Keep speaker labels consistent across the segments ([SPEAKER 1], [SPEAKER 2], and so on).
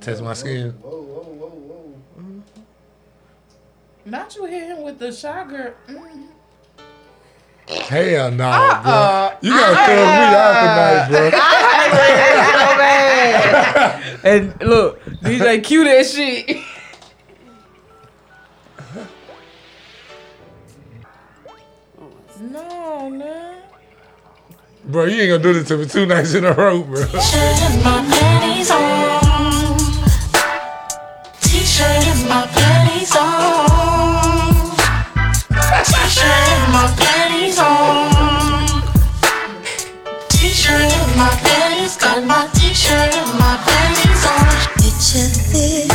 [SPEAKER 1] Test my skin.
[SPEAKER 2] Whoa, whoa, whoa, whoa.
[SPEAKER 3] Not you hit him with the shot girl. Mm.
[SPEAKER 1] Hell no,
[SPEAKER 3] Uh-uh.
[SPEAKER 1] bro. You gotta throw me out tonight, bro.
[SPEAKER 3] and look, DJ cue that shit. no, man.
[SPEAKER 1] Bro, you ain't gonna do this to me two nights in a row, bro.
[SPEAKER 4] T-shirt and my panties on. T-shirt and my panties, got my T-shirt and my panties on.
[SPEAKER 5] Picture this,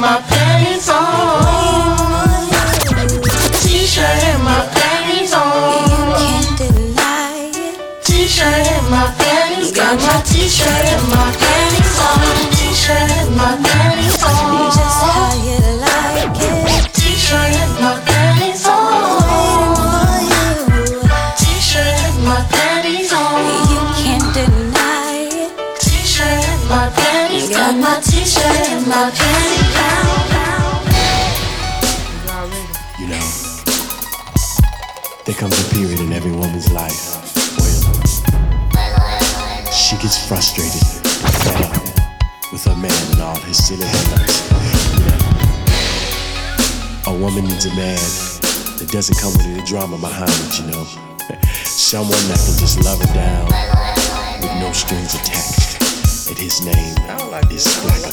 [SPEAKER 5] my
[SPEAKER 4] panties on. T-shirt and my panties on.
[SPEAKER 5] Can't deny it.
[SPEAKER 4] T-shirt and my panties, got my T-shirt and my
[SPEAKER 6] comes a period in every woman's life where she gets frustrated, fed up with her man and all his silly hang-ups. A woman needs a man that doesn't come with any drama behind it, you know. Someone that can just love her down with no strings attached. And his name is Black.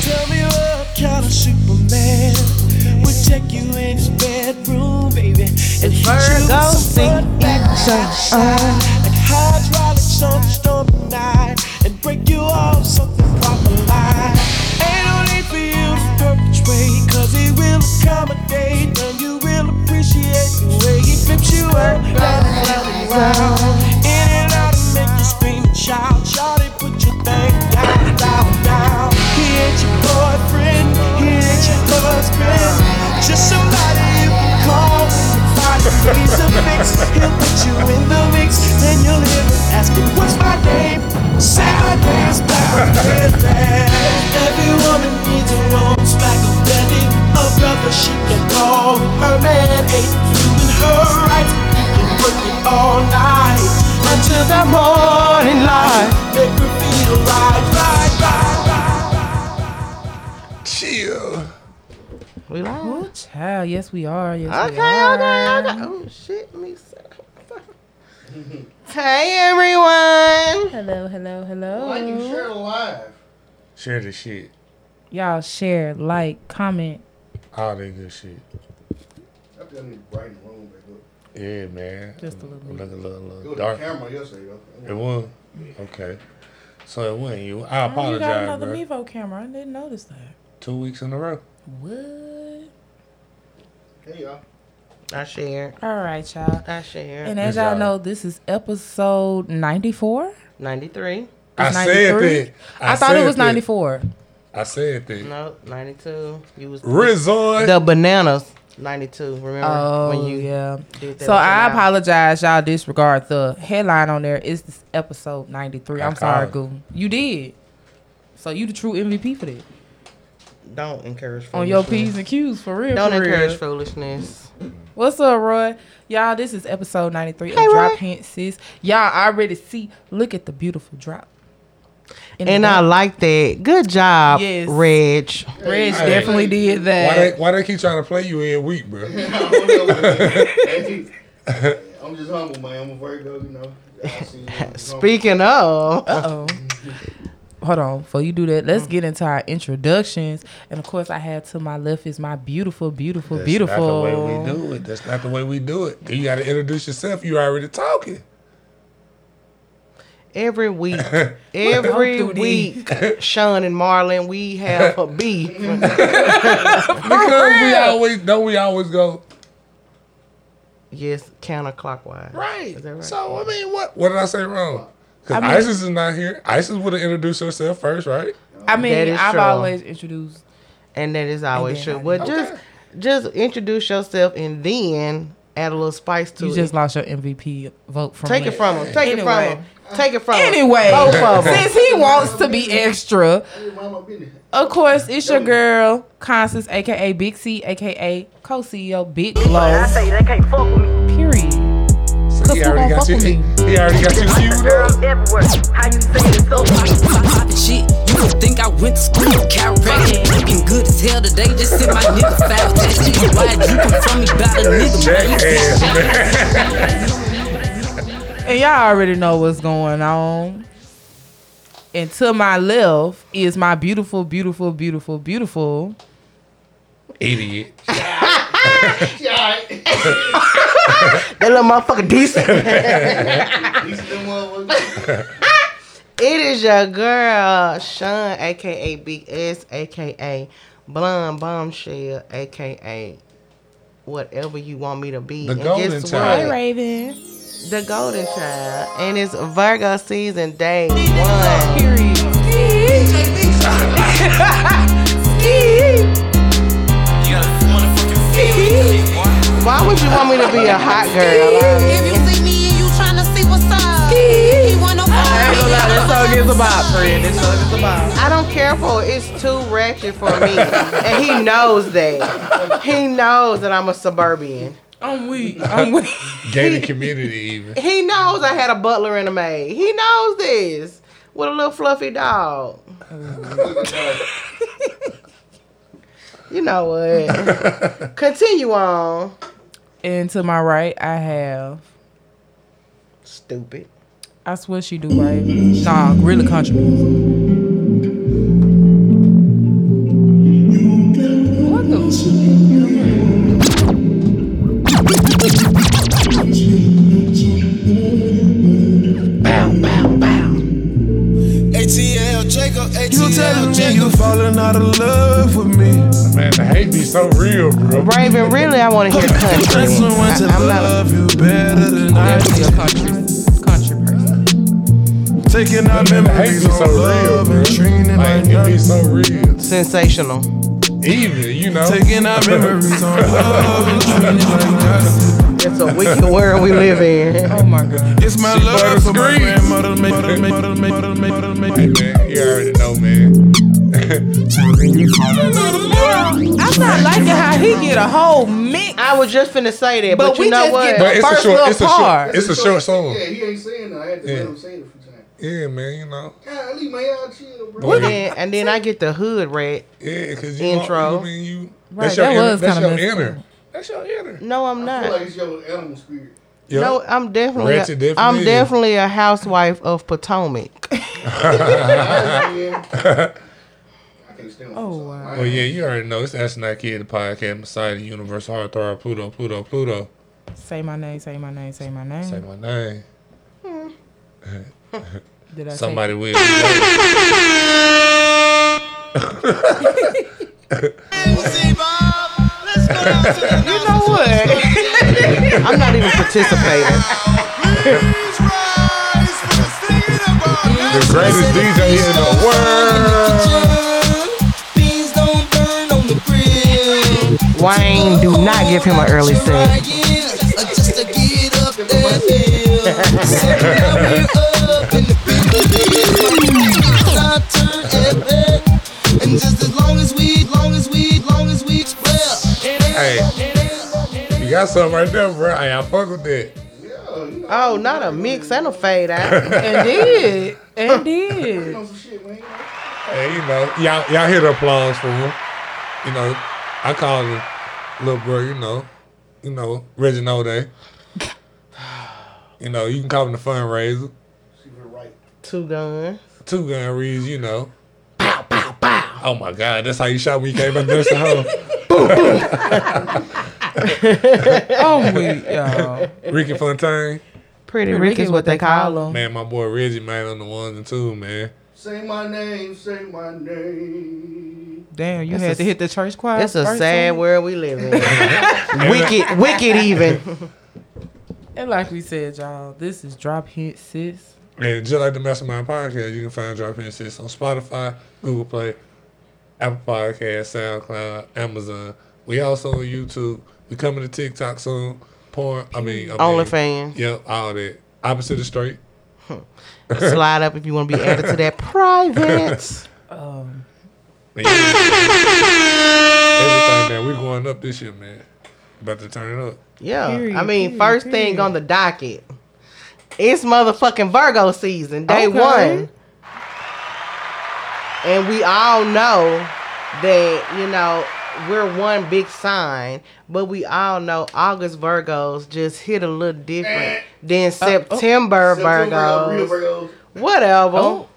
[SPEAKER 7] Tell me what kind of Superman would take you in his bedroom, baby, and hit you with
[SPEAKER 3] Virgo
[SPEAKER 7] sunshine, like hydraulics on a stormy night, and break you off something proper like. Ain't no need for you to perpetrate, cause he will accommodate, and you will appreciate the way he flips you up, round and round and round, in and out and make you scream and shout, shout put your thing down, down, down. He ain't your boyfriend, he ain't your husband. Just somebody you can call when you find a to fix. He'll put you in the mix, then you'll hear him asking, What's my name? Sideways, backwards, Every woman needs a rose like a belly, a brother she can call. Her man ain't doing her right. He can work it all night until the morning light. Make her feel right, right, right, right.
[SPEAKER 1] Chill.
[SPEAKER 8] We live?
[SPEAKER 3] Oh, child. Yes, we are. Yes,
[SPEAKER 8] Okay,
[SPEAKER 3] we are.
[SPEAKER 8] okay, okay. Oh shit, let me see. Hey everyone.
[SPEAKER 3] Hello, hello, hello.
[SPEAKER 2] Why you share live?
[SPEAKER 1] Share the shit.
[SPEAKER 3] Y'all share, like, comment.
[SPEAKER 1] All that good shit.
[SPEAKER 2] I just need to brighten the room back up.
[SPEAKER 1] Yeah, man.
[SPEAKER 3] Just a little bit.
[SPEAKER 1] Look a little,
[SPEAKER 2] It
[SPEAKER 1] little dark.
[SPEAKER 2] the camera yesterday though.
[SPEAKER 1] It was? Okay. So it wasn't you. I
[SPEAKER 3] Oh, you got another
[SPEAKER 1] bro.
[SPEAKER 3] Mevo camera. I didn't notice that.
[SPEAKER 1] Two weeks in a row.
[SPEAKER 3] What?
[SPEAKER 2] Hey y'all.
[SPEAKER 8] I share.
[SPEAKER 3] All right, y'all.
[SPEAKER 8] I share.
[SPEAKER 3] And as
[SPEAKER 1] Good
[SPEAKER 3] y'all know, this is episode 94.
[SPEAKER 8] 93.
[SPEAKER 1] I
[SPEAKER 3] It's
[SPEAKER 1] said
[SPEAKER 3] 93?
[SPEAKER 1] that.
[SPEAKER 3] I, thought it
[SPEAKER 1] said
[SPEAKER 3] was
[SPEAKER 1] that.
[SPEAKER 3] 94.
[SPEAKER 1] I said that.
[SPEAKER 8] No, 92. You was
[SPEAKER 1] Rizon.
[SPEAKER 8] the bananas. 92. Remember
[SPEAKER 3] Oh,
[SPEAKER 8] when you
[SPEAKER 3] yeah.
[SPEAKER 8] did that?
[SPEAKER 3] So I
[SPEAKER 8] your
[SPEAKER 3] apologize. Y'all disregard the headline on there. It's this episode 93.
[SPEAKER 1] I
[SPEAKER 3] I'm sorry,
[SPEAKER 1] called.
[SPEAKER 3] Goo. You did. So you the true MVP for that.
[SPEAKER 8] Don't encourage
[SPEAKER 3] On your. P's and Q's for real.
[SPEAKER 8] Don't
[SPEAKER 3] for real.
[SPEAKER 8] encourage foolishness.
[SPEAKER 3] What's up, Roy? Y'all, this is episode 93
[SPEAKER 8] Hey,
[SPEAKER 3] of Drop
[SPEAKER 8] Roy.
[SPEAKER 3] Hint Sis. Y'all already see, look at the beautiful drop. In
[SPEAKER 8] And I like that. Good job,
[SPEAKER 3] Yes.
[SPEAKER 8] Reg.
[SPEAKER 3] Reg
[SPEAKER 1] Hey.
[SPEAKER 3] definitely did that.
[SPEAKER 1] Why
[SPEAKER 3] that.
[SPEAKER 1] they, why they keep trying to play you every week, bro?
[SPEAKER 2] I don't know, man. Hey, I'm just humble, man. I'm a Virgo, you know. I see you. I'm humble.
[SPEAKER 8] Speaking of,
[SPEAKER 3] Uh oh. Hold on. Before you do that,
[SPEAKER 1] Mm.
[SPEAKER 3] let's get into our introductions. And of course, I have to my left is my beautiful, beautiful,
[SPEAKER 1] That's
[SPEAKER 3] beautiful.
[SPEAKER 1] not the way we do it. That's not the way we do it. You got to introduce yourself. You already talking.
[SPEAKER 8] Every week, every week, Sean and Marlon, we have a beef.
[SPEAKER 1] Because we always don't we always go
[SPEAKER 8] yes, counterclockwise.
[SPEAKER 1] right.
[SPEAKER 8] Is that right?
[SPEAKER 1] So I mean, what what did I say wrong? Because
[SPEAKER 3] I mean-
[SPEAKER 1] Isis is not here. Isis would have introduced herself first, right?
[SPEAKER 3] I mean,
[SPEAKER 8] That is
[SPEAKER 3] I've
[SPEAKER 8] true.
[SPEAKER 3] always introduced.
[SPEAKER 8] and that is always
[SPEAKER 3] then
[SPEAKER 8] true. But
[SPEAKER 1] did.
[SPEAKER 8] just just introduce yourself and then add a little spice to
[SPEAKER 3] You
[SPEAKER 8] it.
[SPEAKER 3] just lost your MVP vote from
[SPEAKER 8] Take it from him. Take it from him. Take it from him.
[SPEAKER 3] Anyway,
[SPEAKER 8] both of them.
[SPEAKER 3] since he wants to be extra,
[SPEAKER 2] Mind my business.
[SPEAKER 3] of course, it's your girl, Constance, aka Big C, aka co CEO Big Glow.
[SPEAKER 9] I say they can't fuck with me.
[SPEAKER 3] Period.
[SPEAKER 1] So
[SPEAKER 3] Cause
[SPEAKER 1] he
[SPEAKER 3] who
[SPEAKER 1] already got you.
[SPEAKER 3] fuck
[SPEAKER 1] He,
[SPEAKER 3] with
[SPEAKER 1] he already got you queued
[SPEAKER 9] Girls
[SPEAKER 1] up.
[SPEAKER 9] How you say it so
[SPEAKER 10] poppin' shit. You would think I went to school. Chiropractic looking good as hell today. Just sent my nigga five that shit. Why you come from me about a nigga, man?
[SPEAKER 1] Jackass, man.
[SPEAKER 3] And y'all already know what's going on. And to my left is my beautiful, beautiful, beautiful, beautiful.
[SPEAKER 1] Idiot.
[SPEAKER 8] That little motherfucker decent.
[SPEAKER 2] These are them motherfuckers.
[SPEAKER 8] it is your girl, Sean, aka Big S, aka Blonde Bombshell, aka whatever you want me to be.
[SPEAKER 1] The
[SPEAKER 8] And
[SPEAKER 1] golden child.
[SPEAKER 3] Hey,
[SPEAKER 8] what?
[SPEAKER 3] Raven.
[SPEAKER 8] The Golden Child. And it's Virgo season day one.
[SPEAKER 3] Period.
[SPEAKER 8] Why would you want me to be a hot girl?
[SPEAKER 5] If you see me and you tryna see what's up, he wanna
[SPEAKER 3] I ain't gonna lie, that song is about, friend. That song is about.
[SPEAKER 8] I don't care for it. It's too ratchet for me. and he knows that. He knows that I'm a suburban.
[SPEAKER 3] I'm weak. I'm weak.
[SPEAKER 1] Gated community even.
[SPEAKER 8] He knows I had a butler and a maid. He knows this. With a little fluffy dog. you know what? Continue on.
[SPEAKER 3] And to my right, I have.
[SPEAKER 8] Stupid.
[SPEAKER 3] I swear she do right. Nah, really country the
[SPEAKER 1] hate be so real, bro.
[SPEAKER 8] Raven, really, I want to hear country.
[SPEAKER 7] Just someone to
[SPEAKER 8] I, am not.
[SPEAKER 7] love you better than I do.
[SPEAKER 3] a country, country person.
[SPEAKER 7] Taking our
[SPEAKER 1] Man, the hate
[SPEAKER 7] memories
[SPEAKER 1] be
[SPEAKER 7] on
[SPEAKER 1] so real,
[SPEAKER 7] love
[SPEAKER 1] bro.
[SPEAKER 7] and treating it
[SPEAKER 1] Like,
[SPEAKER 7] like
[SPEAKER 1] it be so real.
[SPEAKER 8] Sensational.
[SPEAKER 1] Even, you know.
[SPEAKER 7] Taking our memories on love and treating it like nothing.
[SPEAKER 8] It's a wicked world we live in.
[SPEAKER 3] Oh my god.
[SPEAKER 7] It's my
[SPEAKER 1] She
[SPEAKER 7] love for my grandmother,
[SPEAKER 1] Hey, man, you already know, man.
[SPEAKER 3] I'm not liking how he get a whole mix.
[SPEAKER 8] I was just finna say that, but,
[SPEAKER 3] But
[SPEAKER 8] you know what?
[SPEAKER 1] But it's a
[SPEAKER 3] First
[SPEAKER 1] short,
[SPEAKER 3] little
[SPEAKER 1] it's a
[SPEAKER 3] part.
[SPEAKER 1] short, it's a short song.
[SPEAKER 2] Yeah, he ain't saying that. I had to
[SPEAKER 1] Yeah.
[SPEAKER 2] let him say it a few times.
[SPEAKER 1] Yeah, man, you know.
[SPEAKER 2] Golly, man, y'all chill, bro.
[SPEAKER 8] and, then, and then I get the hood rat.
[SPEAKER 1] Yeah, because you
[SPEAKER 8] Intro.
[SPEAKER 1] I mean, you.
[SPEAKER 3] Right,
[SPEAKER 1] That's your
[SPEAKER 3] that
[SPEAKER 1] inner.
[SPEAKER 3] was
[SPEAKER 1] That's
[SPEAKER 3] kinda
[SPEAKER 1] your
[SPEAKER 3] messed
[SPEAKER 1] inner. That's your inner.
[SPEAKER 8] No, I'm
[SPEAKER 2] I feel
[SPEAKER 8] not.
[SPEAKER 2] like it's your animal spirit.
[SPEAKER 1] Yep.
[SPEAKER 8] No, I'm definitely.
[SPEAKER 1] Ratchet
[SPEAKER 8] A, I'm
[SPEAKER 1] definitely is.
[SPEAKER 8] definitely a housewife of Potomac.
[SPEAKER 2] Yeah. I can't
[SPEAKER 3] Oh, wow.
[SPEAKER 1] Well, oh, yeah, you already know. It's Astronaut Kid, the podcast, Messiah, the Universe, Heartthrob, Pluto, Pluto, Pluto.
[SPEAKER 3] Say my name. Say my name. Say my name.
[SPEAKER 1] Say my name. Hmm.
[SPEAKER 3] Did I say-
[SPEAKER 1] Somebody will.
[SPEAKER 8] You know what? I'm not even participating.
[SPEAKER 1] the greatest DJ in the world.
[SPEAKER 10] Beans don't burn on the grill.
[SPEAKER 8] Wayne, do not give him an early set.
[SPEAKER 1] Hey, you got something right there, bro. Hey, I fuck with that.
[SPEAKER 8] Oh, not a mix and a fade out.
[SPEAKER 3] Indeed. Indeed.
[SPEAKER 1] Hey, you know, y'all, y'all hear the applause for him. You know, I call him little bro, you know, you know, Reginald Day. You know, you can call him the fundraiser.
[SPEAKER 8] Two guns.
[SPEAKER 1] two gun reads, you know. Pow, pow, pow. Oh my God, that's how you shot when you came back nursing home.
[SPEAKER 3] Oh, we, y'all.
[SPEAKER 1] Ricky Fontaine.
[SPEAKER 8] Pretty Rick is what they call him.
[SPEAKER 1] Man, my boy Reggie, man, on the ones and two, man.
[SPEAKER 2] Say my name, say my name.
[SPEAKER 3] Damn, you
[SPEAKER 8] That's
[SPEAKER 3] had
[SPEAKER 8] a-
[SPEAKER 3] to hit the church choir.
[SPEAKER 8] It's a
[SPEAKER 3] first
[SPEAKER 8] sad
[SPEAKER 3] time?
[SPEAKER 8] world we live in. wicked, wicked even.
[SPEAKER 3] And like we said, y'all, this is Drop Hints.
[SPEAKER 1] And just like the Mastermind Podcast, you can find Drop Hints on Spotify, Google Play, Apple Podcast, SoundCloud, Amazon. We also on YouTube. We coming to TikTok soon. Porn, I mean, I mean
[SPEAKER 8] OnlyFans.
[SPEAKER 1] Yep, all that. Opposite of straight.
[SPEAKER 8] Slide up if you want to be added to that private.
[SPEAKER 3] Um,
[SPEAKER 1] Man, Everything, man. We going up this year, man. About to turn it up.
[SPEAKER 8] Yeah.
[SPEAKER 3] Period,
[SPEAKER 8] I mean,
[SPEAKER 3] period,
[SPEAKER 8] first thing on the docket. It's motherfucking Virgo season, day
[SPEAKER 3] Okay.
[SPEAKER 8] one. And we all know that, you know, we're one big sign, but we all know August Virgos just hit a little different than September
[SPEAKER 2] September, uh, real
[SPEAKER 8] Virgos.
[SPEAKER 2] Virgos.
[SPEAKER 8] Whatever.
[SPEAKER 3] Oh.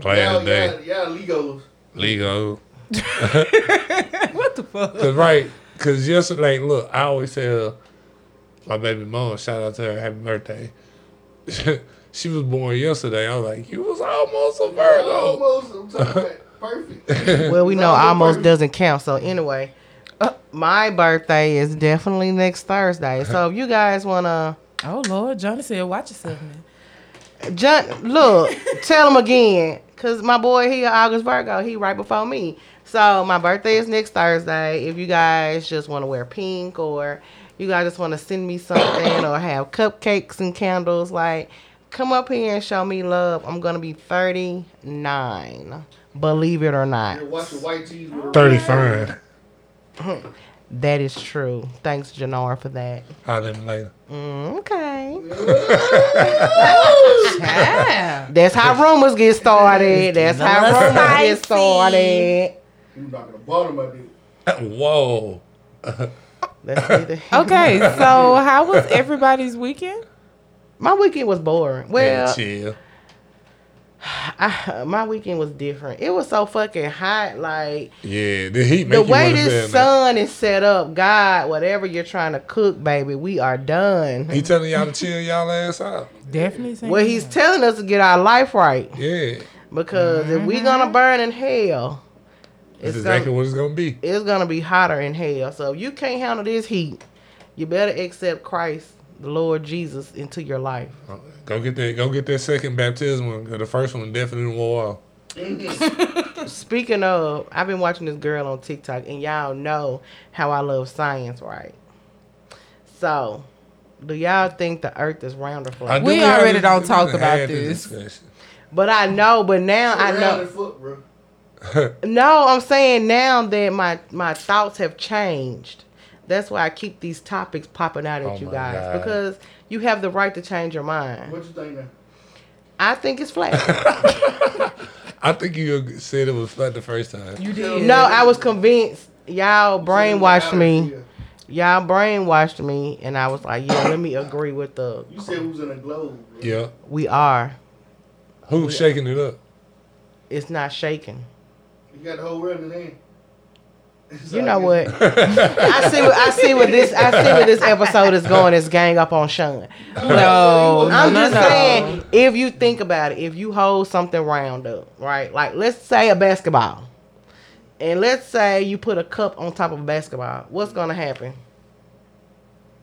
[SPEAKER 1] Class
[SPEAKER 2] Y'all,
[SPEAKER 1] day.
[SPEAKER 2] y'all, y'all Legos.
[SPEAKER 3] What the fuck?
[SPEAKER 1] Cause right, cause yesterday, look, I always tell my baby mom, shout out to her, happy birthday. she was born yesterday. I was like, you was almost a Virgo.
[SPEAKER 2] Almost, I'm talking perfect.
[SPEAKER 8] Well, we know
[SPEAKER 2] almost
[SPEAKER 8] almost
[SPEAKER 2] perfect.
[SPEAKER 8] doesn't count. So anyway, uh, my birthday is definitely next Thursday. So if you guys wanna,
[SPEAKER 3] Oh Lord, Johnny said, "Watch yourself, man."
[SPEAKER 8] John, look, tell him again, cause my boy he a August Virgo. He right before me. So my birthday is next Thursday. If you guys just want to wear pink or you guys just want to send me something or have cupcakes and candles, like come up here and show me love. I'm gonna be 39. Believe it or not.
[SPEAKER 2] You're watching white tees with
[SPEAKER 1] 35.
[SPEAKER 8] That is true. Thanks, Jannar, for that.
[SPEAKER 1] Holler at me later.
[SPEAKER 8] Mm, okay.
[SPEAKER 3] Yeah.
[SPEAKER 8] That's how rumors get started. That's how rumors get started.
[SPEAKER 2] You knocking the bottom of it.
[SPEAKER 1] Whoa.
[SPEAKER 3] Okay, so how was everybody's weekend?
[SPEAKER 8] My weekend was boring. Well,
[SPEAKER 1] Man, chill.
[SPEAKER 8] I, my weekend was different. It was so fucking hot. Like
[SPEAKER 1] Yeah, the heat
[SPEAKER 8] the way this sun is set up, God, whatever you're trying to cook, baby, we are done.
[SPEAKER 1] He telling y'all to chill y'all ass out.
[SPEAKER 3] Definitely. saying
[SPEAKER 8] Well, he's
[SPEAKER 3] that.
[SPEAKER 8] telling us to get our life right
[SPEAKER 1] Yeah.
[SPEAKER 8] because if we mm-hmm. gonna burn in hell,
[SPEAKER 1] That's
[SPEAKER 8] it's
[SPEAKER 1] exactly
[SPEAKER 8] gonna,
[SPEAKER 1] what it's gonna be.
[SPEAKER 8] it's gonna be hotter in hell. So if you can't handle this heat, you better accept Christ, the Lord Jesus, into your life.
[SPEAKER 1] Go get that go get that second baptism one, 'cause the first one definitely wore off. Mm-hmm.
[SPEAKER 8] Speaking of, I've been watching this girl on TikTok, and y'all know how I love science, right? So, do y'all think the Earth is round or flat?
[SPEAKER 3] We already
[SPEAKER 1] this-
[SPEAKER 3] don't
[SPEAKER 1] we
[SPEAKER 3] talk about
[SPEAKER 1] had
[SPEAKER 3] this.
[SPEAKER 1] discussion.
[SPEAKER 8] But I know, but now I know.
[SPEAKER 2] foot, bro.
[SPEAKER 8] No, I'm saying now that my my thoughts have changed. That's why I keep these topics popping out at
[SPEAKER 1] Oh
[SPEAKER 8] you guys
[SPEAKER 1] God.
[SPEAKER 8] because you have the right to change your mind.
[SPEAKER 2] What you think now?
[SPEAKER 8] I think it's flat.
[SPEAKER 1] I think you said it was flat the first time.
[SPEAKER 3] You did.
[SPEAKER 8] no, I was convinced. Y'all brainwashed me. Y'all brainwashed me, and I was like, yeah, let me agree with the.
[SPEAKER 2] You said who's in a globe. Bro.
[SPEAKER 1] Yeah.
[SPEAKER 8] We are.
[SPEAKER 1] Who's shaking it up?
[SPEAKER 8] It's not shaking.
[SPEAKER 2] You got the whole world in his hand.
[SPEAKER 8] You know what? I see. What, I see what this. I see where this episode is going. Is gang up on Sean.
[SPEAKER 3] No,
[SPEAKER 8] I'm
[SPEAKER 3] no,
[SPEAKER 8] just
[SPEAKER 3] no.
[SPEAKER 8] saying, if you think about it, if you hold something round up, right? Like let's say a basketball, and let's say you put a cup on top of a basketball, what's gonna happen?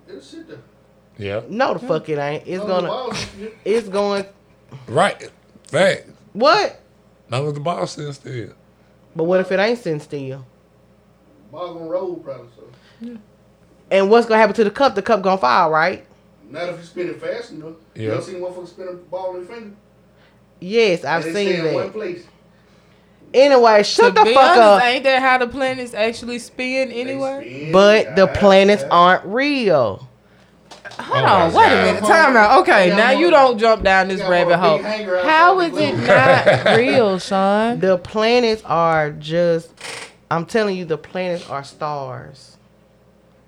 [SPEAKER 2] It'll sit there.
[SPEAKER 1] Yeah.
[SPEAKER 8] No, the fuck it ain't. It's
[SPEAKER 2] On
[SPEAKER 8] gonna.
[SPEAKER 2] balls and shit.
[SPEAKER 8] It's going.
[SPEAKER 1] Right. Fact.
[SPEAKER 8] What?
[SPEAKER 1] Not with the ball sitting still.
[SPEAKER 8] But what if it ain't sitting still?
[SPEAKER 2] Ball gonna roll probably so.
[SPEAKER 8] And what's gonna happen to the cup? The cup gonna fall, right?
[SPEAKER 2] Not if you spin it fast enough. You
[SPEAKER 1] Yeah.
[SPEAKER 2] ever seen motherfuckers spin a ball in their finger?
[SPEAKER 8] Yes, I've
[SPEAKER 2] And
[SPEAKER 8] seen
[SPEAKER 2] that. in one place.
[SPEAKER 8] Anyway, shut
[SPEAKER 3] to
[SPEAKER 8] the
[SPEAKER 3] be
[SPEAKER 8] fuck
[SPEAKER 3] honest,
[SPEAKER 8] up.
[SPEAKER 3] ain't that how the planets actually spin anyway?
[SPEAKER 2] spin,
[SPEAKER 8] But the
[SPEAKER 2] God,
[SPEAKER 8] planets
[SPEAKER 2] God.
[SPEAKER 8] aren't real.
[SPEAKER 3] Hold
[SPEAKER 1] Oh
[SPEAKER 3] on,
[SPEAKER 1] my
[SPEAKER 3] wait a minute. Time out. Okay, now
[SPEAKER 2] I'm
[SPEAKER 3] you don't jump down this rabbit hole.
[SPEAKER 2] big hanger outside
[SPEAKER 3] How
[SPEAKER 2] the
[SPEAKER 3] is it not real, Sean?
[SPEAKER 8] The planets are just I'm telling you the planets are stars.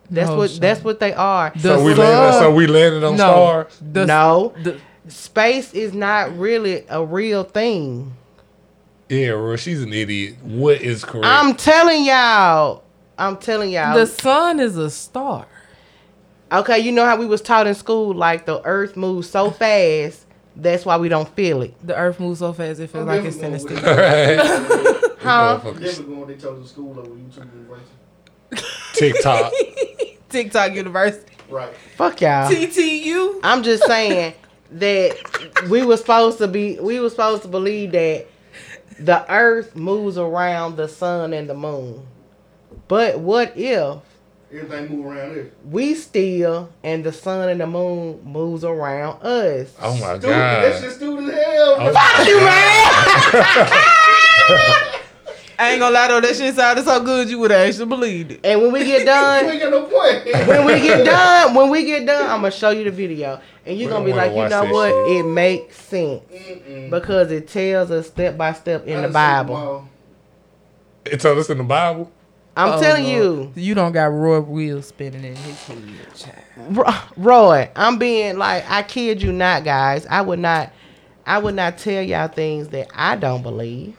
[SPEAKER 8] That's
[SPEAKER 3] No,
[SPEAKER 8] what
[SPEAKER 3] Sean.
[SPEAKER 8] that's what they are.
[SPEAKER 3] The
[SPEAKER 1] So we
[SPEAKER 3] sun-
[SPEAKER 1] landed so we landed on
[SPEAKER 3] no,
[SPEAKER 1] stars.
[SPEAKER 3] The,
[SPEAKER 8] no.
[SPEAKER 3] the-
[SPEAKER 8] space is not really a real thing.
[SPEAKER 1] Yeah, bro, she's an idiot. What is correct?
[SPEAKER 8] I'm telling y'all. I'm telling y'all.
[SPEAKER 3] The sun is a star.
[SPEAKER 8] okay, you know how we was taught in school, like the Earth moves so fast. That's why we don't feel it.
[SPEAKER 3] The earth moves so fast it feels
[SPEAKER 2] I'm
[SPEAKER 3] like it's
[SPEAKER 2] never
[SPEAKER 3] standing
[SPEAKER 2] going
[SPEAKER 3] still.
[SPEAKER 2] with
[SPEAKER 8] Huh?
[SPEAKER 2] I'm going. They told the school over YouTube University.
[SPEAKER 1] TikTok.
[SPEAKER 3] TikTok University.
[SPEAKER 2] Right.
[SPEAKER 8] Fuck y'all.
[SPEAKER 3] TTU.
[SPEAKER 8] I'm just saying that we were supposed to be we were supposed to believe that the earth moves around the sun and the moon. But what if
[SPEAKER 2] Everything move around there.
[SPEAKER 8] we still and the sun and the moon moves around us?
[SPEAKER 1] Oh my
[SPEAKER 2] Stupid. That
[SPEAKER 1] god.
[SPEAKER 2] shit stupid as hell.
[SPEAKER 1] Oh
[SPEAKER 8] Fuck you, man!
[SPEAKER 3] I ain't gonna lie though, that shit sounded so good you would have actually believed it.
[SPEAKER 8] And when we get done,
[SPEAKER 2] ain't no
[SPEAKER 8] when we get done, when we get done, I'm gonna show you the video, and you're
[SPEAKER 1] We
[SPEAKER 8] gonna be like, you know what?
[SPEAKER 1] shit.
[SPEAKER 8] It makes sense
[SPEAKER 2] Mm-mm.
[SPEAKER 8] because it tells us step by step in
[SPEAKER 2] I
[SPEAKER 8] the Bible.
[SPEAKER 2] them all.
[SPEAKER 1] It told us in the Bible.
[SPEAKER 8] I'm
[SPEAKER 3] Oh,
[SPEAKER 8] telling
[SPEAKER 3] Lord.
[SPEAKER 8] you,
[SPEAKER 3] You don't got Roy wheels spinning in his head.
[SPEAKER 8] Roy, I'm being like, I kid you not, guys. I would not, I would not tell y'all things that I don't believe.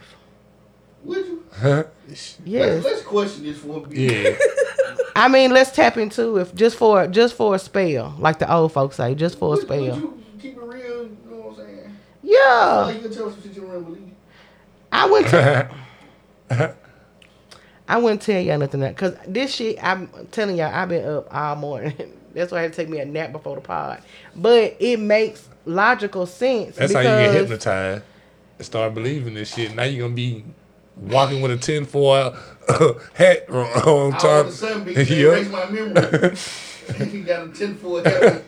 [SPEAKER 2] Would you?
[SPEAKER 8] Yes,
[SPEAKER 2] Let's, let's question this for a.
[SPEAKER 1] Yeah.
[SPEAKER 8] I mean, let's tap into it just for just for a spell, like the old folks say, just for a
[SPEAKER 2] Would, would
[SPEAKER 8] spell.
[SPEAKER 2] you keep it real? You know what I'm saying?
[SPEAKER 8] Yeah,
[SPEAKER 2] Like you can tell us some shit you don't believe.
[SPEAKER 8] I wouldn't. T- I wouldn't tell y'all nothing that because this shit. I'm telling y'all, I've been up all morning. That's why I had to take me a nap before the pod. But it makes logical sense.
[SPEAKER 1] That's how you get hypnotized. And start believing this shit. Now you're gonna be walking with a tinfoil hat on
[SPEAKER 2] All of
[SPEAKER 1] top.
[SPEAKER 2] a sudden, bitch, they
[SPEAKER 1] Yeah.
[SPEAKER 2] erase my memory. he got a 10 for heaven.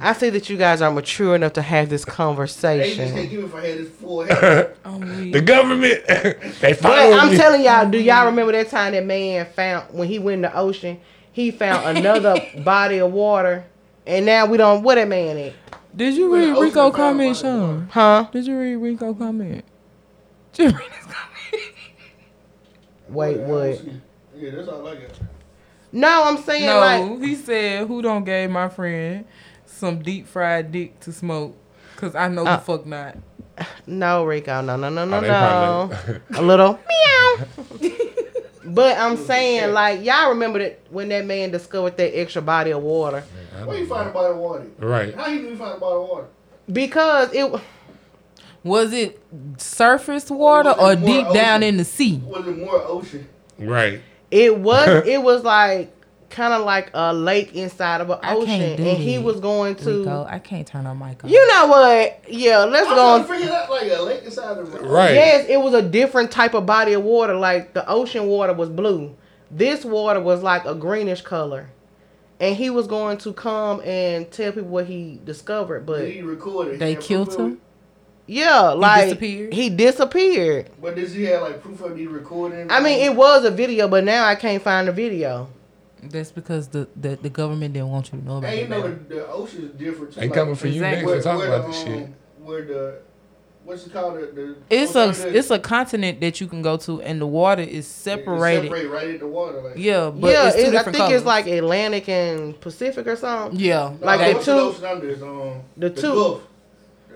[SPEAKER 8] I see that you guys are mature enough to have this conversation.
[SPEAKER 2] can't give it if I had this full. Oh,
[SPEAKER 1] the government, they
[SPEAKER 8] But
[SPEAKER 1] follow
[SPEAKER 8] I'm
[SPEAKER 1] me.
[SPEAKER 8] telling y'all, do y'all remember that time that man found when he went in the ocean, he found another body of water, and now we don't. What that man at?
[SPEAKER 3] Did you read Rico comment,
[SPEAKER 2] body.
[SPEAKER 3] Sean?
[SPEAKER 8] Huh?
[SPEAKER 3] Did you read Rico comment? Did you read his?
[SPEAKER 8] Wait, what?
[SPEAKER 2] Yeah, that's all I got.
[SPEAKER 8] No, I'm saying
[SPEAKER 3] No,
[SPEAKER 8] like
[SPEAKER 3] he said, "Who don't gave my friend some deep fried dick to smoke? Cause I know
[SPEAKER 8] Uh,
[SPEAKER 3] the fuck not."
[SPEAKER 8] no, Rico, no, no, no, no,
[SPEAKER 1] Oh,
[SPEAKER 8] no. A little meow. but I'm saying like y'all remember that when that man discovered that extra body of water
[SPEAKER 2] Where you find a bottle of water?
[SPEAKER 1] Right.
[SPEAKER 2] How you knew you find a bottle of water?
[SPEAKER 8] because it.
[SPEAKER 3] Was it surface water
[SPEAKER 2] it
[SPEAKER 3] or
[SPEAKER 2] more
[SPEAKER 3] deep down in the sea?
[SPEAKER 2] Was it more ocean?
[SPEAKER 1] Right.
[SPEAKER 8] It was it was like kind of like a lake inside of an
[SPEAKER 3] I
[SPEAKER 8] ocean,
[SPEAKER 3] can't do
[SPEAKER 8] and he was going to.
[SPEAKER 3] Rico, I can't turn on mic on.
[SPEAKER 8] You know what? Yeah, let's
[SPEAKER 2] I'm
[SPEAKER 8] go.
[SPEAKER 2] trying
[SPEAKER 8] On.
[SPEAKER 2] figure that like a lake inside the road.
[SPEAKER 1] Right.
[SPEAKER 8] Yes, it was a different type of body of water. Like the ocean water was blue. This water was like a greenish color, and he was going to come and tell people what he discovered. But
[SPEAKER 2] Did he record it? He
[SPEAKER 3] They killed him?
[SPEAKER 2] It?
[SPEAKER 8] yeah, like
[SPEAKER 3] disappeared?
[SPEAKER 8] he disappeared.
[SPEAKER 2] But does he have like proof of it? He recorded
[SPEAKER 8] I mean, it was a video, but now I can't find the video.
[SPEAKER 3] That's because the, the, the government didn't want you to know about
[SPEAKER 2] And you
[SPEAKER 3] it.
[SPEAKER 2] know
[SPEAKER 3] baby.
[SPEAKER 2] the, the ocean is different. Too.
[SPEAKER 1] They
[SPEAKER 2] like,
[SPEAKER 1] coming for you
[SPEAKER 3] Exactly.
[SPEAKER 1] next to talk
[SPEAKER 2] where
[SPEAKER 1] about
[SPEAKER 2] the,
[SPEAKER 1] this
[SPEAKER 2] um,
[SPEAKER 1] shit.
[SPEAKER 2] Where the what's it called? The, the
[SPEAKER 3] It's a
[SPEAKER 2] that-
[SPEAKER 3] it's a continent that you can go to, and the water is separated.
[SPEAKER 2] separate right in the water. Like,
[SPEAKER 3] Yeah, but
[SPEAKER 8] yeah,
[SPEAKER 3] it's two
[SPEAKER 8] it- I think
[SPEAKER 3] colors.
[SPEAKER 8] it's like Atlantic and Pacific or something.
[SPEAKER 3] yeah,
[SPEAKER 2] No,
[SPEAKER 8] like
[SPEAKER 2] no,
[SPEAKER 8] the
[SPEAKER 2] what's
[SPEAKER 8] two-
[SPEAKER 2] ocean under is, um,
[SPEAKER 8] the
[SPEAKER 2] the,
[SPEAKER 8] two-
[SPEAKER 2] Gulf.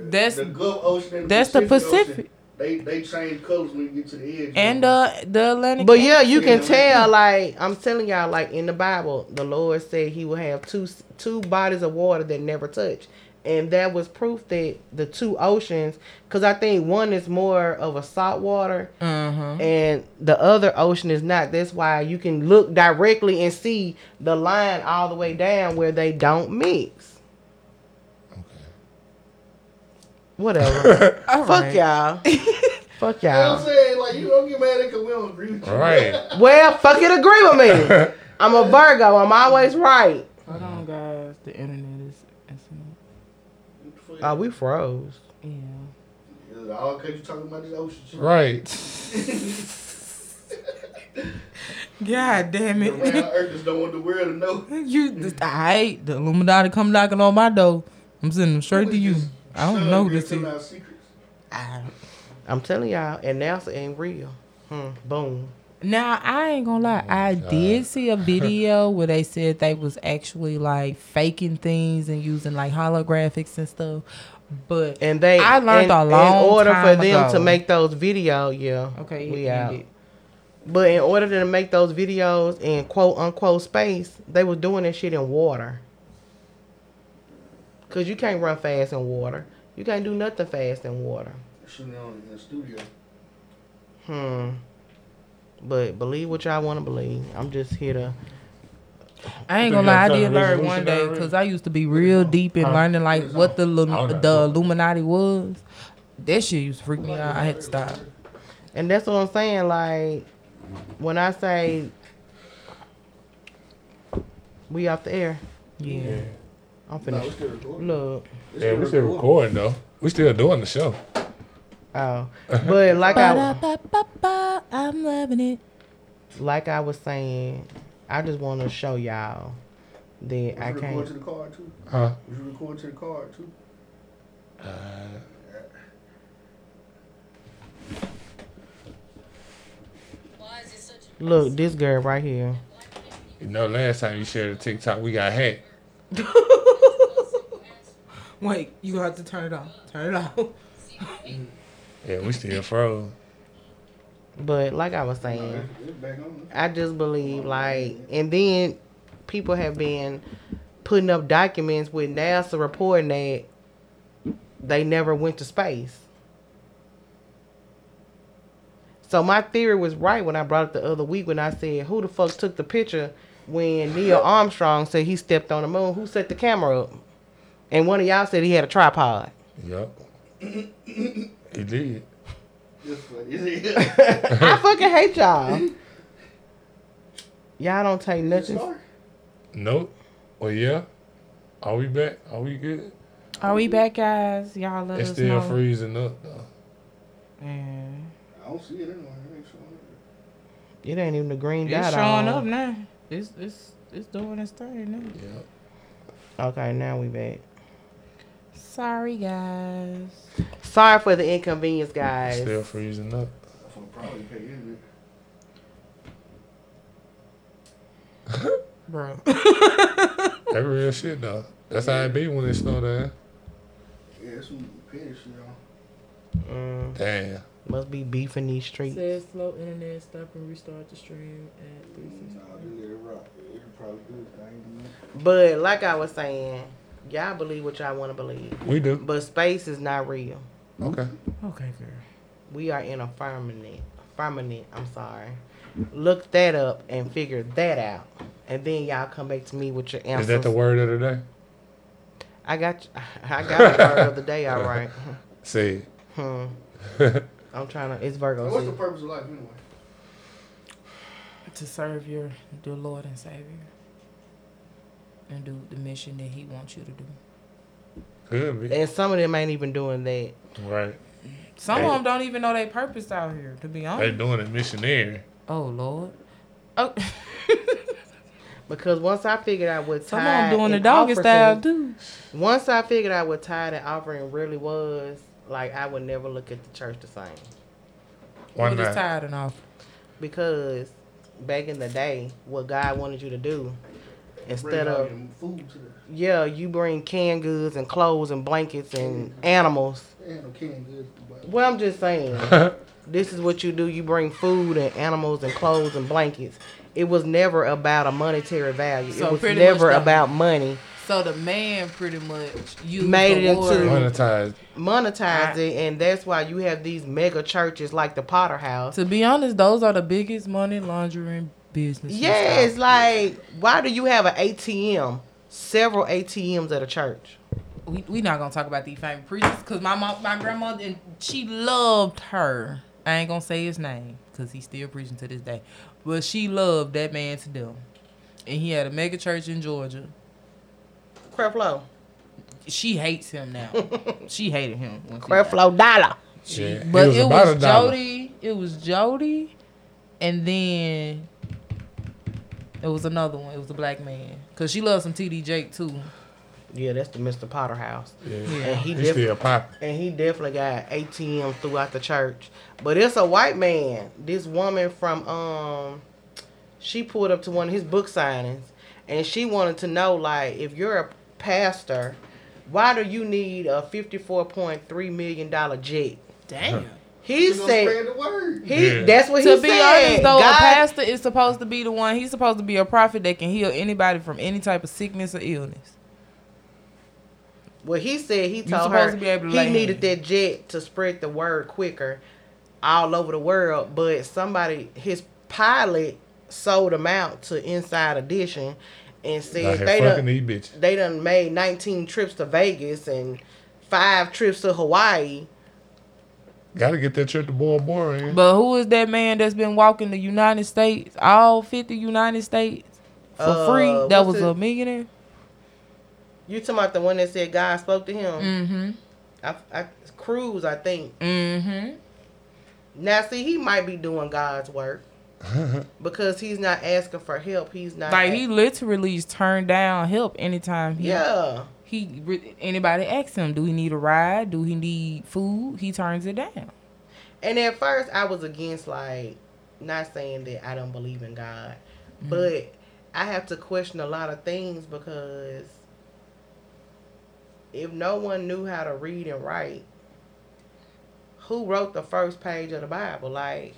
[SPEAKER 3] That's-
[SPEAKER 2] the Gulf Ocean. And
[SPEAKER 3] that's the
[SPEAKER 2] Pacific.
[SPEAKER 3] Pacific.
[SPEAKER 2] Ocean. They they change colors when you get to the edge.
[SPEAKER 3] and uh the Atlantic.
[SPEAKER 8] But yeah, you can tell. Like I'm telling y'all, like in the Bible, the Lord said He will have two two bodies of water that never touch, and that was proof that the two oceans. Because I think one is more of a salt water,
[SPEAKER 3] uh-huh.
[SPEAKER 8] and the other ocean is not. That's why you can look directly and see the line all the way down where they don't mix. Whatever.
[SPEAKER 3] All
[SPEAKER 8] Fuck
[SPEAKER 3] right.
[SPEAKER 8] y'all. Fuck y'all.
[SPEAKER 2] You know what I'm saying? Like you don't get mad because we don't agree with you.
[SPEAKER 1] Right.
[SPEAKER 8] Well, fuck it. Agree with me. I'm a Virgo. I'm always right.
[SPEAKER 3] Hold on, guys. The internet is. is
[SPEAKER 8] Oh, we froze.
[SPEAKER 3] yeah.
[SPEAKER 2] Yeah, All because you talking about this ocean shit.
[SPEAKER 1] Right.
[SPEAKER 3] God damn
[SPEAKER 2] Around
[SPEAKER 3] it.
[SPEAKER 2] Earth just don't want the world to know.
[SPEAKER 3] you, I hate the Illuminati come knocking on my door. I'm sending them straight to you. I don't know this is.
[SPEAKER 2] our secrets.
[SPEAKER 3] I-
[SPEAKER 8] I'm telling y'all, and NASA ain't real. Hmm. Boom.
[SPEAKER 3] Now I ain't gonna lie, I did see a video where they said they was actually like faking things and using like holographics and stuff. But
[SPEAKER 8] And they
[SPEAKER 3] I learned
[SPEAKER 8] in,
[SPEAKER 3] a long
[SPEAKER 8] in order
[SPEAKER 3] time
[SPEAKER 8] for them to make those videos, yeah.
[SPEAKER 3] Okay,
[SPEAKER 8] we out.
[SPEAKER 3] it.
[SPEAKER 8] But in order to make those videos in quote unquote space, they was doing that shit in water. Cause you can't run fast in water. You can't do nothing fast in water.
[SPEAKER 2] Shooting on in the studio.
[SPEAKER 8] Hmm. But believe what y'all want to believe. I'm just here to.
[SPEAKER 3] I ain't gonna lie, I did
[SPEAKER 1] something
[SPEAKER 3] learn one day because I used to be real deep in learning like what the Lu-
[SPEAKER 1] no.
[SPEAKER 3] the Illuminati was. That shit used to freak me out. I had to stop.
[SPEAKER 8] And that's what I'm saying. Like, when I say we off the air,
[SPEAKER 3] Yeah.
[SPEAKER 8] I'm
[SPEAKER 2] No,
[SPEAKER 8] finished.
[SPEAKER 2] we still recording.
[SPEAKER 8] Look.
[SPEAKER 2] It's
[SPEAKER 1] Yeah, we still recording though. We still doing the show.
[SPEAKER 8] Oh, but like I,
[SPEAKER 3] I'm loving it.
[SPEAKER 8] like I was saying, I just want to show y'all that
[SPEAKER 2] We
[SPEAKER 8] I
[SPEAKER 2] should record
[SPEAKER 8] can't.
[SPEAKER 2] to the car too.
[SPEAKER 1] Huh?
[SPEAKER 2] We should record to the car too.
[SPEAKER 1] Uh,
[SPEAKER 8] Look, this girl right here.
[SPEAKER 1] you know, last time you shared a TikTok, we got hacked.
[SPEAKER 3] Wait, you gonna have to turn it off. Turn it off.
[SPEAKER 1] Yeah, we still froze.
[SPEAKER 8] But like I was saying,
[SPEAKER 2] It's back on.
[SPEAKER 8] I just believe like, and then people have been putting up documents with NASA reporting that they never went to space. So my theory was right when I brought it the other week when I said, "Who the fuck took the picture when Neil Armstrong said he stepped on the moon? Who set the camera up?" And one of y'all said he had a tripod.
[SPEAKER 1] Yep. he did.
[SPEAKER 2] It's funny.
[SPEAKER 8] I fucking hate y'all. Y'all don't take nothing.
[SPEAKER 1] Nope. Well, yeah. Are we back? Are we good?
[SPEAKER 3] Are we back, guys? Y'all let
[SPEAKER 1] It's
[SPEAKER 3] us
[SPEAKER 1] still
[SPEAKER 3] know.
[SPEAKER 1] freezing up though.
[SPEAKER 3] Yeah.
[SPEAKER 2] I don't see it anyway. It ain't showing up.
[SPEAKER 8] It ain't even the green dot
[SPEAKER 3] It's showing up now. It's it's it's doing its thing now.
[SPEAKER 1] Yeah.
[SPEAKER 8] Okay, now we back.
[SPEAKER 3] Sorry, guys.
[SPEAKER 8] Sorry for the inconvenience, guys.
[SPEAKER 1] Still freezing up.
[SPEAKER 2] I'm gonna probably pay in
[SPEAKER 3] Bro.
[SPEAKER 1] That real shit though. That's how it be when it snow down.
[SPEAKER 2] it. Yeah, some petty shit on.
[SPEAKER 8] Mm,
[SPEAKER 1] Damn.
[SPEAKER 8] must be beef in these streets.
[SPEAKER 3] Says slow internet. Stop and restart the stream at three
[SPEAKER 2] Nah, it rock. Probably do its.
[SPEAKER 8] But like I was saying, y'all believe what y'all want to believe.
[SPEAKER 1] We do.
[SPEAKER 8] But space is not real.
[SPEAKER 1] Okay.
[SPEAKER 3] Okay, girl.
[SPEAKER 8] We are in a firmament. Firmament. I'm sorry. Look that up and figure that out, and then y'all come back to me with your answers.
[SPEAKER 1] Is that the word of the day?
[SPEAKER 8] I got. I got the word of the day. All right.
[SPEAKER 1] See.
[SPEAKER 8] Hmm. I'm trying to. It's Virgo.
[SPEAKER 2] So what's the purpose of life anyway?
[SPEAKER 3] To serve your dear Lord and Savior. And do the mission that He wants you to do.
[SPEAKER 1] Could be.
[SPEAKER 8] And some of them ain't even doing that.
[SPEAKER 1] Right.
[SPEAKER 3] Some
[SPEAKER 1] Hey.
[SPEAKER 3] of them don't even know their purpose out here, to be honest, they're
[SPEAKER 1] doing it missionary.
[SPEAKER 3] Oh, Lord. Oh,
[SPEAKER 8] Because once I figured out what
[SPEAKER 3] some of
[SPEAKER 8] tithe
[SPEAKER 3] them doing the
[SPEAKER 8] and
[SPEAKER 3] doggy
[SPEAKER 8] offering-
[SPEAKER 3] style, too.
[SPEAKER 8] Once I figured out what tithe and offering really was, like I would never look at the church the same.
[SPEAKER 1] Why
[SPEAKER 3] What is
[SPEAKER 1] not?
[SPEAKER 3] tired and off?
[SPEAKER 8] Because back in the day, what God wanted you to do,
[SPEAKER 2] Bring
[SPEAKER 8] instead of
[SPEAKER 2] food to the.
[SPEAKER 8] yeah, you bring canned goods and clothes and blankets and animals.
[SPEAKER 2] Ain't no canned goods. But
[SPEAKER 8] Well, I'm just saying, this is what you do. You bring food and animals and clothes and blankets. It was never about a monetary value.
[SPEAKER 3] So
[SPEAKER 8] it was
[SPEAKER 3] pretty
[SPEAKER 8] never
[SPEAKER 3] much the-
[SPEAKER 8] about money.
[SPEAKER 3] So the man pretty much used
[SPEAKER 8] Made
[SPEAKER 3] the
[SPEAKER 8] it
[SPEAKER 3] word-
[SPEAKER 8] into-
[SPEAKER 1] Monetized.
[SPEAKER 8] Monetized it, and that's why you have these mega churches like the Potter House.
[SPEAKER 3] To be honest, those are the biggest money laundering businesses.
[SPEAKER 8] Yes,
[SPEAKER 3] out
[SPEAKER 8] like why do you have an ATM? Several ATMs at a church.
[SPEAKER 3] we we not gonna talk about these famous preachers because my mom, my grandmother, and she loved her. I ain't gonna say his name because he's still preaching to this day, but she loved that man to death. And he had a mega church in Georgia.
[SPEAKER 8] Creflo.
[SPEAKER 3] She hates him now. she hated him. once he died.
[SPEAKER 8] Creflo Dollar.
[SPEAKER 1] Yeah.
[SPEAKER 3] But
[SPEAKER 1] was
[SPEAKER 3] it was
[SPEAKER 1] a dollar.
[SPEAKER 3] Jody. It was Jody, and then it was another one. It was a black man. Cause she loves some TD Jake too.
[SPEAKER 8] Yeah, that's the Mr. Potter house.
[SPEAKER 1] Yeah.
[SPEAKER 8] And he
[SPEAKER 1] He
[SPEAKER 8] def-
[SPEAKER 1] still popping.
[SPEAKER 8] and he definitely got ATM throughout the church. But it's a white man. This woman from um she pulled up to one of his book signings and she wanted to know like if you're a pastor, why do you need a fifty four point three million dollar jet?
[SPEAKER 3] Damn.
[SPEAKER 8] He
[SPEAKER 2] You gonna
[SPEAKER 8] said
[SPEAKER 2] spread the word.
[SPEAKER 8] he
[SPEAKER 1] Yeah.
[SPEAKER 8] that's what he
[SPEAKER 3] to
[SPEAKER 8] said.
[SPEAKER 3] be honest, though, a pastor is supposed to be the one. He's supposed to be a prophet that can heal anybody from any type of sickness or illness.
[SPEAKER 8] Well, he said he told
[SPEAKER 3] supposed
[SPEAKER 8] her
[SPEAKER 3] to be able to
[SPEAKER 8] he needed
[SPEAKER 3] hands.
[SPEAKER 8] that jet to spread the word quicker all over the world. But somebody, his pilot, sold him out to Inside Edition and said
[SPEAKER 1] here
[SPEAKER 8] they
[SPEAKER 1] fucking
[SPEAKER 8] done, they done made 19 trips to Vegas and five trips to Hawaii.
[SPEAKER 1] Gotta get that trip to Bora Bora in.
[SPEAKER 3] But who is that man that's been walking the United States, all 50 United States, for
[SPEAKER 8] Uh,
[SPEAKER 3] free? That
[SPEAKER 8] what's
[SPEAKER 3] was a millionaire?
[SPEAKER 8] You talking about the one that said God spoke to him?
[SPEAKER 3] Mm-hmm.
[SPEAKER 8] I, I, Cruz, I think.
[SPEAKER 3] Mm-hmm.
[SPEAKER 8] Now, see, he might be doing God's work because he's not asking for help. He's not
[SPEAKER 3] Like, he literally turned down help anytime he...
[SPEAKER 8] yeah.
[SPEAKER 3] He anybody asks him, do he need a ride? Do he need food? He turns it down.
[SPEAKER 8] And at first, I was against like not saying that I don't believe in God, mm-hmm. but I have to question a lot of things because if no one knew how to read and write, who wrote the first page of the Bible? Like,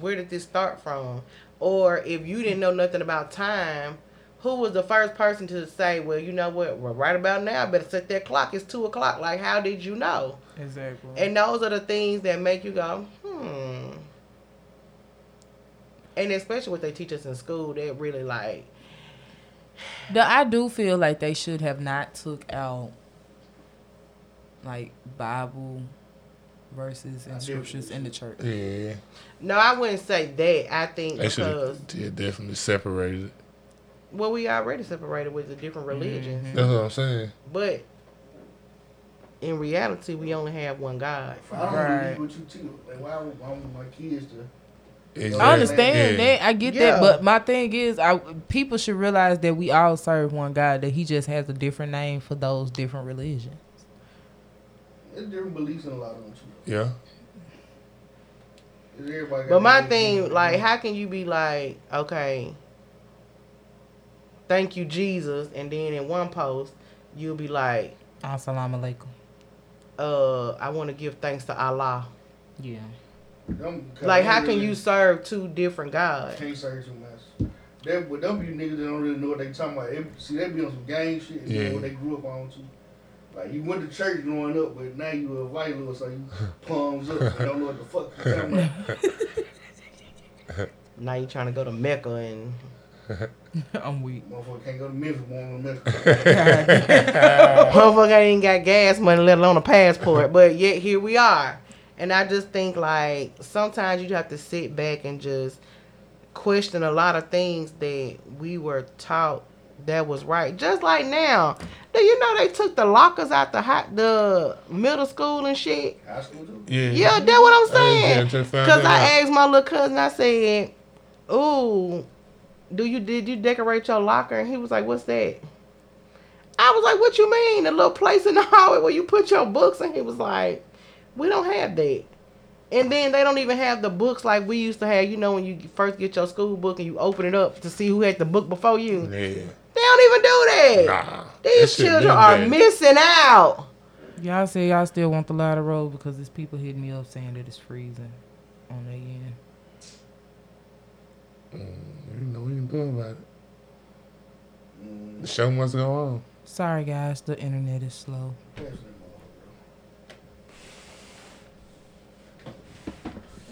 [SPEAKER 8] where did this start from? Or if you didn't know nothing about time, who was the first person to say, well, you know what, well, right about now, I better set that clock. It's two o'clock. Like, how did you know?
[SPEAKER 3] Exactly.
[SPEAKER 8] And those are the things that make you go, hmm. And especially what they teach us in school, they really like,
[SPEAKER 3] The, I do feel like they should have not took out like Bible verses and scriptures in the church.
[SPEAKER 1] Yeah.
[SPEAKER 8] no, I wouldn't say that. I think
[SPEAKER 1] They should
[SPEAKER 8] because,
[SPEAKER 1] have yeah, definitely separated it.
[SPEAKER 8] Well, we already separated with the different mm-hmm. religions.
[SPEAKER 1] That's what I'm saying.
[SPEAKER 8] But in reality, we only have one God.
[SPEAKER 2] I don't
[SPEAKER 3] Right.
[SPEAKER 2] believe what you teach, like why would I want my kids to?
[SPEAKER 1] Exactly.
[SPEAKER 3] I understand
[SPEAKER 1] Yeah.
[SPEAKER 3] that. I get
[SPEAKER 8] Yeah.
[SPEAKER 3] that. But my thing is, I people should realize that we all serve one God. That He just has a different name for those different religions.
[SPEAKER 2] There's different beliefs in a lot of them too.
[SPEAKER 1] Yeah.
[SPEAKER 8] But my thing, like, how can you be like, okay, thank you, Jesus, and then in one post, you'll be like,
[SPEAKER 3] Assalamu alaikum.
[SPEAKER 8] uh, I want to give thanks to Allah.
[SPEAKER 3] Yeah.
[SPEAKER 8] Like, how can you serve two different gods?
[SPEAKER 2] Can't say too much. That, but them be niggas that don't really know what they talking about. They, see, they be on some gang shit. and
[SPEAKER 1] Yeah.
[SPEAKER 2] know what they grew up on too. Like you went to church growing up, but now you a white little, so you palms up and don't know what the fuck you talking about.
[SPEAKER 8] Now you trying to go to Mecca and
[SPEAKER 3] I'm weak.
[SPEAKER 2] Motherfucker can't go to Memphis, won't go to Memphis.
[SPEAKER 8] motherfucker ain't got gas money, let alone a passport. But yet here we are. And I just think like sometimes you have to sit back and just question a lot of things that we were taught that was right. Just like now, do you know they took the lockers out the hot the middle school and shit?
[SPEAKER 2] High school too.
[SPEAKER 1] Yeah.
[SPEAKER 8] Yeah, that's what I'm saying. Cause
[SPEAKER 1] that
[SPEAKER 8] I asked my little cousin, I said, "Ooh, do you did you decorate your locker?" And he was like, "What's that?" I was like, "What you mean? The little place in the hallway where you put your books?" And he was like, "We don't have that." And then they don't even have the books like we used to have. You know, when you first get your school book and you open it up to see who had the book before you.
[SPEAKER 1] Yeah.
[SPEAKER 8] They don't even do that.
[SPEAKER 1] Nah.
[SPEAKER 8] These children are
[SPEAKER 1] bad.
[SPEAKER 8] missing out.
[SPEAKER 3] Y'all say y'all still want the ladder road because there's people hitting me up saying that it's freezing on their end.
[SPEAKER 1] You know, we can do about it. The show must go on.
[SPEAKER 3] Sorry guys, the internet is slow.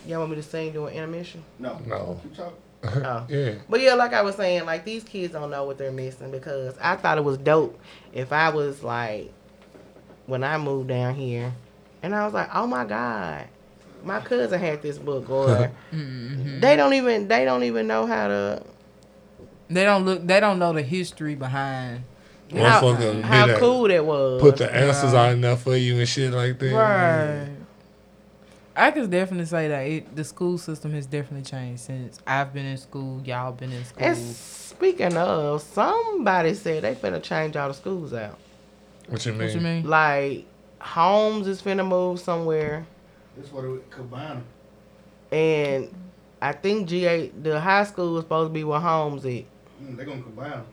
[SPEAKER 8] Y'all want me to sing during intermission?
[SPEAKER 2] No.
[SPEAKER 1] No.
[SPEAKER 2] Keep talking.
[SPEAKER 8] Oh.
[SPEAKER 1] Yeah.
[SPEAKER 8] But yeah, like I was saying, like these kids don't know what they're missing because I thought it was dope if I was like when I moved down here and I was like, Oh my God, my cousin had this book or mm-hmm. they don't even they don't even know how to
[SPEAKER 3] They don't look. They don't know the history behind.
[SPEAKER 8] how, how
[SPEAKER 1] like,
[SPEAKER 8] cool that was.
[SPEAKER 1] Put the answers out enough for you and shit like that.
[SPEAKER 3] Right. I could definitely say that it, the school system has definitely changed since I've been in school. Y'all been in school.
[SPEAKER 8] and speaking of, somebody said they finna change all the schools out.
[SPEAKER 1] What you mean?
[SPEAKER 3] What you mean?
[SPEAKER 8] Like Holmes is finna move somewhere,
[SPEAKER 2] That's what it combine.
[SPEAKER 8] and I think GA the high school was supposed to be where Holmes at.
[SPEAKER 2] Mm, they gonna combine.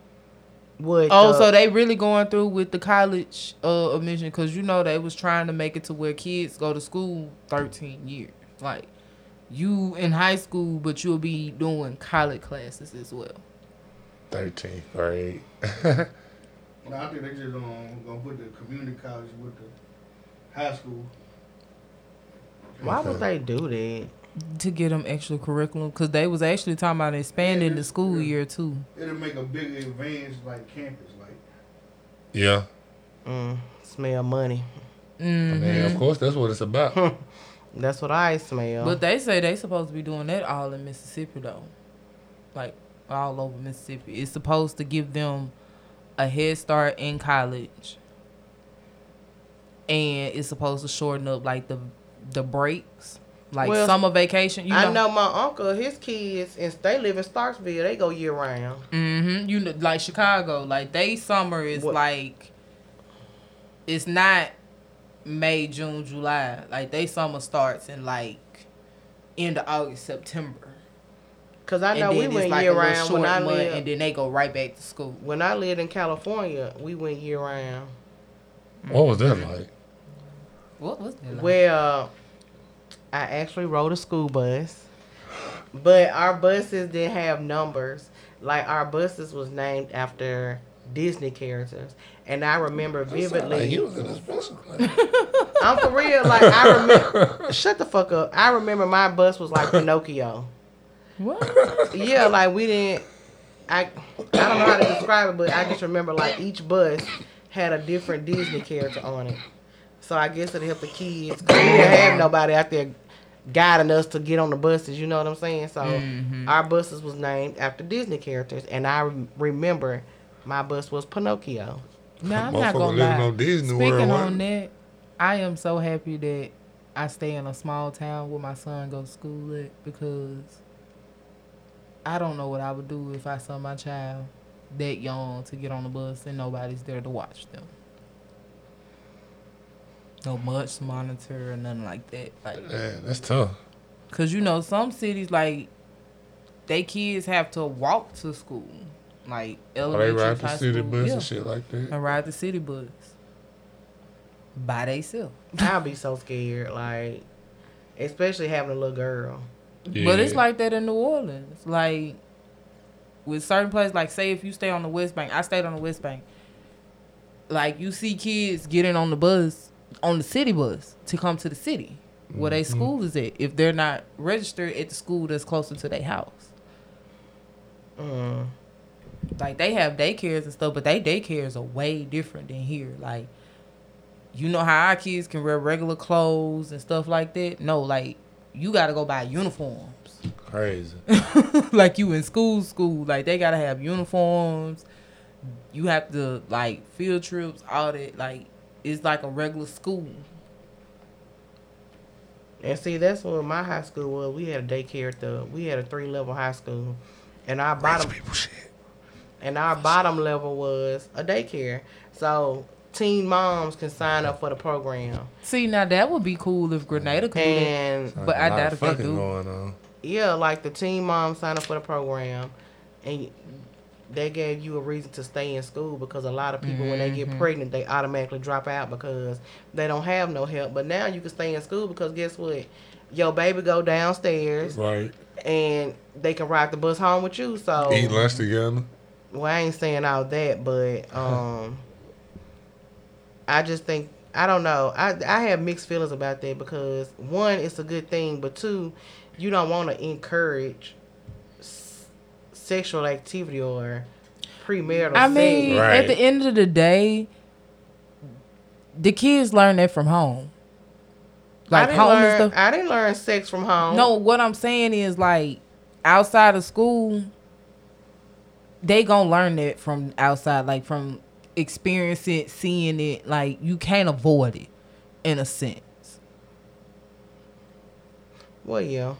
[SPEAKER 8] What?
[SPEAKER 3] Oh,
[SPEAKER 8] the-
[SPEAKER 3] so they really going through with the college uh, admission because you know they was trying to make it to where kids go to school thirteen years. Like you in high school, but you'll be doing college classes as well.
[SPEAKER 1] 13th grade.
[SPEAKER 2] No, I think they just um, gonna put the community college with the high school.
[SPEAKER 8] Why would they do that?
[SPEAKER 3] To get them extra curriculum because they was actually talking about expanding the school year too.
[SPEAKER 2] It'll make a bigger advance like campus, like
[SPEAKER 1] yeah.
[SPEAKER 8] Mm, smell money.
[SPEAKER 1] I mean, of course, that's what it's about.
[SPEAKER 8] That's what I smell.
[SPEAKER 3] But they say they supposed to be doing that all in Mississippi though, like all over Mississippi. It's supposed to give them a head start in college, and it's supposed to shorten up like the the breaks, like
[SPEAKER 8] Well,
[SPEAKER 3] summer vacation. You know,
[SPEAKER 8] I know my uncle, his kids, and they live in Starksville. They go year round.
[SPEAKER 3] Mm-hmm. You know, like Chicago, like they summer is
[SPEAKER 8] What-
[SPEAKER 3] like it's not May, June, July. Like they summer starts in like end of August, September.
[SPEAKER 8] Cause I know we went
[SPEAKER 3] like a
[SPEAKER 8] year round when I
[SPEAKER 3] month,
[SPEAKER 8] lived.
[SPEAKER 3] and then they go right back to school.
[SPEAKER 8] when I lived in California, we went year round.
[SPEAKER 1] What was that like?
[SPEAKER 3] What was that? Like?
[SPEAKER 8] Well, I actually rode a school bus, but our buses didn't have numbers. Like our buses was named after Disney characters, and I remember
[SPEAKER 1] Like
[SPEAKER 8] vividly.
[SPEAKER 1] he was in a special class.
[SPEAKER 8] I'm for real. Like I remember. shut the fuck up. I remember my bus was like Pinocchio.
[SPEAKER 3] What?
[SPEAKER 8] Yeah, like we didn't. I I don't know how to describe it, but I just remember like each bus had a different Disney character on it. So I guess it helped the kids. 'cause we didn't have nobody out there guiding us to get on the buses. You know what I'm saying? So mm-hmm. our buses was named after Disney characters, and I rem- remember my bus was Pinocchio.
[SPEAKER 3] No, I'm not gonna
[SPEAKER 1] living
[SPEAKER 3] lie.
[SPEAKER 1] on Disney
[SPEAKER 3] Speaking
[SPEAKER 1] World,
[SPEAKER 3] on
[SPEAKER 1] what?
[SPEAKER 3] that, I am so happy that I stay in a small town where my son goes to school at because I don't know what I would do if I saw my child that young to get on the bus and nobody's there to watch them. No much monitor or nothing like that. Like
[SPEAKER 1] Man, that's tough.
[SPEAKER 3] Cause you know some cities like they kids have to walk to school, like elementary.
[SPEAKER 1] Oh, they ride the city
[SPEAKER 3] school,
[SPEAKER 1] bus
[SPEAKER 3] yeah,
[SPEAKER 1] and shit like that.
[SPEAKER 3] and ride the city bus by themselves.
[SPEAKER 8] I'll be so scared, like especially having a little girl.
[SPEAKER 3] But it's like that in New Orleans, like with certain places. Like say if you stay on the West Bank, I stayed on the West Bank. Like you see kids getting on the bus, on the city bus to come to the city where they school is at. If they're not registered at the school that's closer to their house.
[SPEAKER 8] Mm.
[SPEAKER 3] like they have daycares and stuff, but they daycares are way different than here. Like, you know how our kids can wear regular clothes and stuff like that. No, like you gotta go buy uniforms.
[SPEAKER 1] Crazy.
[SPEAKER 3] like you in school, school. Like they gotta have uniforms. You have to like field trips, all that. Like it's like a regular school.
[SPEAKER 8] And see, that's what my high school was. We had a daycare at the. We had a three level high school, and our bottom
[SPEAKER 1] people shit.
[SPEAKER 8] and our bottom level was a daycare. So teen moms can sign up for the program,
[SPEAKER 3] See, now that would be cool if Grenada could. do that.
[SPEAKER 8] and
[SPEAKER 3] But I
[SPEAKER 1] Like a lot
[SPEAKER 3] doubt if they do.
[SPEAKER 1] going on.
[SPEAKER 8] yeah, like the teen moms sign up for the program, and they gave you a reason to stay in school because a lot of people when they get pregnant they automatically drop out because they don't have no help. But now you can stay in school because guess what? Your baby go downstairs
[SPEAKER 1] Right.
[SPEAKER 8] and they can ride the bus home with you. So
[SPEAKER 1] Eat lunch together.
[SPEAKER 8] well, I ain't saying all that, but um, I just think I don't know. I I have mixed feelings about that because one, it's a good thing, but two, you don't want to encourage s- sexual activity or premarital
[SPEAKER 3] I mean.
[SPEAKER 1] Right.
[SPEAKER 3] at the end of the day, the kids learn that from home.
[SPEAKER 8] I
[SPEAKER 3] Like
[SPEAKER 8] didn't,
[SPEAKER 3] home
[SPEAKER 8] learn,
[SPEAKER 3] is the
[SPEAKER 8] I didn't learn sex from home.
[SPEAKER 3] no. What I'm saying is like outside of school, they gonna learn that from outside, like from experiencing seeing it. Like you can't avoid it, in a sense.
[SPEAKER 8] Well, yeah.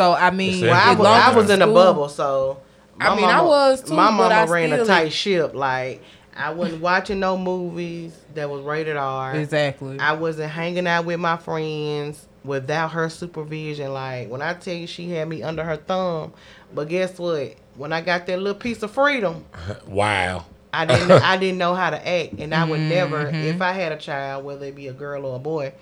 [SPEAKER 3] So I mean,
[SPEAKER 1] Well,
[SPEAKER 8] Well, I was, I was in a bubble, so
[SPEAKER 3] I
[SPEAKER 8] my
[SPEAKER 3] mean, I was too,
[SPEAKER 8] My
[SPEAKER 3] but
[SPEAKER 8] mama
[SPEAKER 3] I
[SPEAKER 8] ran a
[SPEAKER 3] still-
[SPEAKER 8] tight ship. Like I wasn't watching no movies that was rated R.
[SPEAKER 3] Exactly.
[SPEAKER 8] I wasn't hanging out with my friends without her supervision. Like when I tell you she had me under her thumb, but guess what? When I got that little piece of freedom,
[SPEAKER 1] Wow.
[SPEAKER 8] I didn't I didn't know how to act, and I would never,
[SPEAKER 3] Mm-hmm.
[SPEAKER 8] if I had a child, whether it be a girl or a boy,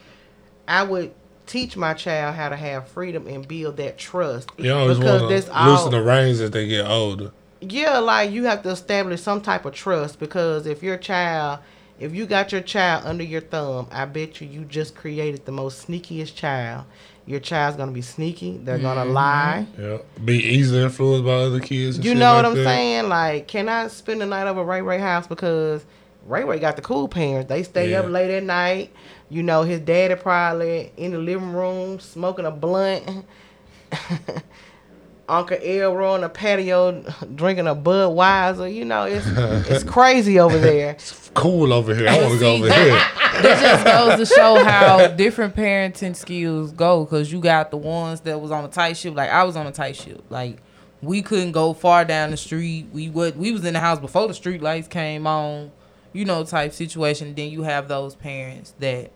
[SPEAKER 8] I would teach my child how to have freedom and build that trust.
[SPEAKER 1] You always
[SPEAKER 8] because
[SPEAKER 1] want to
[SPEAKER 8] that's
[SPEAKER 1] loosen the reins as they get older.
[SPEAKER 8] yeah, like you have to establish some type of trust because if your child, if you got your child under your thumb, I bet you you just created the most sneakiest child. Your child's gonna be sneaky. They're gonna
[SPEAKER 3] Mm-hmm.
[SPEAKER 8] lie.
[SPEAKER 1] Yeah. Be easily influenced by other kids. and
[SPEAKER 8] You know
[SPEAKER 1] like
[SPEAKER 8] what I'm
[SPEAKER 1] that.
[SPEAKER 8] saying? Like, can I spend the night over Ray Ray house because Ray Ray got the cool parents. They stay up late at night. You know, his daddy probably in the living room smoking a blunt. Uncle Elroy on the patio drinking a Budweiser. You know, it's it's crazy over there.
[SPEAKER 1] It's cool over here. I want to go over here.
[SPEAKER 3] that just goes to show how different parenting skills go because you got the ones that was on a tight ship like i was on a tight ship like we couldn't go far down the street we would we was in the house before the street lights came on you know type situation then you have those parents that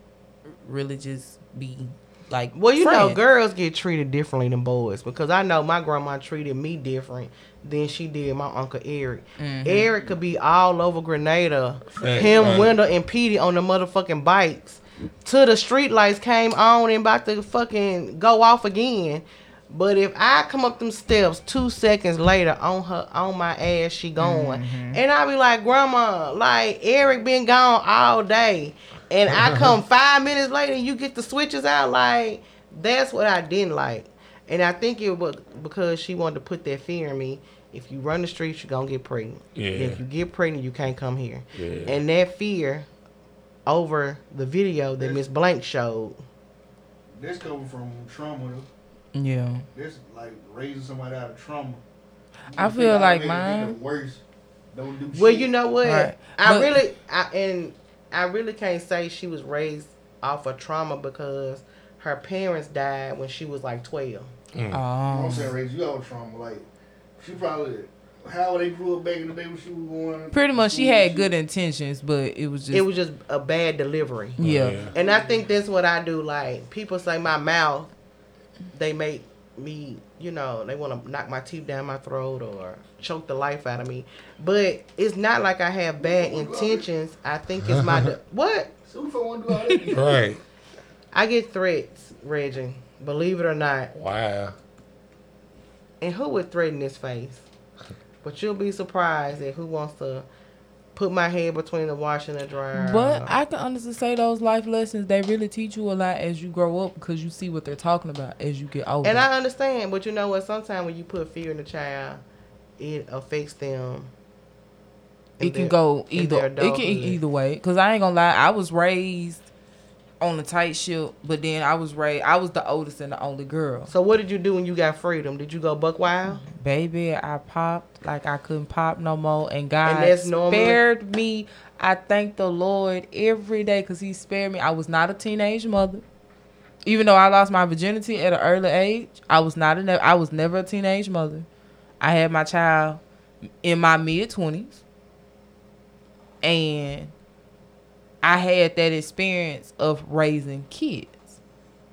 [SPEAKER 3] really just be like
[SPEAKER 8] Well, you know, girls get treated differently than boys because I know my grandma treated me different than she did my uncle Eric.
[SPEAKER 3] Mm-hmm.
[SPEAKER 8] Eric could be all over Grenada,
[SPEAKER 1] Fact,
[SPEAKER 8] him,
[SPEAKER 1] right.
[SPEAKER 8] Wendell, and Petey on the motherfucking bikes. Till the street lights came on and about to fucking go off again. But if I come up them steps two seconds later on her on my ass, she going,
[SPEAKER 3] Mm-hmm.
[SPEAKER 8] and I be like, Grandma, like Eric been gone all day, and I come five minutes later, you get the switches out. Like that's what I didn't like, and I think it was because she wanted to put that fear in me. If you run the streets, you're gonna get pregnant.
[SPEAKER 1] Yeah.
[SPEAKER 8] If you get pregnant, you can't come here.
[SPEAKER 1] Yeah.
[SPEAKER 8] And that fear over the video that Miss Blank showed.
[SPEAKER 2] This coming from trauma. Though.
[SPEAKER 3] yeah
[SPEAKER 2] This like raising somebody out of trauma.
[SPEAKER 3] I
[SPEAKER 2] You
[SPEAKER 3] feel like
[SPEAKER 2] automatically
[SPEAKER 3] mine-
[SPEAKER 2] the Worst. Don't do
[SPEAKER 8] Well,
[SPEAKER 2] shit.
[SPEAKER 8] you know what?
[SPEAKER 3] Right.
[SPEAKER 8] I
[SPEAKER 3] But-
[SPEAKER 8] really, I and I really can't say she was raised off of trauma because her parents died when she was like twelve.
[SPEAKER 2] You know what
[SPEAKER 3] um,
[SPEAKER 2] I'm saying raise you out of trauma. Like she probably how they grew up back in the day when she was going.
[SPEAKER 3] pretty much she
[SPEAKER 2] school
[SPEAKER 3] had
[SPEAKER 2] shit.
[SPEAKER 3] good intentions but it was just
[SPEAKER 8] It was just a bad delivery.
[SPEAKER 3] yeah.
[SPEAKER 1] Yeah.
[SPEAKER 8] And I think that's what I do. Like people say my mouth, they make me, you know, they want to knock my teeth down my throat or choke the life out of me. But it's not like I have bad intentions. I think it's my de- what
[SPEAKER 2] So who the fuck want to do all that?
[SPEAKER 1] Right.
[SPEAKER 8] I get threats, Reggie. Believe it or not.
[SPEAKER 1] Wow.
[SPEAKER 8] And who would threaten this face? But you'll be surprised at who wants to put my head between the wash and the dryer.
[SPEAKER 3] But I can honestly say those life lessons they really teach you a lot as you grow up because you see what they're talking about as you get older.
[SPEAKER 8] and I understand, but you know what? Sometimes when you put fear in a child, it affects them.
[SPEAKER 3] it can
[SPEAKER 8] their-
[SPEAKER 3] go either. It can either way. Cause I ain't gonna lie, I was raised on a tight ship, but then I was raised. I was the oldest and the only girl.
[SPEAKER 8] So what did you do when you got freedom? Did you go buck wild?
[SPEAKER 3] Baby, I popped like I couldn't pop no more, and God
[SPEAKER 8] that's normal?
[SPEAKER 3] spared me. I thank the Lord every day because He spared me. I was not a teenage mother, even though I lost my virginity at an early age. I was not a. ne- I was never a teenage mother. I had my child in my mid twenties, and I had that experience of raising kids.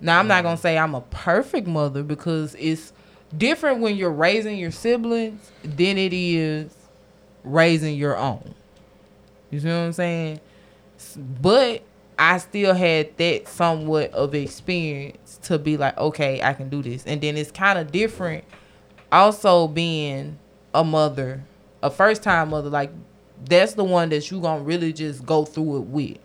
[SPEAKER 3] Now I'm not mm. gonna say I'm a perfect mother because it's different when you're raising your siblings than it is raising your own. You see what I'm saying? But I still had that somewhat of experience to be like, okay, I can do this. And then it's kind of different also being a mother, a first time mother, like that's the one that you gonna really just go through it with.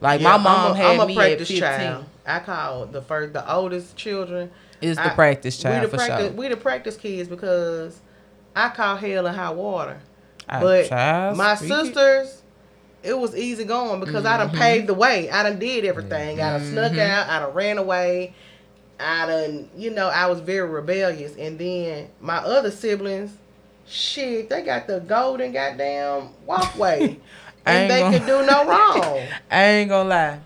[SPEAKER 3] Like
[SPEAKER 8] Yeah,
[SPEAKER 3] my mom
[SPEAKER 8] I'm a,
[SPEAKER 3] had
[SPEAKER 8] I'm a
[SPEAKER 3] me at
[SPEAKER 8] practice
[SPEAKER 3] 15.
[SPEAKER 8] child. I call the first, the oldest children.
[SPEAKER 3] Is the
[SPEAKER 8] I-
[SPEAKER 3] practice child
[SPEAKER 8] we the
[SPEAKER 3] for
[SPEAKER 8] practice,
[SPEAKER 3] sure.
[SPEAKER 8] We the practice kids because I call hell and high water.
[SPEAKER 3] Ah,
[SPEAKER 8] But my
[SPEAKER 3] speak it.
[SPEAKER 8] sisters, it was easy going because I done
[SPEAKER 3] Mm-hmm.
[SPEAKER 8] paved the way. I done did everything. I done snuck out. I done ran away. I done, you know, I was very rebellious. And then my other siblings, shit, they got the golden goddamn walkway. And they
[SPEAKER 3] gonna-
[SPEAKER 8] can do no wrong.
[SPEAKER 3] I ain't gonna lie.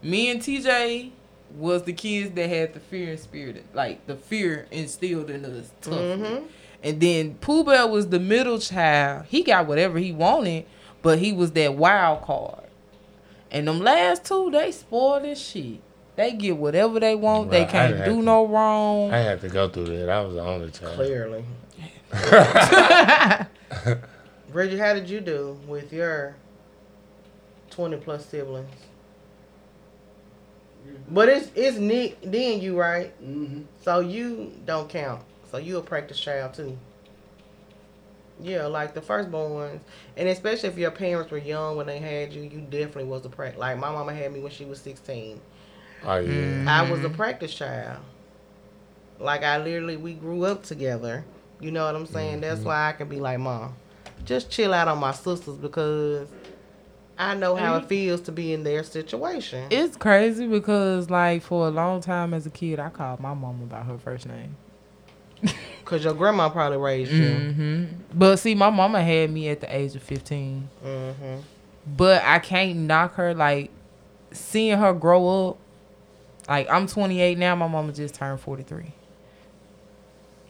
[SPEAKER 3] Me and TJ was the kids that had the fear and spirit, like the fear instilled in us. Tough.
[SPEAKER 8] Mhm.
[SPEAKER 3] And then Pooh Bear was the middle child. He got whatever he wanted, but he was that wild card. And them last two, they spoiled this shit. They get whatever they want. they can't do
[SPEAKER 1] to-
[SPEAKER 3] no wrong.
[SPEAKER 1] I had to go through that. I was the only child.
[SPEAKER 8] Clearly. Bridget, how did you do with your 20 plus siblings? But it's it's Nick, then you, right?
[SPEAKER 2] Mm-hmm.
[SPEAKER 8] So you don't count. So you a practice child too. Yeah, like the firstborns, and especially if your parents were young when they had you, you definitely was a practice. Like my mama had me when she was sixteen.
[SPEAKER 1] Oh yeah.
[SPEAKER 8] I was a practice child. Like I literally, we grew up together. You know what I'm saying? That's why I can be like, mom, just chill out on my sisters because I know how it feels to be in their situation.
[SPEAKER 3] It's crazy because like for a long time as a kid, I called my mama by her first name.
[SPEAKER 8] Cause your grandma probably raised you.
[SPEAKER 3] hmm But see, my mama had me at the age of 15.
[SPEAKER 8] Mm-hmm.
[SPEAKER 3] But I can't knock her. Like seeing her grow up. Like I'm 28 now. My mama just turned 43,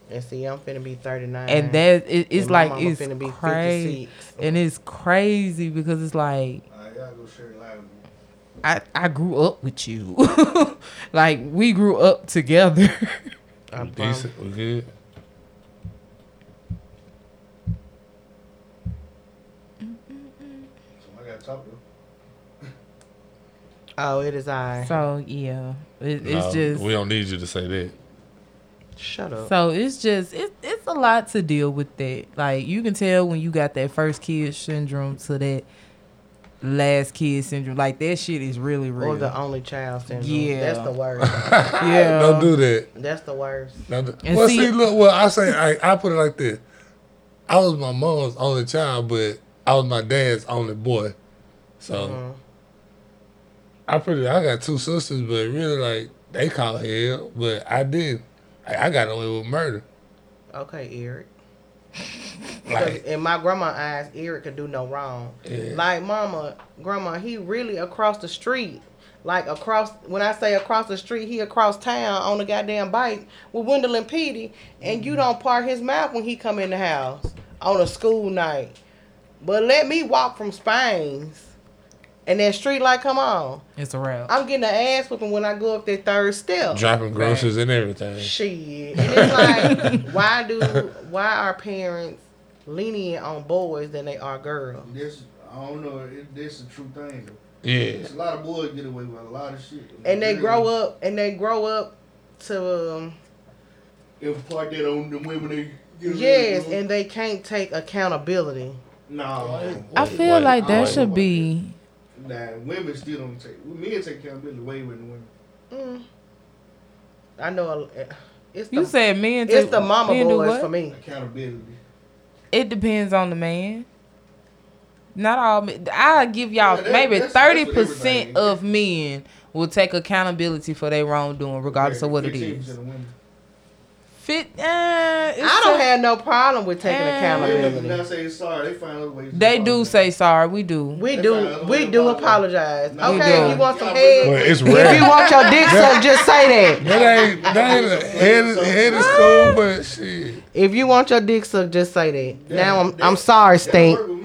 [SPEAKER 8] And see, I'm finna be 39.
[SPEAKER 3] and that it, it's
[SPEAKER 8] And my
[SPEAKER 3] like
[SPEAKER 8] mama
[SPEAKER 3] it's
[SPEAKER 8] finna be
[SPEAKER 3] crazy,
[SPEAKER 8] 56.
[SPEAKER 3] and it's crazy because it's like
[SPEAKER 2] Alright, y'all go share it live.
[SPEAKER 3] I I grew up with you, like we grew up together.
[SPEAKER 8] I
[SPEAKER 1] We
[SPEAKER 8] promise.
[SPEAKER 1] decent. We good.
[SPEAKER 2] So I gotta talk to her.
[SPEAKER 8] Oh, it is I.
[SPEAKER 3] so yeah, it,
[SPEAKER 1] No,
[SPEAKER 3] it's just
[SPEAKER 1] we don't need you to say that.
[SPEAKER 8] Shut up.
[SPEAKER 3] So it's just it's it's a lot to deal with that. Like you can tell when you got that first kid syndrome to that last kid syndrome. Like that shit is really real.
[SPEAKER 8] or the only child syndrome.
[SPEAKER 3] Yeah.
[SPEAKER 8] That's the worst.
[SPEAKER 3] yeah.
[SPEAKER 1] Don't do that.
[SPEAKER 8] That's the worst.
[SPEAKER 1] Don't
[SPEAKER 3] And
[SPEAKER 1] well,
[SPEAKER 3] see-
[SPEAKER 1] see, look. Well, I say I, I put it like this. I was my mom's only child, but I was my dad's only boy. So
[SPEAKER 8] Mhm.
[SPEAKER 1] I pretty. I got two sisters, but really like they call hell, but I did. I, I got away with murder.
[SPEAKER 8] Okay, Eric.
[SPEAKER 1] Like
[SPEAKER 8] in my grandma eyes, Eric could do no wrong.
[SPEAKER 1] Yeah.
[SPEAKER 8] Like mama, grandma, he really across the street. Like across, when I say across the street, he across town on a goddamn bike with Wendell and Petey, and you mm-hmm. don't part his mouth when he come in the house on a school night. But let me walk from Spain's, and that street light come on.
[SPEAKER 3] It's a wrap.
[SPEAKER 8] I'm getting an ass whooping when I go up that third step.
[SPEAKER 1] dropping groceries and everything.
[SPEAKER 8] Shit. And it's like, why do why are parents lenient on boys than they are girls?
[SPEAKER 2] This I don't know. It, this is a true thing. Though.
[SPEAKER 1] Yeah.
[SPEAKER 2] There's a lot of boys get away with a lot of shit.
[SPEAKER 8] And they grow up and they grow up to um,
[SPEAKER 2] If part that on the women they
[SPEAKER 8] yes, and they can't take accountability.
[SPEAKER 2] no.
[SPEAKER 3] I feel
[SPEAKER 1] Wait,
[SPEAKER 3] like that should be.
[SPEAKER 2] Nah, women still don't take. Men take accountability way more than women.
[SPEAKER 8] Mm. I know a, it's the,
[SPEAKER 3] You said men.
[SPEAKER 8] it's
[SPEAKER 3] take-
[SPEAKER 8] the mama
[SPEAKER 3] men do
[SPEAKER 8] boys
[SPEAKER 3] what?
[SPEAKER 8] for me.
[SPEAKER 2] Accountability.
[SPEAKER 3] It depends on the man. Not all men. I give y'all
[SPEAKER 2] Yeah, that-
[SPEAKER 3] maybe
[SPEAKER 2] that's- that's
[SPEAKER 3] thirty
[SPEAKER 2] what
[SPEAKER 3] percent of men will take accountability for their wrongdoing, regardless of what it
[SPEAKER 2] 15%
[SPEAKER 3] is.
[SPEAKER 2] of women.
[SPEAKER 3] Fit. Uh,
[SPEAKER 8] I don't have no problem with taking
[SPEAKER 3] Eh.
[SPEAKER 2] Women do
[SPEAKER 8] accountability.
[SPEAKER 2] not say sorry. They find other ways.
[SPEAKER 3] They do say sorry. We do.
[SPEAKER 8] We
[SPEAKER 2] They
[SPEAKER 8] do
[SPEAKER 2] find other ways
[SPEAKER 8] we do
[SPEAKER 2] apologize.
[SPEAKER 8] apologize.
[SPEAKER 2] No,
[SPEAKER 3] we
[SPEAKER 8] Okay,
[SPEAKER 3] do.
[SPEAKER 8] you want some
[SPEAKER 2] Y'all
[SPEAKER 8] head?
[SPEAKER 1] Well, it's
[SPEAKER 8] If you want your dick sucked, just say that.
[SPEAKER 1] That ain't that ain't head head is cool, but shit.
[SPEAKER 8] If you want your dick sucked, just say that.
[SPEAKER 2] That-
[SPEAKER 8] now I'm
[SPEAKER 2] that-
[SPEAKER 8] I'm sorry,
[SPEAKER 2] They don't
[SPEAKER 8] Stink.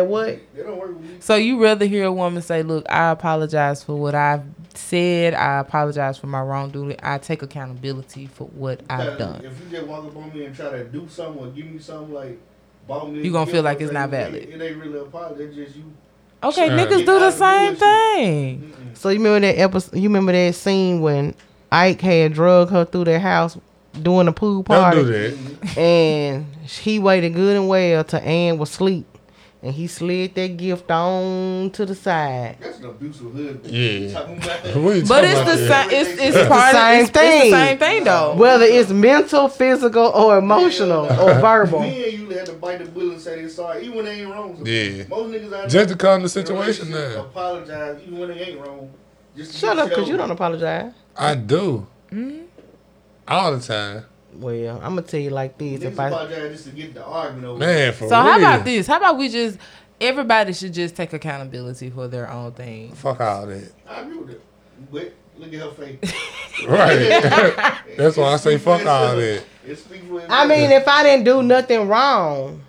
[SPEAKER 2] Work with me.
[SPEAKER 8] That what?
[SPEAKER 2] They don't work with me.
[SPEAKER 3] So you rather hear a woman say, "Look, I apologize for what I've said. I apologize for my wrongdoing. I take accountability for what I've
[SPEAKER 2] Because
[SPEAKER 3] done."
[SPEAKER 2] If you just walk up on me and try to do something or give me something like bought me,
[SPEAKER 3] You gonna feel like it's not valid.
[SPEAKER 2] It, it ain't really a apology. It's just you.
[SPEAKER 3] Okay,
[SPEAKER 1] Sure.
[SPEAKER 3] niggas do the
[SPEAKER 2] out of the
[SPEAKER 3] same thing.
[SPEAKER 2] Mm-mm.
[SPEAKER 8] So you remember that episode? You remember that scene when Ike had drug her through their house doing the pool
[SPEAKER 1] Don't
[SPEAKER 8] party,
[SPEAKER 1] do that.
[SPEAKER 8] and he waited good and well till Ann was asleep, and he slid that gift on to the side.
[SPEAKER 2] That's an abusive husband.
[SPEAKER 1] Yeah.
[SPEAKER 2] You talking about that?
[SPEAKER 1] What you
[SPEAKER 3] But it's the
[SPEAKER 1] about
[SPEAKER 3] same. It's it's
[SPEAKER 8] It's the same
[SPEAKER 3] of it's,
[SPEAKER 8] thing.
[SPEAKER 3] It's the same thing though.
[SPEAKER 8] Whether it's mental, physical, or emotional, or verbal.
[SPEAKER 2] Men you had to bite the bullet and say they sorry, even when they ain't wrong. sometimes.
[SPEAKER 1] Yeah.
[SPEAKER 2] Most niggas out
[SPEAKER 1] Just to calm the
[SPEAKER 2] in a
[SPEAKER 1] situation
[SPEAKER 2] relationship
[SPEAKER 1] down.
[SPEAKER 2] Apologize even when they ain't wrong. Just
[SPEAKER 8] Shut up, because you don't apologize.
[SPEAKER 1] I do. Hmm. All the time.
[SPEAKER 8] Well, I'm gonna tell you like this:
[SPEAKER 2] Niggas
[SPEAKER 8] if I
[SPEAKER 2] apologize just to get the argument over.
[SPEAKER 1] Man, for
[SPEAKER 3] So
[SPEAKER 1] real.
[SPEAKER 3] how about this? How about we just everybody should just take accountability for their own thing.
[SPEAKER 1] Fuck all that.
[SPEAKER 2] I agree with it. But look at her face.
[SPEAKER 1] Right. That's why I say fuck all that.
[SPEAKER 2] It
[SPEAKER 8] I mean, if I didn't do nothing wrong,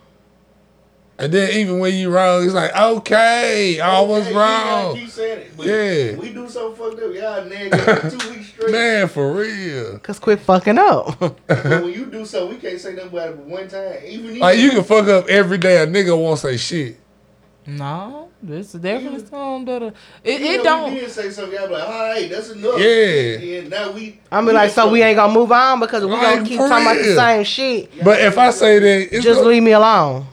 [SPEAKER 1] And then even when you wrong, it's like, okay, I was
[SPEAKER 2] Okay, you gotta
[SPEAKER 1] wrong.
[SPEAKER 2] Keep saying it. But
[SPEAKER 1] Yeah.
[SPEAKER 2] We do something fucked up. Y'all nag us for two weeks straight.
[SPEAKER 1] Man, for real.
[SPEAKER 8] Cause quit fucking up.
[SPEAKER 2] But when you do something, we can't say nothing about it but one time. Even
[SPEAKER 1] Like you can fuck up every day. A nigga won't say shit.
[SPEAKER 3] No, this is definitely something that uh, it, it
[SPEAKER 2] know,
[SPEAKER 3] don't.
[SPEAKER 2] We did say something. Y'all be like, all right, that's enough.
[SPEAKER 1] Yeah.
[SPEAKER 2] And now we.
[SPEAKER 8] I mean, like, so we ain't gonna move on because we
[SPEAKER 1] Like,
[SPEAKER 8] gonna keep
[SPEAKER 1] for
[SPEAKER 8] talking about the same shit.
[SPEAKER 1] But if I say that, it's
[SPEAKER 8] Just
[SPEAKER 1] no-
[SPEAKER 8] leave me alone.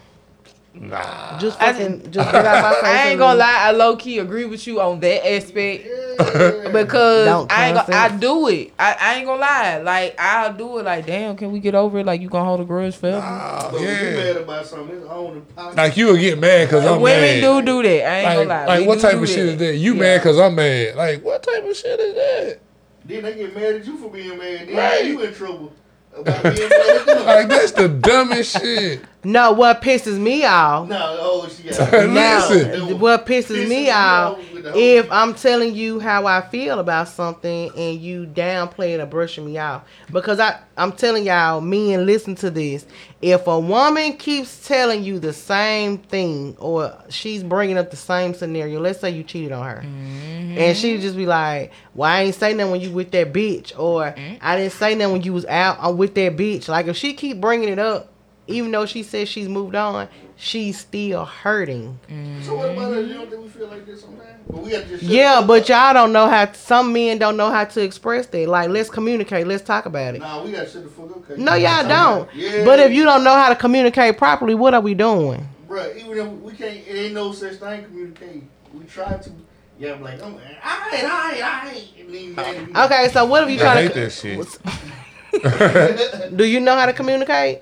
[SPEAKER 1] Nah.
[SPEAKER 8] Just fucking, just get out my face.
[SPEAKER 3] I ain't gonna lie, I low key agree with you on that aspect because I ain't gonna, I do it. I, I ain't gonna lie, like I'll do it. Like damn, can we get over it? Like you gonna hold a grudge forever?
[SPEAKER 2] But when you
[SPEAKER 1] yeah.
[SPEAKER 2] mad about something, it's on the.
[SPEAKER 1] Like you will get mad because I'm
[SPEAKER 3] Women
[SPEAKER 1] mad.
[SPEAKER 3] do do that. I ain't
[SPEAKER 1] like,
[SPEAKER 3] gonna lie.
[SPEAKER 1] like
[SPEAKER 3] We
[SPEAKER 1] what type
[SPEAKER 3] do
[SPEAKER 1] of shit
[SPEAKER 3] that.
[SPEAKER 1] is that? You
[SPEAKER 3] Yeah.
[SPEAKER 1] mad because I'm mad? Like what type of shit is that?
[SPEAKER 2] Then they get mad at you for being mad. Then
[SPEAKER 1] Right.
[SPEAKER 2] you in trouble about being mad at them.
[SPEAKER 1] Like that's the dumbest shit.
[SPEAKER 8] No, what pisses me off.
[SPEAKER 2] No, oh, she got
[SPEAKER 8] Now,
[SPEAKER 1] Listen.
[SPEAKER 8] what pisses me off
[SPEAKER 2] with the whole-
[SPEAKER 8] if I'm telling you how I feel about something and you downplay it or brushing me off. Because I, I'm telling y'all, men, listen to this. If a woman keeps telling you the same thing or she's bringing up the same scenario, let's say you cheated on her. And she just be like, well, I ain't say nothing when you with that bitch. Or I didn't say nothing when you was out uh, with that bitch. Like, if she keep bringing it up, even though she says she's moved on, she's still hurting.
[SPEAKER 2] So what about us? You don't think we feel like this sometimes? But we have to just
[SPEAKER 8] Yeah, but
[SPEAKER 2] up.
[SPEAKER 8] y'all don't know how. Some men don't know how to express that. Like, let's communicate. Let's talk about it.
[SPEAKER 2] Nah, we gotta shut the fuck up. 'cause
[SPEAKER 8] No,
[SPEAKER 2] you-
[SPEAKER 8] y'all don't.
[SPEAKER 2] Yeah.
[SPEAKER 8] But if you don't know how to communicate properly, what are we doing?
[SPEAKER 2] Bruh, even if we can't, it ain't no such thing communicate. We try to. Yeah, I'm like, I'm, I ain't, I ain't, I ain't. And then you mad at me.
[SPEAKER 8] Okay, so what if you
[SPEAKER 1] I hate
[SPEAKER 8] to?
[SPEAKER 1] that shit.
[SPEAKER 8] Do you know how to communicate?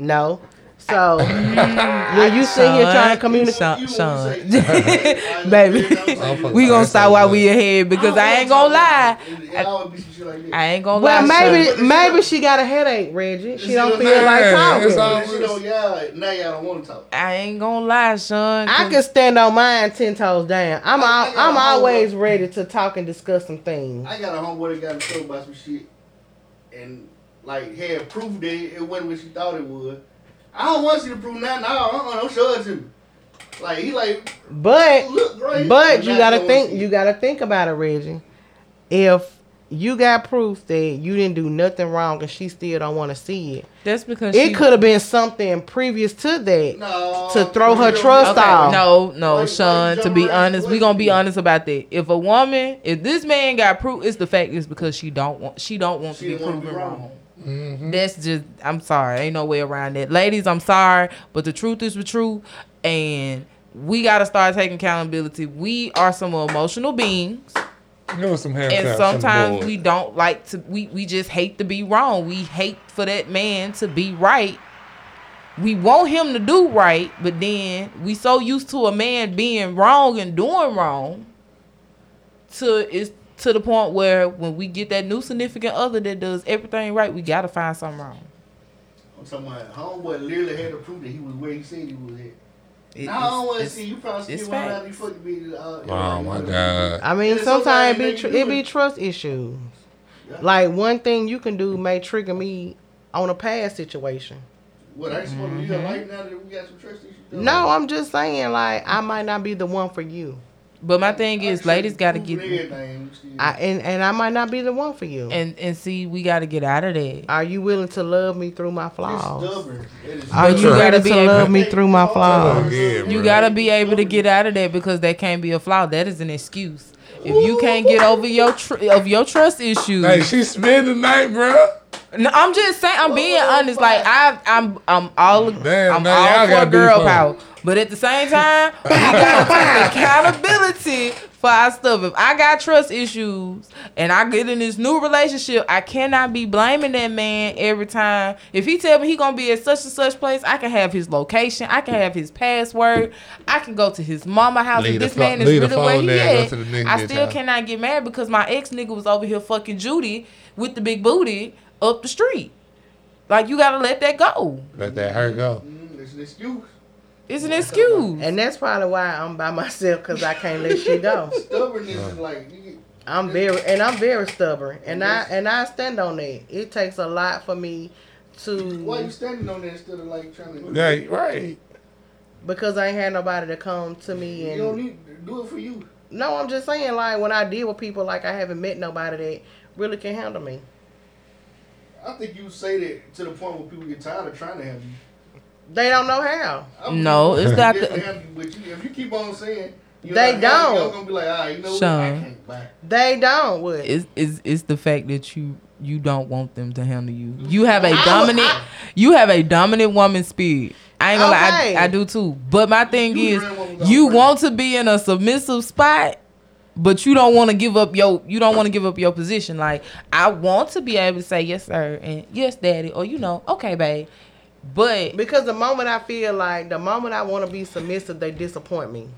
[SPEAKER 8] No. So, yeah, you sit here trying to communicate.
[SPEAKER 3] Sean, Sean. Baby, we gonna
[SPEAKER 1] that's
[SPEAKER 3] start while we ahead because I ain't gonna lie.
[SPEAKER 2] It, it always be some shit like that.
[SPEAKER 3] I ain't gonna
[SPEAKER 8] Well,
[SPEAKER 3] lie.
[SPEAKER 8] Well, maybe
[SPEAKER 3] Sean.
[SPEAKER 8] maybe she got a headache, Reggie. She don't feel like talking.
[SPEAKER 1] It's all-
[SPEAKER 2] But shit on y'all, now y'all don't want to talk.
[SPEAKER 3] I ain't gonna lie, Sean.
[SPEAKER 8] I can stand on mine ten toes down. I'm
[SPEAKER 2] I- I
[SPEAKER 8] al-
[SPEAKER 2] got
[SPEAKER 8] I'm always ready to talk and discuss some things.
[SPEAKER 2] I got a homeboy that got in trouble about some shit, and like had proof that it wasn't what she thought it was. I don't want you to prove nothing. No, uh-uh, don't show it to me. Like he like,
[SPEAKER 8] But oh,
[SPEAKER 2] look great.
[SPEAKER 8] but you gotta think you gotta think about it, Reggie. If you got proof that you didn't do nothing wrong and she still don't want to see it,
[SPEAKER 3] That's because
[SPEAKER 8] it could have been something previous to that
[SPEAKER 2] No,
[SPEAKER 8] to throw her trust
[SPEAKER 3] Okay,
[SPEAKER 8] off.
[SPEAKER 3] no, no,
[SPEAKER 2] Why- why
[SPEAKER 3] Sean.
[SPEAKER 2] you
[SPEAKER 3] To be honest,
[SPEAKER 2] the
[SPEAKER 3] we gonna be honest about that. If a woman, if this man got proof, it's the fact is because she don't want, she don't want
[SPEAKER 2] She
[SPEAKER 3] to be
[SPEAKER 2] wanna be
[SPEAKER 3] proven
[SPEAKER 2] wrong.
[SPEAKER 3] wrong.
[SPEAKER 1] Mm-hmm.
[SPEAKER 3] That's just, I'm sorry, ain't no way around that. Ladies, I'm sorry, but the truth is the truth, and we gotta start taking accountability. We are some emotional beings.
[SPEAKER 1] Some
[SPEAKER 3] and
[SPEAKER 1] taps on the
[SPEAKER 3] sometimes we don't like to we, we just hate to be wrong we hate for that man to be right we want him to do right but then we so used to a man being wrong and doing wrong to it's to the point where when we get that new significant other that does everything right we gotta find something wrong
[SPEAKER 2] I'm talking about homeboy literally had to prove that he was where he said he was at.
[SPEAKER 3] It-
[SPEAKER 2] now I don't want to see you probably
[SPEAKER 3] it's
[SPEAKER 2] still want
[SPEAKER 3] facts.
[SPEAKER 2] to be fucking be. Uh,
[SPEAKER 1] Oh my god.
[SPEAKER 8] I mean,
[SPEAKER 2] Yeah,
[SPEAKER 8] sometimes it be tr- it be trust issues.
[SPEAKER 2] Yeah.
[SPEAKER 8] Like one thing you can do may trigger me on a past situation.
[SPEAKER 2] What I supposed to be
[SPEAKER 3] Mm-hmm.
[SPEAKER 2] your life now that we got some trust issues?
[SPEAKER 8] No, I'm just saying like I might not be the one for you.
[SPEAKER 3] But my thing is ladies gotta get
[SPEAKER 2] everything, still.
[SPEAKER 8] I and, and I might not be the one for you.
[SPEAKER 3] and and see we gotta get out of that
[SPEAKER 8] Are you willing to love me through my
[SPEAKER 2] It's
[SPEAKER 8] flaws?
[SPEAKER 2] stubborn. It is
[SPEAKER 8] Are you
[SPEAKER 3] you gotta
[SPEAKER 8] ready
[SPEAKER 3] be
[SPEAKER 8] to
[SPEAKER 3] able-
[SPEAKER 8] love me through my flaws?
[SPEAKER 1] Yeah,
[SPEAKER 3] You gotta be able to get out of that because that can't be a flaw. That is an excuse. If you can't get over your tr- of your trust issues,
[SPEAKER 1] Hey, she spent the night, bro.
[SPEAKER 3] no, I'm just saying. I'm being oh, honest. Like I, I'm, I'm all,
[SPEAKER 1] Damn,
[SPEAKER 3] I'm
[SPEAKER 1] now
[SPEAKER 3] all for girl power. But at the same time, we gotta take accountability for our stuff. If I got trust issues and I get in this new relationship, I cannot be blaming that man every time. If he tell me he gonna be at such and such place, I can have his location, I can have his password, I can go to his mama house.
[SPEAKER 1] Leave
[SPEAKER 3] if
[SPEAKER 1] the
[SPEAKER 3] this
[SPEAKER 1] fo-
[SPEAKER 3] man is
[SPEAKER 1] leave the
[SPEAKER 3] really where he
[SPEAKER 1] there
[SPEAKER 3] at,
[SPEAKER 1] to the nigga
[SPEAKER 3] I still
[SPEAKER 1] house.
[SPEAKER 3] cannot get mad because my ex nigga was over here fucking Judy with the big booty up the street. Like you gotta let that go.
[SPEAKER 1] Let that her go.
[SPEAKER 2] Mm, it's an excuse.
[SPEAKER 3] It's an excuse.
[SPEAKER 8] And that's probably why I'm by myself because I can't let shit go.
[SPEAKER 2] Stubbornness is like,
[SPEAKER 8] I'm very and I'm very stubborn, and I and I stand on that. It takes a lot for me to.
[SPEAKER 2] why you
[SPEAKER 8] to.
[SPEAKER 2] standing on there instead of like trying to?
[SPEAKER 1] Yeah, right.
[SPEAKER 8] because I ain't had nobody to come to me
[SPEAKER 2] You don't
[SPEAKER 8] and
[SPEAKER 2] need to do it for you.
[SPEAKER 8] no, I'm just saying like when I deal with people like I haven't met nobody that really can handle me.
[SPEAKER 2] I think you say that to the point where people get tired of trying to have you.
[SPEAKER 8] They don't know how.
[SPEAKER 2] I'm
[SPEAKER 3] No, it's not
[SPEAKER 2] just
[SPEAKER 3] the-
[SPEAKER 2] help you, if you keep on saying you
[SPEAKER 8] They
[SPEAKER 2] not
[SPEAKER 8] don't.
[SPEAKER 2] You're gonna be like, ah, you know what? I
[SPEAKER 3] Sean.
[SPEAKER 2] can't
[SPEAKER 8] They don't. What?
[SPEAKER 3] It's, it's, it's the fact that you you don't want them to handle you. You have a
[SPEAKER 8] I
[SPEAKER 3] dominant
[SPEAKER 8] I-
[SPEAKER 3] you have a dominant woman speed. I ain't gonna
[SPEAKER 8] Okay.
[SPEAKER 3] lie, I, I do too. But my thing
[SPEAKER 2] You
[SPEAKER 3] is,
[SPEAKER 2] ran one without
[SPEAKER 3] you
[SPEAKER 2] breaking.
[SPEAKER 3] want to be in a submissive spot, but you don't want to give up your you don't want to give up your position. Like I want to be able to say yes, sir, and yes, daddy, or you know, okay, babe. But
[SPEAKER 8] Because the moment I feel like the moment I want to be submissive, they disappoint me.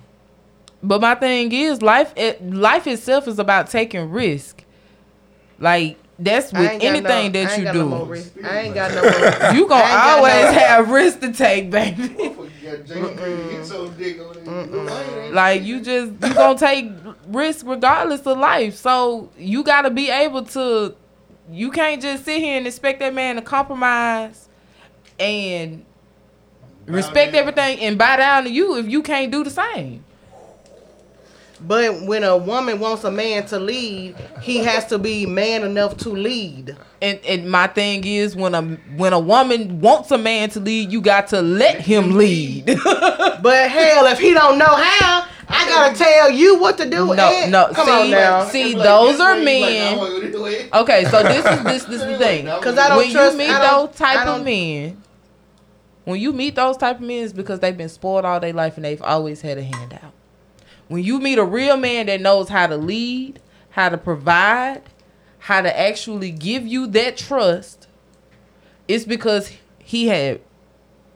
[SPEAKER 3] But my thing is, life it, life itself is about taking risk. Like that's with anything
[SPEAKER 8] no-
[SPEAKER 3] that you do.
[SPEAKER 8] no more risk. I ain't got no more.
[SPEAKER 3] you gonna
[SPEAKER 8] I ain't got
[SPEAKER 3] always
[SPEAKER 8] no-
[SPEAKER 3] have risk to take, baby.
[SPEAKER 2] Motherfucker got Jacob hit so dick on there. Lil Wayne ain't
[SPEAKER 3] like you just you gonna take risk regardless of life. So you gotta be able to. You can't just sit here and expect that man to compromise and respect
[SPEAKER 2] down.
[SPEAKER 3] everything and bow down to you if you can't do the same.
[SPEAKER 8] But when a woman wants a man to lead, he has to be man enough to lead.
[SPEAKER 3] And, and my thing is when a when a woman wants a man to lead, you got to let him lead.
[SPEAKER 8] But hell, if he don't know how, I gotta tell you what to do.
[SPEAKER 3] No,
[SPEAKER 8] and-
[SPEAKER 3] no,
[SPEAKER 8] Come
[SPEAKER 3] see,
[SPEAKER 8] on now.
[SPEAKER 3] see,
[SPEAKER 2] like,
[SPEAKER 3] those are
[SPEAKER 2] way, you like,
[SPEAKER 3] men.
[SPEAKER 2] I wanna go this way.
[SPEAKER 3] Okay, so this is this this is the thing.
[SPEAKER 8] Cause I don't
[SPEAKER 3] when
[SPEAKER 8] trust-
[SPEAKER 3] you meet
[SPEAKER 8] I don't-
[SPEAKER 3] those type of men, when you meet those type of men, it's because they've been spoiled all their life and they've always had a handout. When you meet a real man that knows how to lead, how to provide, how to actually give you that trust, it's because he had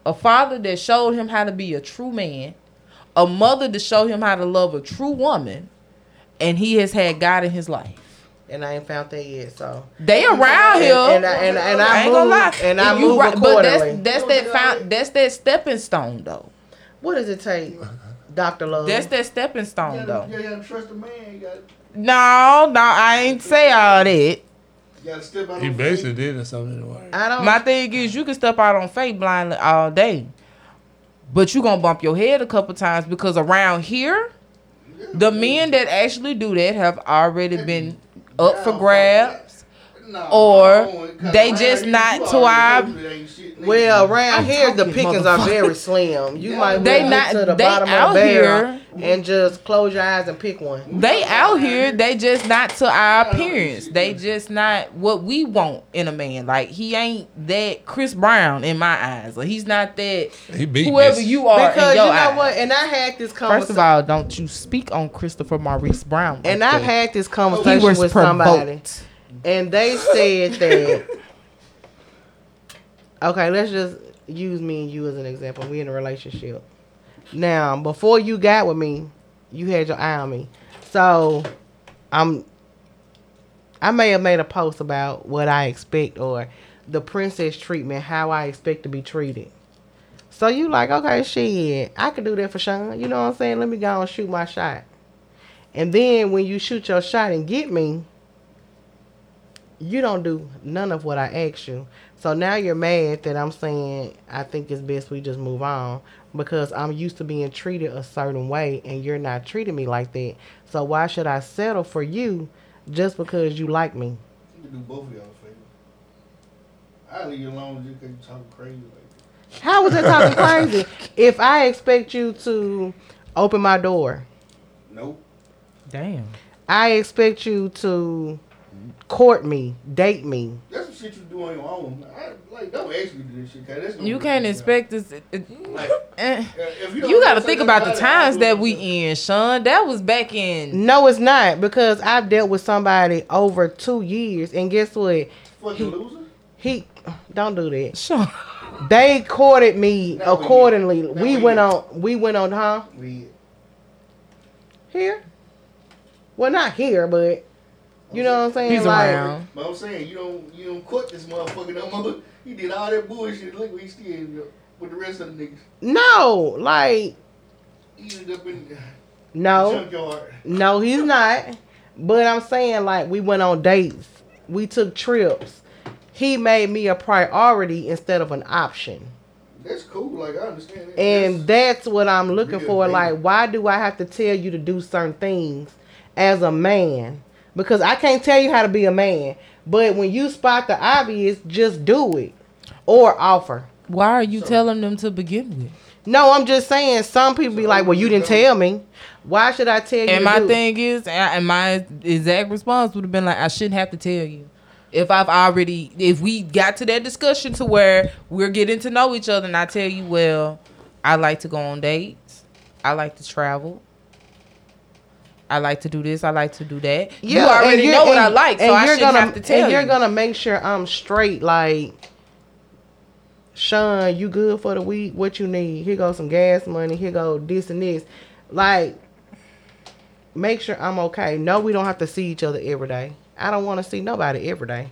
[SPEAKER 3] a father that showed him how to be a true man, a mother to show him how to love a true woman, and he has had God in his life.
[SPEAKER 8] And I ain't found that yet. So
[SPEAKER 3] They around
[SPEAKER 8] and,
[SPEAKER 3] here.
[SPEAKER 8] and, I, and, and I,
[SPEAKER 3] ain't
[SPEAKER 8] move
[SPEAKER 3] gonna lie.
[SPEAKER 8] and I
[SPEAKER 3] you
[SPEAKER 8] move
[SPEAKER 3] right, but that's that's that found, that's that stepping stone though.
[SPEAKER 8] what does it take, Doctor Love?
[SPEAKER 3] That's that stepping
[SPEAKER 2] You
[SPEAKER 3] stone
[SPEAKER 2] gotta,
[SPEAKER 3] though.
[SPEAKER 2] you gotta trust the man. You gotta,
[SPEAKER 3] No, no, I ain't say all that.
[SPEAKER 2] you step out
[SPEAKER 1] He
[SPEAKER 2] on
[SPEAKER 1] basically did it something in the.
[SPEAKER 8] I don't.
[SPEAKER 3] My thing is you can step out on faith blindly all day. But you gonna bump your head a couple times because around here, the men that actually do that have already been up for grabs.
[SPEAKER 2] Nah,
[SPEAKER 3] Or
[SPEAKER 2] I don't want- 'cause
[SPEAKER 3] they just not
[SPEAKER 2] you
[SPEAKER 3] to our-
[SPEAKER 2] know that ain't shit, nigga.
[SPEAKER 8] Well, around
[SPEAKER 3] I'm
[SPEAKER 8] here the pickings are very slim. You might
[SPEAKER 3] They
[SPEAKER 8] well
[SPEAKER 3] not-
[SPEAKER 8] get to the
[SPEAKER 3] they
[SPEAKER 8] bottom of
[SPEAKER 3] out
[SPEAKER 8] the barrel
[SPEAKER 3] here.
[SPEAKER 8] and just close your eyes and pick one.
[SPEAKER 3] They out here, they just not to our appearance. They just not what we want in a man. Like he ain't that Chris Brown in my eyes. Like he's not that
[SPEAKER 1] He
[SPEAKER 3] whoever
[SPEAKER 1] this.
[SPEAKER 3] you are
[SPEAKER 8] Because
[SPEAKER 3] in
[SPEAKER 8] you know
[SPEAKER 3] eyes.
[SPEAKER 8] what? And I had this
[SPEAKER 3] First
[SPEAKER 8] conversation.
[SPEAKER 3] of all, don't you speak on Christopher Maurice Brown. like
[SPEAKER 8] and I've
[SPEAKER 3] that.
[SPEAKER 8] had this conversation
[SPEAKER 3] was
[SPEAKER 8] with somebody,
[SPEAKER 3] provoked.
[SPEAKER 8] And they said that. Okay, let's just use me and you as an example. We in a relationship. Now, before you got with me, you had your eye on me. So, I'm. I may have made a post about what I expect or the princess treatment, how I expect to be treated. So you like, okay, shit, I could do that for Sean. You know what I'm saying? Let me go and shoot my shot. And then when you shoot your shot and get me, you don't do none of what I asked you. So now you're mad that I'm saying I think it's best we just move on because I'm used to being treated a certain way and you're not treating me like that. So why should I settle for you just because you like me?
[SPEAKER 2] You can do both of y'all a favor. I'll leave you alone just because you talking crazy like that.
[SPEAKER 8] How was that talking crazy? If I expect you to open my door,
[SPEAKER 2] Nope.
[SPEAKER 3] Damn.
[SPEAKER 8] I expect you to court me, date me.
[SPEAKER 2] That's some shit you do on your own. I, like, don't ask me to do this shit, cause that's gonna
[SPEAKER 3] You can't
[SPEAKER 2] a-
[SPEAKER 3] expect this. it- it-
[SPEAKER 2] Like,
[SPEAKER 3] eh.
[SPEAKER 2] you,
[SPEAKER 3] You got to think about the times that we in, Sean. That was back in.
[SPEAKER 8] No, it's not because I've dealt with somebody over two years, and guess what?
[SPEAKER 2] Fucking loser.
[SPEAKER 8] He don't do that.
[SPEAKER 3] Sean.
[SPEAKER 8] They courted me
[SPEAKER 2] Now we-
[SPEAKER 8] accordingly.
[SPEAKER 2] now
[SPEAKER 8] We
[SPEAKER 2] we-
[SPEAKER 8] went on. We went on, huh?
[SPEAKER 2] We,
[SPEAKER 8] Here. Well, not here, but you know what I'm saying.
[SPEAKER 3] He's
[SPEAKER 8] like,
[SPEAKER 3] around.
[SPEAKER 2] but I'm saying you don't you don't court this motherfucker no more. He did all that bullshit. Look where he still ended up with the rest of the niggas.
[SPEAKER 8] No, like
[SPEAKER 2] He ended up in the
[SPEAKER 8] no,
[SPEAKER 2] junkyard.
[SPEAKER 8] no, he's not. But I'm saying like we went on dates. We took trips. He made me a priority instead of an option.
[SPEAKER 2] That's cool. Like I understand that.
[SPEAKER 8] And that's what I'm looking for.
[SPEAKER 2] dating.
[SPEAKER 8] Like, why do I have to tell you to do certain things as a man? Because I can't tell you how to be a man. But when you spot the obvious, just do it or offer.
[SPEAKER 3] Why are you telling them to begin with?
[SPEAKER 8] No, I'm just saying. Some people be like, "Well, you didn't tell me. Why should I tell you?"
[SPEAKER 3] And my thing is, and and my exact response would have been like, I shouldn't have to tell you. If I've already, if we got to that discussion to where we're getting to know each other, and I tell you, well, I like to go on dates, I like to travel, I like to do this, I like to do that. you already know what I like, so I
[SPEAKER 8] you're
[SPEAKER 3] shouldn't
[SPEAKER 8] gonna,
[SPEAKER 3] have to tell
[SPEAKER 8] And you're gonna make sure I'm straight. Like, Sean, you good for the week? What you need? Here goes some gas money. Here go this and this. Like, make sure I'm okay. No, we don't have to see each other every day. I don't want to see nobody every day.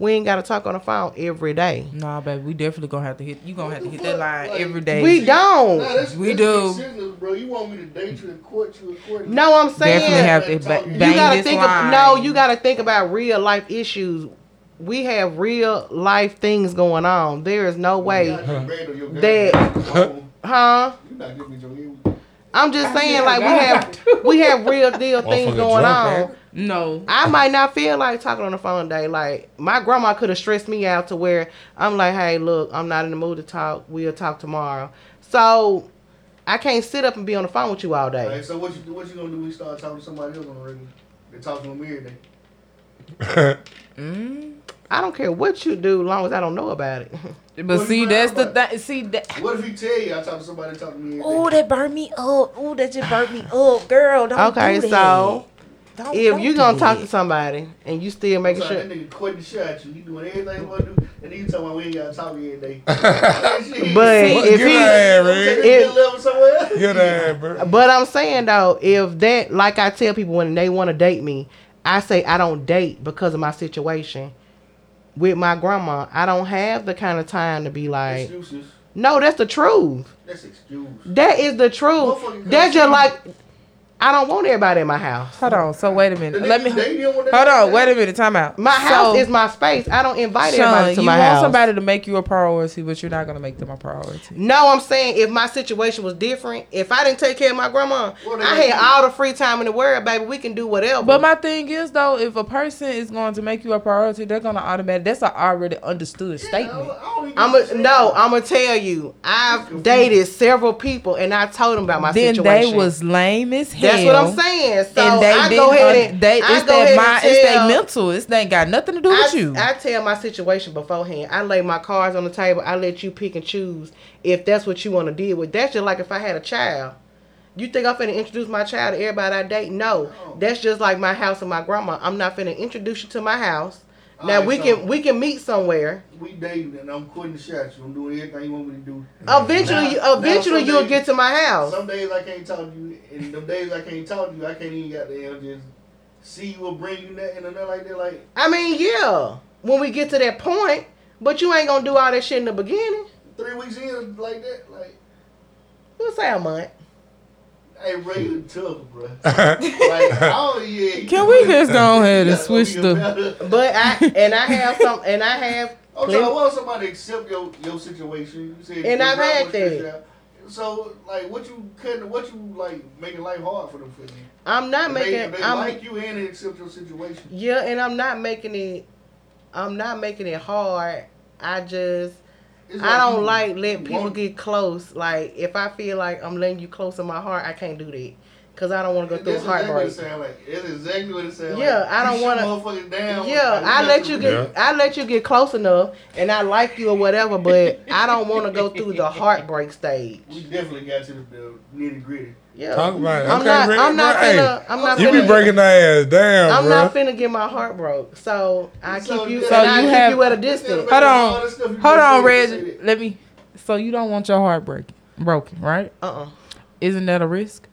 [SPEAKER 8] We ain't gotta talk on the phone every day.
[SPEAKER 3] Nah, baby, we definitely gonna have to hit. You gonna have to hit that line
[SPEAKER 2] Like,
[SPEAKER 3] every day.
[SPEAKER 8] We don't.
[SPEAKER 2] Nah, that's,
[SPEAKER 3] We
[SPEAKER 2] that's
[SPEAKER 3] do.
[SPEAKER 2] Serious, bro. You want me to date you and court you and court you?
[SPEAKER 8] No, I'm saying
[SPEAKER 3] definitely have to ba-
[SPEAKER 2] You
[SPEAKER 3] bang
[SPEAKER 8] you gotta
[SPEAKER 3] this
[SPEAKER 8] think
[SPEAKER 3] line.
[SPEAKER 8] of, no you gotta think about real life issues we have real life things going on there is no way
[SPEAKER 2] You got your bread or your girl.
[SPEAKER 8] that huh
[SPEAKER 2] You not giving me your
[SPEAKER 8] i'm just saying like we have we have real deal things going on
[SPEAKER 1] man.
[SPEAKER 3] No,
[SPEAKER 8] I might not feel like talking on the phone today. Like my grandma could have stressed me out to where I'm like, hey, look, I'm not in the mood to talk. We'll talk tomorrow. So I can't sit up and be on the phone with you all day.
[SPEAKER 2] Right, so what you what you gonna do when you start talking to somebody else on the regular? They talk to them every day.
[SPEAKER 3] Mm.
[SPEAKER 8] I don't care what you do, as long as I don't know about it.
[SPEAKER 3] but
[SPEAKER 2] What
[SPEAKER 3] see, that's the
[SPEAKER 2] about?
[SPEAKER 3] thing. See that.
[SPEAKER 2] What if he tell you I talk to somebody talk to me?
[SPEAKER 3] Oh, that burned me up. Oh, that just burnt me up, girl. Don't
[SPEAKER 8] okay,
[SPEAKER 3] do that.
[SPEAKER 8] so
[SPEAKER 3] Don't-
[SPEAKER 8] if
[SPEAKER 3] don't
[SPEAKER 8] you
[SPEAKER 3] do
[SPEAKER 8] gonna talk
[SPEAKER 3] that.
[SPEAKER 8] to somebody and you still making
[SPEAKER 2] sorry,
[SPEAKER 8] sure,
[SPEAKER 2] that nigga quitting the shit at you. He doing everything he wanna do, and then you talking about we ain't gotta talk every day. Shit.
[SPEAKER 8] but
[SPEAKER 3] See,
[SPEAKER 8] if
[SPEAKER 1] Get
[SPEAKER 8] he,
[SPEAKER 1] her ass,
[SPEAKER 2] Take
[SPEAKER 8] If-
[SPEAKER 2] somewhere else.
[SPEAKER 1] Get her ass.
[SPEAKER 8] But I'm saying though, if that, like I tell people when they want to date me, I say I don't date because of my situation. With my grandma, I don't have the kind of time to be like,
[SPEAKER 2] Excuses.
[SPEAKER 8] no, that's the truth.
[SPEAKER 2] That's excuse.
[SPEAKER 8] That is the truth. That's just like, I don't want everybody in my house.
[SPEAKER 3] Hold on. So wait a minute.
[SPEAKER 2] The
[SPEAKER 3] Let me.
[SPEAKER 2] niggas dating you want that
[SPEAKER 3] Hold on. Wait a minute. Time out.
[SPEAKER 8] My house
[SPEAKER 3] So,
[SPEAKER 8] is my space. I don't invite
[SPEAKER 3] Sean,
[SPEAKER 8] everybody to my house.
[SPEAKER 3] you
[SPEAKER 8] my
[SPEAKER 3] want somebody to make you a priority, but you're not gonna make them a priority.
[SPEAKER 8] No, I'm saying if my situation was different, if I didn't take care of my grandma,
[SPEAKER 2] What they
[SPEAKER 8] I had all the free time in the world, baby. We can do whatever.
[SPEAKER 3] But my thing is though, if a person is going to make you a priority, they're gonna automatic. That's an already understood statement.
[SPEAKER 8] I'm a, no, I'm gonna tell you. I've dated several people, and I told them about my
[SPEAKER 3] then
[SPEAKER 8] situation.
[SPEAKER 3] they was lame as hell.
[SPEAKER 8] That's what I'm saying. So
[SPEAKER 3] and they
[SPEAKER 8] I go ahead and
[SPEAKER 3] they,
[SPEAKER 8] I
[SPEAKER 3] it's
[SPEAKER 8] go
[SPEAKER 3] that mind.
[SPEAKER 8] and
[SPEAKER 3] It's that mental. It's ain't got nothing to do
[SPEAKER 8] I,
[SPEAKER 3] with you.
[SPEAKER 8] I tell my situation beforehand. I lay my cards on the table. I let you pick and choose if that's what you want to deal with. That's just like if I had a child. You think I'm finna introduce my child to everybody I date? No. That's just like my house and my grandma. I'm not finna introduce you to my house. Now
[SPEAKER 2] Alright,
[SPEAKER 8] we
[SPEAKER 2] so-
[SPEAKER 8] can we can meet somewhere.
[SPEAKER 2] We dating and I'm quitting the shots. I'm doing everything you want me to do.
[SPEAKER 8] Eventually,
[SPEAKER 2] Now-
[SPEAKER 8] you,
[SPEAKER 2] now
[SPEAKER 8] eventually
[SPEAKER 2] some
[SPEAKER 8] you'll
[SPEAKER 2] days-
[SPEAKER 8] get to my house.
[SPEAKER 2] Some days I can't talk to you, and them days I can't talk to you, I can't even got damn just see you or bring you that and nothing like that. Like
[SPEAKER 8] I mean, yeah, when we get to that point, but you ain't gonna do all that shit in the beginning.
[SPEAKER 2] three weeks in, like that. Like,
[SPEAKER 8] We'll say a month.
[SPEAKER 2] Hey, bro, you tough, bro. like, oh yeah.
[SPEAKER 3] Can we just go ahead and
[SPEAKER 2] Yeah,
[SPEAKER 3] switch
[SPEAKER 2] you
[SPEAKER 3] the?
[SPEAKER 8] But I and I have some and I have
[SPEAKER 2] Oh, so I want somebody to accept your your situation. You said
[SPEAKER 8] And
[SPEAKER 2] your
[SPEAKER 8] I've
[SPEAKER 2] grandma
[SPEAKER 8] had that.
[SPEAKER 2] So, like, what you cutting? What you like making life hard for them for you?
[SPEAKER 8] I'm not
[SPEAKER 2] If they,
[SPEAKER 8] making
[SPEAKER 2] if they
[SPEAKER 8] I'm
[SPEAKER 2] like you and they accept your situation.
[SPEAKER 8] yeah, and I'm not making it I'm not making it hard. I just
[SPEAKER 2] It's
[SPEAKER 8] I don't like let people get close. Like if I feel like I'm letting you close in my heart, I can't do that. Cause I don't want to go through a
[SPEAKER 2] That's exactly what
[SPEAKER 8] heartbreak.
[SPEAKER 2] it sound like. It's exactly what it sounds like.
[SPEAKER 8] Yeah, I don't wanna-
[SPEAKER 2] motherfuckers down.
[SPEAKER 8] Yeah,
[SPEAKER 2] like,
[SPEAKER 8] I
[SPEAKER 2] we
[SPEAKER 8] let you
[SPEAKER 2] to-
[SPEAKER 8] get I let you get close enough, and I like you or whatever. But I don't want to go through the heartbreak stage.
[SPEAKER 2] We definitely got to the, the nitty gritty.
[SPEAKER 8] Yeah,
[SPEAKER 1] Talk about it.
[SPEAKER 8] I'm
[SPEAKER 1] Okay,
[SPEAKER 8] not.
[SPEAKER 1] Rick,
[SPEAKER 8] I'm not
[SPEAKER 1] bro, hey.
[SPEAKER 8] I'm not.
[SPEAKER 1] You
[SPEAKER 8] finna,
[SPEAKER 1] be breaking that ass down,
[SPEAKER 8] I'm
[SPEAKER 1] bro.
[SPEAKER 8] not finna get my heart broke. So I
[SPEAKER 2] So
[SPEAKER 8] keep you.
[SPEAKER 2] you-
[SPEAKER 8] So
[SPEAKER 3] So
[SPEAKER 8] I
[SPEAKER 3] you
[SPEAKER 8] keep
[SPEAKER 3] have-
[SPEAKER 8] you at a distance.
[SPEAKER 3] Hold on,
[SPEAKER 2] that stuff you
[SPEAKER 3] hold on, Reggie. Let me. So you don't want your heart breaking, broken, right?
[SPEAKER 8] Uh. uh
[SPEAKER 3] Isn't that a risk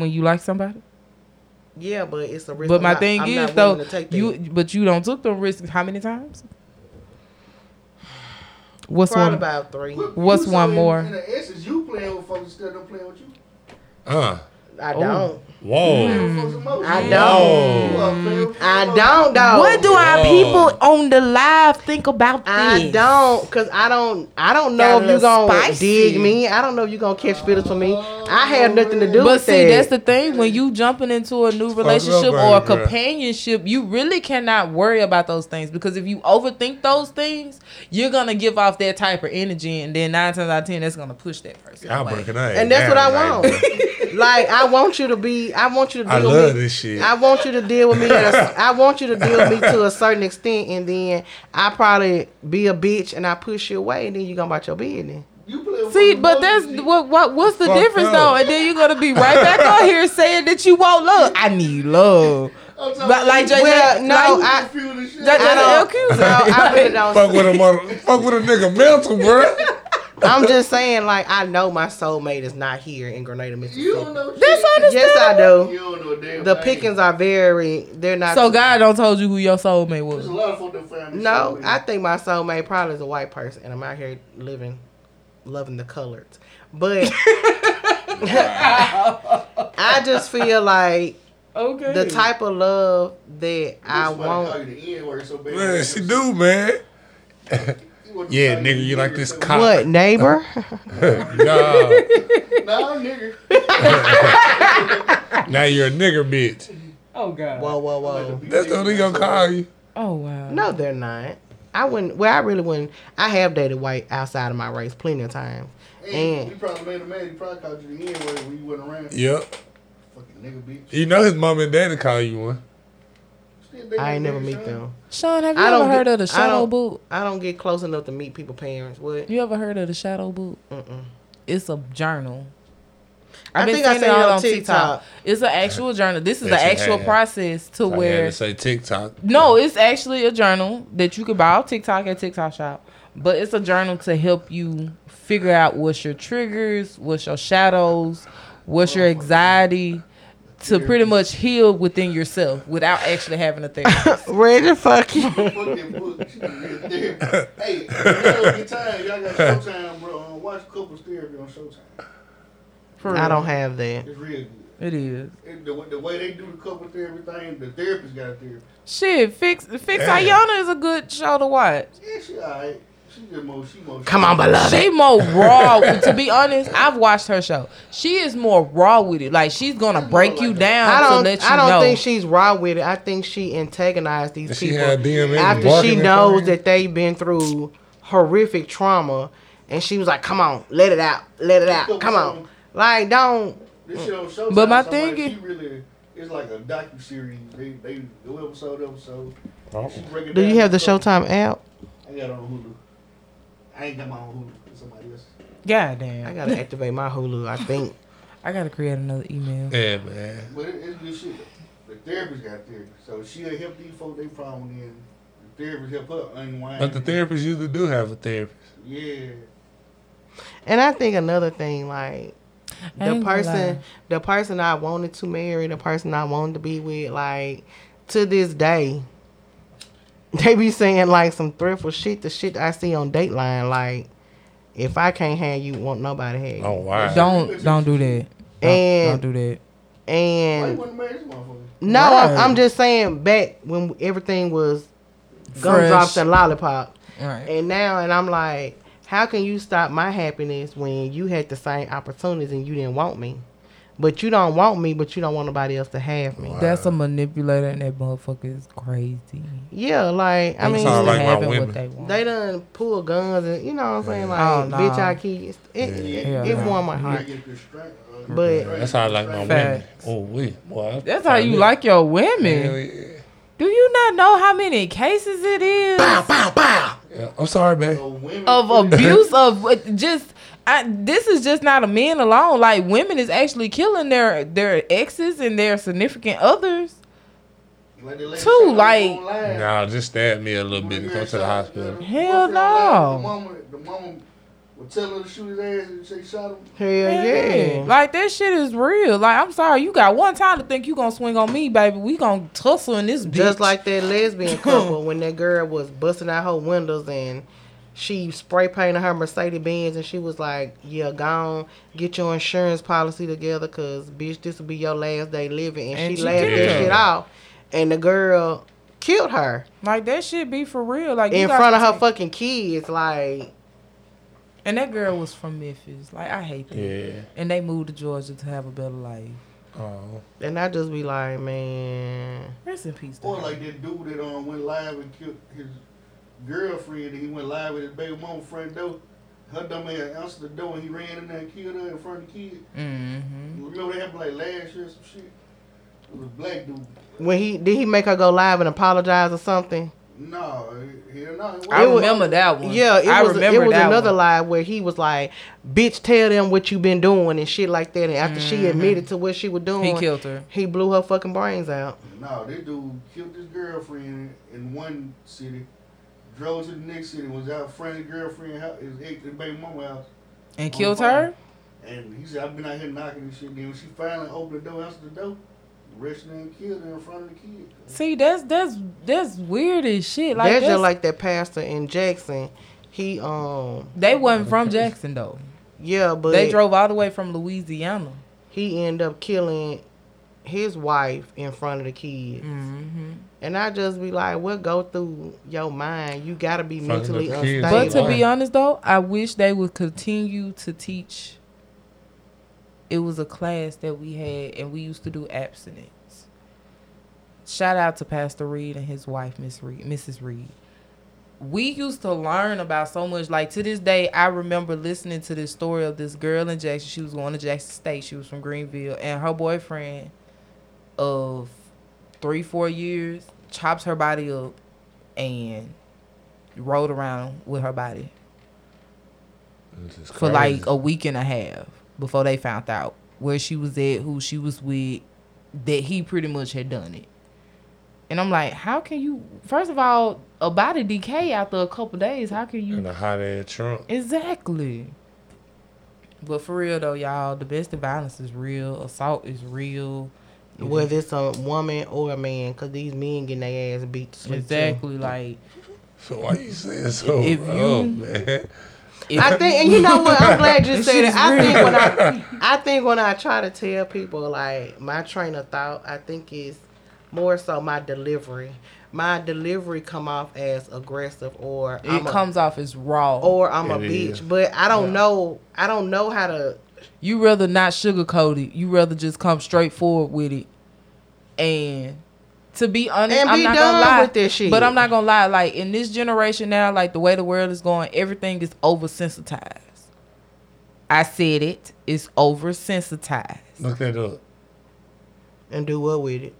[SPEAKER 3] when you like somebody?
[SPEAKER 8] Yeah, but it's a risk.
[SPEAKER 3] But
[SPEAKER 8] I'm
[SPEAKER 3] my
[SPEAKER 8] not-
[SPEAKER 3] thing
[SPEAKER 8] I'm
[SPEAKER 3] is though,
[SPEAKER 8] willing to take that.
[SPEAKER 3] you but you don't took the risk how many times? What's
[SPEAKER 8] Probably
[SPEAKER 3] one?
[SPEAKER 8] about three.
[SPEAKER 2] What-
[SPEAKER 3] What's
[SPEAKER 2] you
[SPEAKER 3] one more?
[SPEAKER 2] In the essence, you playing with folks instead of playing with you.
[SPEAKER 1] Uh,
[SPEAKER 8] I don't.
[SPEAKER 1] Whoa.
[SPEAKER 8] I don't. I don't though.
[SPEAKER 3] What do our people on the live think about this?
[SPEAKER 8] I don't, cause I don't. I don't know
[SPEAKER 3] Got
[SPEAKER 8] if you
[SPEAKER 3] little
[SPEAKER 8] gonna
[SPEAKER 3] spicy.
[SPEAKER 8] dig me. I don't know if you gonna catch feelings for me. I have nothing to do with that.
[SPEAKER 3] But
[SPEAKER 8] with
[SPEAKER 3] see,
[SPEAKER 8] that.
[SPEAKER 3] that's the thing. When you jumping into a new relationship
[SPEAKER 1] up,
[SPEAKER 3] or a companionship, you really cannot worry about those things because if you overthink those things, you're gonna give off that type of energy, and then nine times out of ten, that's gonna push that person.
[SPEAKER 1] Y'all
[SPEAKER 3] away.
[SPEAKER 1] breaking up.
[SPEAKER 8] and that's what I
[SPEAKER 1] down,
[SPEAKER 8] want.
[SPEAKER 1] like,
[SPEAKER 8] like I want you to be. I want you to deal
[SPEAKER 1] I
[SPEAKER 8] with
[SPEAKER 1] love
[SPEAKER 8] me.
[SPEAKER 1] this shit.
[SPEAKER 8] I want you to deal with me. At a, I want you to deal with me to a certain extent, and then I probably be a bitch and I push you away, and then you gonna about your business.
[SPEAKER 2] You
[SPEAKER 3] See, but that's
[SPEAKER 2] emotions.
[SPEAKER 3] what what what's the
[SPEAKER 1] Fucked
[SPEAKER 3] difference
[SPEAKER 1] up.
[SPEAKER 3] though? And then you're gonna be right back on here saying that you want love. I need love. But like
[SPEAKER 2] about
[SPEAKER 3] JJ,
[SPEAKER 8] Well, no,
[SPEAKER 3] like,
[SPEAKER 8] I-
[SPEAKER 2] you feel this shit.
[SPEAKER 3] JJ
[SPEAKER 8] I don't-
[SPEAKER 3] accuser.
[SPEAKER 8] No, I really don't.
[SPEAKER 1] fuck with a mother, fuck with a nigga mental, bro.
[SPEAKER 8] I'm just saying, like I know my soulmate is not here in Grenada, Mississippi.
[SPEAKER 2] You
[SPEAKER 8] Mississippi.
[SPEAKER 2] don't know
[SPEAKER 3] That's
[SPEAKER 2] shit.
[SPEAKER 3] understandable.
[SPEAKER 8] Yes, I do.
[SPEAKER 2] You
[SPEAKER 8] do.
[SPEAKER 2] don't know a damn
[SPEAKER 8] The
[SPEAKER 2] thing.
[SPEAKER 8] pickings are very. They're not.
[SPEAKER 3] So God don't told you who your soulmate was.
[SPEAKER 2] There's
[SPEAKER 3] was.
[SPEAKER 2] a lot of folk that find
[SPEAKER 8] No, I think my soulmate probably is a white person, and I'm out here living, loving the colors. But I just feel like
[SPEAKER 3] Okay.
[SPEAKER 8] the type of love that I
[SPEAKER 2] Somebody call
[SPEAKER 8] want.
[SPEAKER 2] you the N-word so bad.
[SPEAKER 1] Man, she do, man.
[SPEAKER 2] You want to
[SPEAKER 1] Yeah, nigga, you like this
[SPEAKER 2] so
[SPEAKER 1] cock.
[SPEAKER 8] What neighbor?
[SPEAKER 1] nah,
[SPEAKER 2] Nah, nigga.
[SPEAKER 1] now you're a nigger bitch.
[SPEAKER 3] oh God.
[SPEAKER 8] whoa, whoa, whoa!
[SPEAKER 1] That's what they gonna call you.
[SPEAKER 3] Oh wow.
[SPEAKER 8] No, they're not. I wouldn't. Well, I really wouldn't. I have dated white outside of my race plenty of times.
[SPEAKER 2] And
[SPEAKER 8] And
[SPEAKER 2] you probably made a man. He probably called you the N-word when you wasn't around.
[SPEAKER 1] Yep.
[SPEAKER 2] Fucking nigga, bitch.
[SPEAKER 1] You know his mom and daddy call you one.
[SPEAKER 2] Still
[SPEAKER 8] I ain't never meet
[SPEAKER 2] son.
[SPEAKER 8] them.
[SPEAKER 3] Sean, have you
[SPEAKER 8] I
[SPEAKER 3] ever
[SPEAKER 8] don't
[SPEAKER 3] heard
[SPEAKER 8] get-
[SPEAKER 3] of the shadow
[SPEAKER 8] don't-
[SPEAKER 3] boot?
[SPEAKER 8] I don't get close enough to meet people parents. What?
[SPEAKER 3] You ever heard of the shadow boot?
[SPEAKER 8] Mm-mm.
[SPEAKER 3] It's a journal.
[SPEAKER 8] I
[SPEAKER 3] I've been
[SPEAKER 8] think I
[SPEAKER 3] seeing it
[SPEAKER 8] seen it
[SPEAKER 3] all
[SPEAKER 8] on
[SPEAKER 3] on TikTok.
[SPEAKER 8] TikTok.
[SPEAKER 3] It's an actual journal. This is
[SPEAKER 1] Bet
[SPEAKER 3] the actual
[SPEAKER 1] had.
[SPEAKER 3] process to
[SPEAKER 1] I had
[SPEAKER 3] where
[SPEAKER 1] to say TikTok.
[SPEAKER 3] No, it's actually a journal that you could buy off TikTok at TikTok Shop. But it's a journal to help you figure out what's your triggers, what's your shadows, what's your oh, anxiety, to pretty much heal within yourself without actually having a therapist.
[SPEAKER 8] Reggie, fuck you.
[SPEAKER 2] Fuck that book. She done real. Hey, y'all time. Y'all got Showtime, bro. Um, watch couples therapy on Showtime.
[SPEAKER 3] For
[SPEAKER 8] I
[SPEAKER 3] real.
[SPEAKER 8] don't have that.
[SPEAKER 2] It's real good.
[SPEAKER 3] It is.
[SPEAKER 2] And the, the way they do the couple therapy thing, the therapist got a therapist.
[SPEAKER 3] Shit, fix fix
[SPEAKER 1] Damn.
[SPEAKER 3] Iyanla is a good show to watch.
[SPEAKER 2] Yeah, she alright. She more, she more.
[SPEAKER 8] Come on, beloved.
[SPEAKER 3] She more raw. to be honest, I've watched her show. She is more raw with it. Like she's gonna break you down
[SPEAKER 8] I don't.
[SPEAKER 3] let you
[SPEAKER 8] I don't
[SPEAKER 3] know.
[SPEAKER 8] think she's raw with it. I think she antagonized these
[SPEAKER 1] she
[SPEAKER 8] people
[SPEAKER 1] have
[SPEAKER 8] after she knows that they've been through horrific trauma, and she was like, "Come on, let it out, let it out, come on." Like, don't.
[SPEAKER 2] This shit.
[SPEAKER 3] But my
[SPEAKER 2] somebody,
[SPEAKER 3] thing is-
[SPEAKER 2] really, it's like a docu series. They they do episode episode. Oh. She break it
[SPEAKER 8] Do you have the
[SPEAKER 2] to stuff.
[SPEAKER 8] Showtime app?
[SPEAKER 2] I got it on Hulu. I ain't got my own Hulu. It's somebody else.
[SPEAKER 3] God damn.
[SPEAKER 8] I gotta activate my Hulu. I think.
[SPEAKER 3] I gotta create another email.
[SPEAKER 1] Yeah, man.
[SPEAKER 2] But it, it's good shit. The therapist got therapy, so she'll help these folks they problem. Then the therapist help her unwind.
[SPEAKER 1] But the therapist usually do have a therapist.
[SPEAKER 2] Yeah.
[SPEAKER 8] And I think another thing, like the person,
[SPEAKER 3] lie.
[SPEAKER 8] the person I wanted to marry, the person I wanted to be with, like to this day, they be saying like some threatful shit. The shit I see on Dateline, like if I can't have you, won't nobody have you.
[SPEAKER 1] Oh wow.
[SPEAKER 3] Don't don't do that. Don't,
[SPEAKER 8] And-
[SPEAKER 3] don't do that.
[SPEAKER 2] Why you
[SPEAKER 8] And
[SPEAKER 2] want this
[SPEAKER 8] no, I'm,
[SPEAKER 3] Right.
[SPEAKER 8] I'm just saying back when everything was gumdrops
[SPEAKER 3] Fresh.
[SPEAKER 8] and lollipop.
[SPEAKER 3] Right.
[SPEAKER 8] And now, and I'm like, how can you stop my happiness when you had the same opportunities and you didn't want me? But you don't want me, but you don't want nobody else to have me.
[SPEAKER 3] That's a manipulator, and that motherfucker is crazy.
[SPEAKER 8] Yeah, like I
[SPEAKER 3] They
[SPEAKER 8] mean,
[SPEAKER 1] sound like
[SPEAKER 3] having what they want.
[SPEAKER 8] they done pull guns and you know what I'm saying, like
[SPEAKER 3] Oh, nah.
[SPEAKER 8] bitch, I kids. It it,
[SPEAKER 3] Yeah,
[SPEAKER 8] it
[SPEAKER 3] nah.
[SPEAKER 8] warmed my heart.
[SPEAKER 2] gotta get this strength,
[SPEAKER 8] But-
[SPEAKER 2] strength-
[SPEAKER 1] That's how I like my women. Oh, we boy.
[SPEAKER 3] That's how you like your women. Do you not know how many cases it is Bow, bow, bow.
[SPEAKER 1] Yeah, I'm sorry, man.
[SPEAKER 3] Of abuse of just? I, this is just not a men alone. Like women is actually killing their their exes and their significant others.
[SPEAKER 2] Like they let
[SPEAKER 3] Too,
[SPEAKER 2] you
[SPEAKER 3] like-
[SPEAKER 2] online.
[SPEAKER 1] Nah, just stab me a little bit and
[SPEAKER 2] you
[SPEAKER 1] go to the hospital.
[SPEAKER 2] the
[SPEAKER 3] Hell no.
[SPEAKER 2] The mama, the mama would tell her to shoot his ass and say shot him.
[SPEAKER 8] Hell yeah.
[SPEAKER 3] Like that shit is real. Like I'm sorry, you got one time to think you gonna swing on me, baby. We gonna tussle in this bitch.
[SPEAKER 8] Just like that lesbian couple when that girl was busting out her windows and she spray painted her Mercedes Benz and she was like, "Yeah, gone, get your insurance policy together, cause bitch, this will be your last day living." And,
[SPEAKER 3] And
[SPEAKER 8] she,
[SPEAKER 3] she
[SPEAKER 8] laughed
[SPEAKER 3] killed
[SPEAKER 8] that shit off, and the girl killed her
[SPEAKER 3] Like that shit be for real. Like
[SPEAKER 8] in front of her
[SPEAKER 3] take-
[SPEAKER 8] fucking kids. Like,
[SPEAKER 3] And that girl was from Memphis. Like I hate that.
[SPEAKER 1] Yeah.
[SPEAKER 3] And they moved to Georgia to have a better life.
[SPEAKER 1] Oh.
[SPEAKER 8] and I just be like, man,
[SPEAKER 3] Rest in peace. to
[SPEAKER 2] Or like that dude that um went live and killed his girlfriend, and he went live with his baby mama front door. Her dumb ass answered the door, and he ran in there and killed her in front of the kid.
[SPEAKER 3] Mm-hmm.
[SPEAKER 2] Remember that happened like last year or some shit. It was a black dude.
[SPEAKER 8] when he did he make her go live and apologize or something?
[SPEAKER 2] No, hell no. it
[SPEAKER 3] I
[SPEAKER 8] It was-
[SPEAKER 3] remember that one.
[SPEAKER 8] Yeah, it
[SPEAKER 3] I
[SPEAKER 8] was
[SPEAKER 3] remember
[SPEAKER 8] it was
[SPEAKER 3] that
[SPEAKER 8] another
[SPEAKER 3] one.
[SPEAKER 8] live where he was like, "Bitch, tell them what you been doing and shit like that." And after she
[SPEAKER 3] Mhm.
[SPEAKER 8] admitted to what she was doing,
[SPEAKER 3] He killed her.
[SPEAKER 8] He blew her fucking brains out.
[SPEAKER 2] No, this dude killed his girlfriend in one city, drove to the next city, was out front of his girlfriend, house, his ex, his baby mama house.
[SPEAKER 3] And killed her?
[SPEAKER 2] And he said, I've been out here knocking and shit. Then when she finally opened the door, answered the door, arrested her and killed her in front of the kid.
[SPEAKER 3] See, that's that's that's weird as shit. Like
[SPEAKER 8] That's
[SPEAKER 3] that's,
[SPEAKER 8] just like that pastor in Jackson. He um
[SPEAKER 3] they wasn't from Jackson though.
[SPEAKER 8] yeah, but
[SPEAKER 3] they drove all the way from Louisiana.
[SPEAKER 8] He ended up killing his wife in front of the kids.
[SPEAKER 3] Mm-hmm.
[SPEAKER 8] And I just be like, what go through your mind? You gotta be
[SPEAKER 1] Front
[SPEAKER 8] mentally
[SPEAKER 1] kids.
[SPEAKER 8] unstable.
[SPEAKER 3] But to be honest though, I wish they would continue to teach. It was a class that we had, and we used to do abstinence. Shout out to Pastor Reed and his wife, Miss Reed, Mrs. Reed. We used to learn about so much. Like to this day, I remember listening to this story of this girl in Jackson. She was going to Jackson State. She was from Greenville, and her boyfriend of three, four years chops her body up and rode around with her body for like a week and a half before they found out where she was at, who she was with, that he pretty much had done it. And I'm like, how can you? First of all, a body decay after a couple days. How can you?
[SPEAKER 1] in a hot ass trunk.
[SPEAKER 3] Exactly. But for real though, y'all, domestic violence is real. Assault is real.
[SPEAKER 8] Whether it's a woman or a man, cause these men getting their ass beat to sleep. too.
[SPEAKER 3] Exactly. Like
[SPEAKER 1] So why you saying so
[SPEAKER 3] If
[SPEAKER 1] rough,
[SPEAKER 3] you-
[SPEAKER 1] man?
[SPEAKER 3] if,
[SPEAKER 8] I think, and you know what? I'm glad you said
[SPEAKER 3] it.
[SPEAKER 8] it.
[SPEAKER 3] is
[SPEAKER 8] I think when I, I think when I try to tell people like my train of thought, I think is more so my delivery. My delivery come off as aggressive, or
[SPEAKER 3] it
[SPEAKER 8] I'm a-
[SPEAKER 3] comes off as raw.
[SPEAKER 8] or I'm a
[SPEAKER 1] It
[SPEAKER 8] bitch. But I don't know. I don't know how to.
[SPEAKER 3] You rather not sugarcoat it. You rather just come straight forward with it. And to be honest,
[SPEAKER 8] And
[SPEAKER 3] I'm not gonna lie.
[SPEAKER 8] with this shit.
[SPEAKER 3] But I'm not gonna lie. Like in this generation now, like the way the world is going, everything is oversensitized. I said it. It's oversensitized.
[SPEAKER 1] Look that up.
[SPEAKER 8] And do what with it?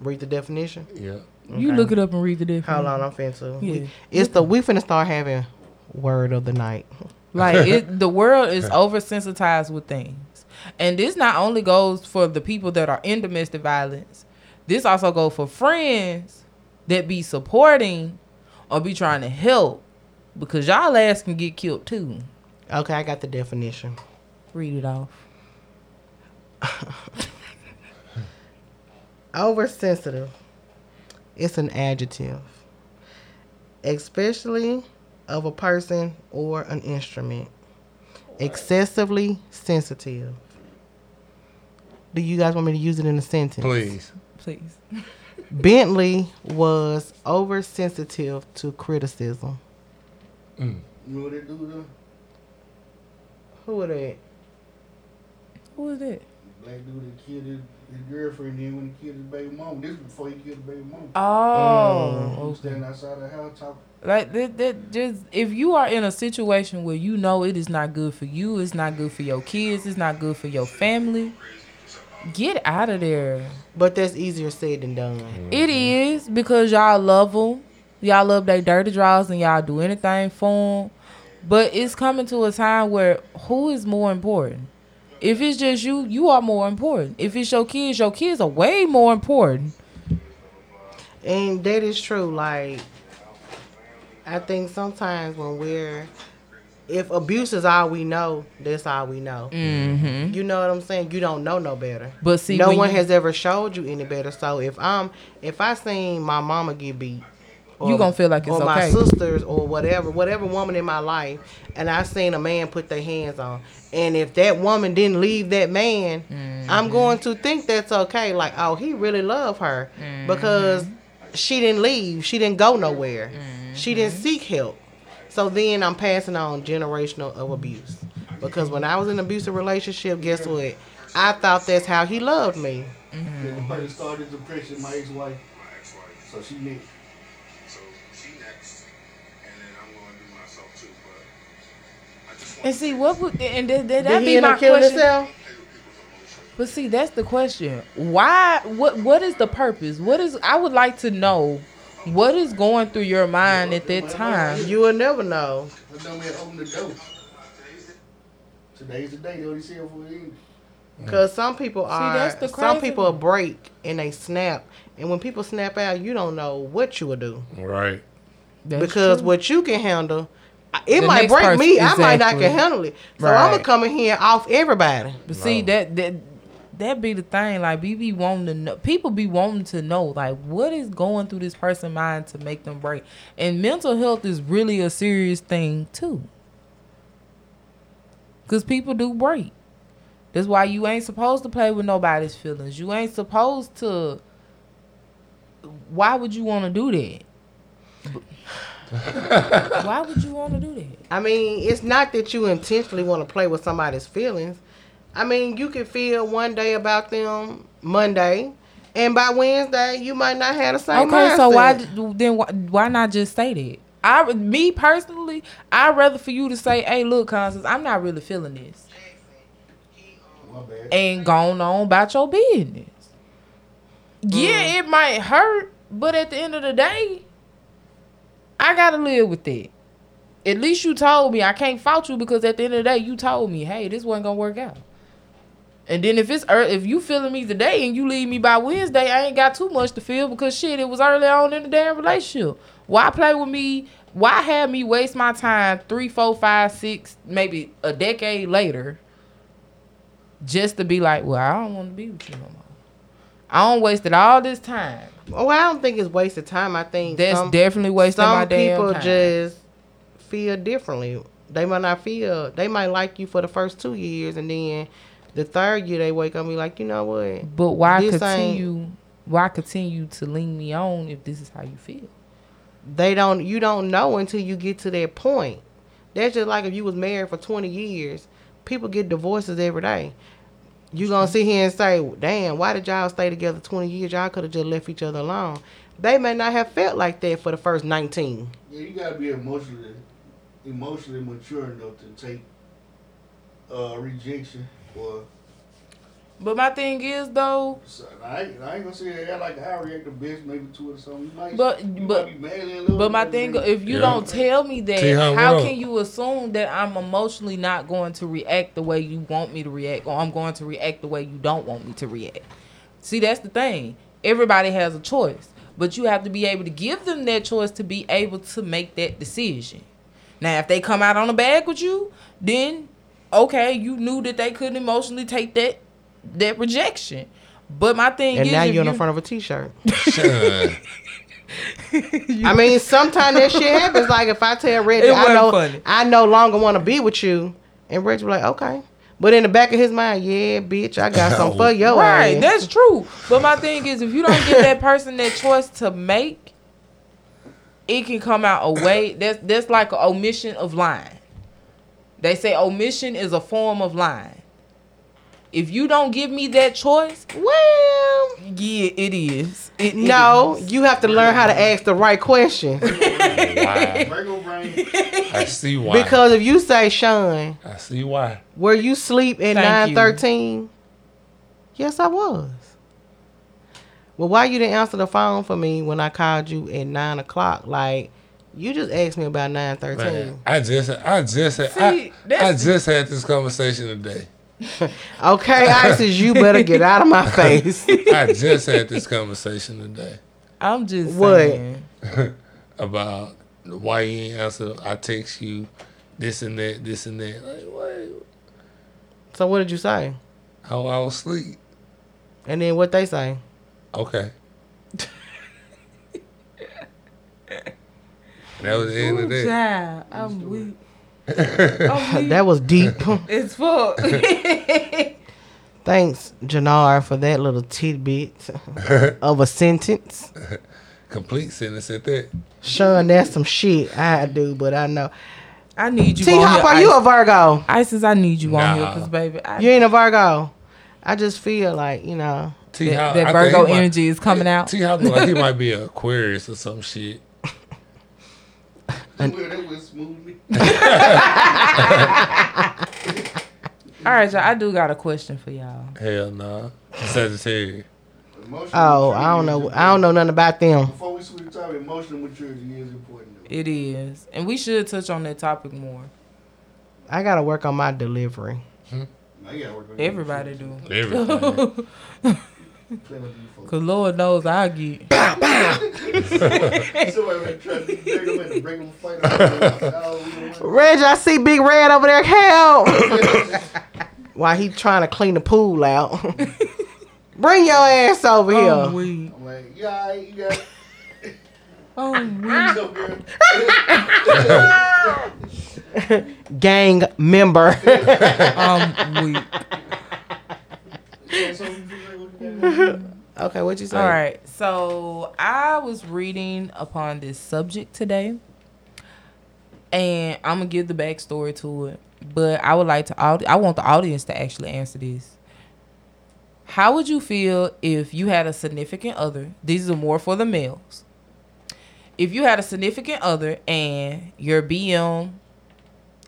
[SPEAKER 8] Read the definition.
[SPEAKER 1] Yeah.
[SPEAKER 3] You look it up and read the definition.
[SPEAKER 8] Hold on, I'm finna.
[SPEAKER 3] Yeah.
[SPEAKER 8] We, it's the we finna start having word of the night.
[SPEAKER 3] Like it, the world is oversensitized with things, and this not only goes for the people that are in domestic violence. This also goes for friends that be supporting or be trying to help, because y'all ass can get killed too.
[SPEAKER 8] Okay, I got the definition.
[SPEAKER 3] Read it off.
[SPEAKER 8] Oversensitive. It's an adjective, especially of a person or an instrument. Excessively sensitive. Do you guys want me to use it in a sentence?
[SPEAKER 1] Please.
[SPEAKER 3] Please.
[SPEAKER 8] Bentley was oversensitive to criticism. Mm.
[SPEAKER 2] You know what they do though?
[SPEAKER 8] Who are that?
[SPEAKER 3] Who is it?
[SPEAKER 2] Black dude that killed his, his girlfriend then when he killed his baby mom. This was before he killed the baby mom.
[SPEAKER 3] Oh,
[SPEAKER 2] He was
[SPEAKER 3] okay.
[SPEAKER 2] standing outside the house talking.
[SPEAKER 3] Like that, that just if you are in a situation where you know it is not good for you, it's not good for your kids, it's not good for your family, get out of there.
[SPEAKER 8] But that's easier said than done.
[SPEAKER 3] It mm-hmm. is because y'all love them, y'all love their dirty draws, and y'all do anything for them. But it's coming to a time where who is more important? If it's just you, you are more important. If it's your kids, your kids are way more important.
[SPEAKER 8] And that is true. Like, I think sometimes when we're, if abuse is all we know, that's all we know.
[SPEAKER 3] Mm-hmm.
[SPEAKER 8] You know what I'm saying? You don't know no better.
[SPEAKER 3] But see,
[SPEAKER 8] no one
[SPEAKER 3] you-
[SPEAKER 8] has ever showed you any better. So if I'm, if I seen my mama get beat,
[SPEAKER 3] You gonna feel like it's
[SPEAKER 8] or my
[SPEAKER 3] okay.
[SPEAKER 8] sisters or whatever, whatever woman in my life, and I seen a man put their hands on, and if that woman didn't leave that man,
[SPEAKER 3] Mm-hmm.
[SPEAKER 8] I'm going to think that's okay. Like, oh, he really loved her
[SPEAKER 3] Mm-hmm.
[SPEAKER 8] because she didn't leave, she didn't go nowhere, she
[SPEAKER 3] Mm-hmm.
[SPEAKER 8] didn't seek help. So then I'm passing on generational of abuse because when I was in an abusive relationship, guess what? I thought that's how he loved me.
[SPEAKER 2] The person started depression, my ex-wife. So she next.
[SPEAKER 1] And
[SPEAKER 3] see what would and that, that,
[SPEAKER 8] Did
[SPEAKER 3] that
[SPEAKER 8] he
[SPEAKER 3] be
[SPEAKER 8] end
[SPEAKER 3] my
[SPEAKER 8] up killing
[SPEAKER 3] question.
[SPEAKER 8] himself?
[SPEAKER 3] But see, that's the question. Why? What? What is the purpose? What is? I would like to know what is going through your mind at that time.
[SPEAKER 8] You will never know.
[SPEAKER 2] That dumb the. Today's the day. They already see her for the end.
[SPEAKER 8] Cause some people are See,
[SPEAKER 3] that's the
[SPEAKER 8] some people
[SPEAKER 3] one.
[SPEAKER 8] break and they snap, and when people snap out, you don't know what you will do
[SPEAKER 1] right.
[SPEAKER 3] That's
[SPEAKER 8] because
[SPEAKER 3] true.
[SPEAKER 8] what you can handle, it
[SPEAKER 3] The
[SPEAKER 8] might break
[SPEAKER 3] person-
[SPEAKER 8] me. I might not can handle it, so I'm gonna come in here off everybody.
[SPEAKER 3] But see that that that be the thing. Like we be wanting to know. People be wanting to know like what is going through this person's mind to make them break. And mental health is really a serious thing too. Cause people do break. That's why you ain't supposed to play with nobody's feelings. You ain't supposed to. Why would you want to do that? Why would you want to do that?
[SPEAKER 8] I mean, it's not that you intentionally want to play with somebody's feelings. I mean, you can feel one day about them Monday, and by Wednesday you might not have the same.
[SPEAKER 3] Okay, so why then why, why not just say that? I me personally, I'd rather for you to say, "Hey, look, Constance, I'm not really feeling this," and gone on about your business. Yeah, mm. it might hurt, but at the end of the day, I gotta live with that. At least you told me. I can't fault you because at the end of the day, you told me, "Hey, this wasn't gonna work out." And then if it's early, if you feeling me today and you leave me by Wednesday, I ain't got too much to feel because shit, it was early on in the damn relationship. Why play with me? Why have me waste my time three, four, five, six, maybe a decade later, just to be like, well, I don't want to be with you no more. I don't wasted all this time.
[SPEAKER 8] Well, I don't think it's wasted time. I think
[SPEAKER 3] That's
[SPEAKER 8] some,
[SPEAKER 3] definitely wasting my damn time.
[SPEAKER 8] Some people just feel differently. They might not feel. They might like you for the first two years, and then the third year they wake up and be like, you know what?
[SPEAKER 3] But why
[SPEAKER 8] This
[SPEAKER 3] continue? Why continue to lean me on if this is how you feel?
[SPEAKER 8] They don't. You don't know until you get to that point. That's just like if you was married for twenty years. People get divorces every day. You gonna sit here and say, "Damn, why did y'all stay together twenty years? Y'all could have just left each other alone." They may not have felt like that for the first nineteen.
[SPEAKER 2] Yeah, you gotta be emotionally, emotionally mature enough to take uh, rejection or.
[SPEAKER 3] But my thing is though,
[SPEAKER 2] So, I, ain't, I ain't gonna say that like I react the best, maybe two or something. You might,
[SPEAKER 3] But-
[SPEAKER 2] you
[SPEAKER 3] but-
[SPEAKER 2] might be madly in love
[SPEAKER 3] But my thing,
[SPEAKER 2] that
[SPEAKER 3] if you
[SPEAKER 1] Yeah.
[SPEAKER 3] don't tell me that,
[SPEAKER 1] T-Hon,
[SPEAKER 3] how
[SPEAKER 1] what
[SPEAKER 3] can
[SPEAKER 1] up?
[SPEAKER 3] you assume that I'm emotionally not going to react the way you want me to react, or I'm going to react the way you don't want me to react? See, that's the thing. Everybody has a choice, but you have to be able to give them that choice to be able to make that decision. Now, if they come out on the bag with you, then okay, you knew that they couldn't emotionally take that that rejection. But my thing
[SPEAKER 8] And
[SPEAKER 3] is,
[SPEAKER 8] now
[SPEAKER 3] if
[SPEAKER 8] you're in
[SPEAKER 3] you-
[SPEAKER 8] the front of a t-shirt.
[SPEAKER 1] Shun.
[SPEAKER 8] I mean, sometimes that shit happens. Like if I tell Reggie, I know
[SPEAKER 3] funny.
[SPEAKER 8] I no longer want to be with you, and Reggie be like, okay. But in the back of his mind, yeah, bitch, I got something for your
[SPEAKER 3] Right,
[SPEAKER 8] ass.
[SPEAKER 3] that's true. But my thing is, if you don't give that person that choice to make, it can come out a way. That's that's like an omission of lying. They say omission is a form of lying. If you don't give me that choice,
[SPEAKER 8] well,
[SPEAKER 3] yeah, it is. It, it
[SPEAKER 8] no,
[SPEAKER 3] is.
[SPEAKER 8] you have to learn how to ask the right question.
[SPEAKER 1] Why?
[SPEAKER 2] Virgo brain.
[SPEAKER 1] I see why.
[SPEAKER 8] because if you say, Sean,
[SPEAKER 1] I see why.
[SPEAKER 8] were you sleep at
[SPEAKER 3] Thank
[SPEAKER 8] nine thirteen? Yes, I was. Well, why you didn't answer the phone for me when I called you at nine o'clock? Like, you just asked me about nine
[SPEAKER 1] Man,
[SPEAKER 8] thirteen.
[SPEAKER 1] I just, I just, I,
[SPEAKER 3] See,
[SPEAKER 1] I
[SPEAKER 3] that's-
[SPEAKER 1] just had this conversation today.
[SPEAKER 8] Okay, Isis, you better get out of my face.
[SPEAKER 1] I just had this conversation today
[SPEAKER 3] I'm just
[SPEAKER 8] What?
[SPEAKER 3] saying.
[SPEAKER 1] about why you ain't answer. I text you this and that, this and that. Like, what?
[SPEAKER 8] so what did you say?
[SPEAKER 1] How I was asleep.
[SPEAKER 8] And then what they say?
[SPEAKER 1] Okay. That was the end of the that.
[SPEAKER 3] Child, I'm weak. Oh, I'm
[SPEAKER 8] that was deep.
[SPEAKER 3] It's fuck.
[SPEAKER 8] Thanks, Jannar, for that little tidbit of a sentence.
[SPEAKER 1] Complete sentence at that.
[SPEAKER 8] Sean, that's some shit I do, but I know.
[SPEAKER 3] I need you
[SPEAKER 8] T
[SPEAKER 3] on
[SPEAKER 8] Hop, are you a
[SPEAKER 3] Isis.
[SPEAKER 8] Virgo?
[SPEAKER 3] Isis, I need you on here, cause baby, I,
[SPEAKER 8] You ain't a Virgo. I just feel like, you know.
[SPEAKER 1] T
[SPEAKER 3] that,
[SPEAKER 1] Hop,
[SPEAKER 3] that
[SPEAKER 1] I
[SPEAKER 3] Virgo
[SPEAKER 1] he might-
[SPEAKER 3] energy is coming out.
[SPEAKER 1] T Hop like he might be an Aquarius or some shit.
[SPEAKER 2] That was- that was smooth.
[SPEAKER 3] All right, y'all. I do got a question for y'all.
[SPEAKER 1] Hell no. nah. Sagittarius.
[SPEAKER 2] Emotional
[SPEAKER 8] Oh, I don't know. I don't know nothing about them.
[SPEAKER 2] Before we switch the topic, emotional maturity is important. Though.
[SPEAKER 3] It is, and we should touch on that topic more.
[SPEAKER 8] I gotta work on my delivery.
[SPEAKER 2] Now you gotta work on
[SPEAKER 3] Everybody do.
[SPEAKER 1] Everything.
[SPEAKER 2] Play with you folks.
[SPEAKER 3] Cause Lord knows I get.
[SPEAKER 2] Somebody trying to break them and break them fight. Oh,
[SPEAKER 8] Reg, I see Big Red over there. Help! While he trying to clean the pool out. Bring your ass over
[SPEAKER 3] Oh,
[SPEAKER 8] here.
[SPEAKER 3] we.
[SPEAKER 2] I'm like, yeah, all right, you got.
[SPEAKER 3] Oh, we.
[SPEAKER 2] What's up, girl?
[SPEAKER 8] Gang member.
[SPEAKER 3] Um, I'm weak.
[SPEAKER 8] okay, what you say?
[SPEAKER 3] All right. So I was reading upon this subject today, and I'm gonna give the backstory to it. But I would like to. I want the audience to actually answer this. How would you feel if you had a significant other? These are more for the males. If you had a significant other and your BM,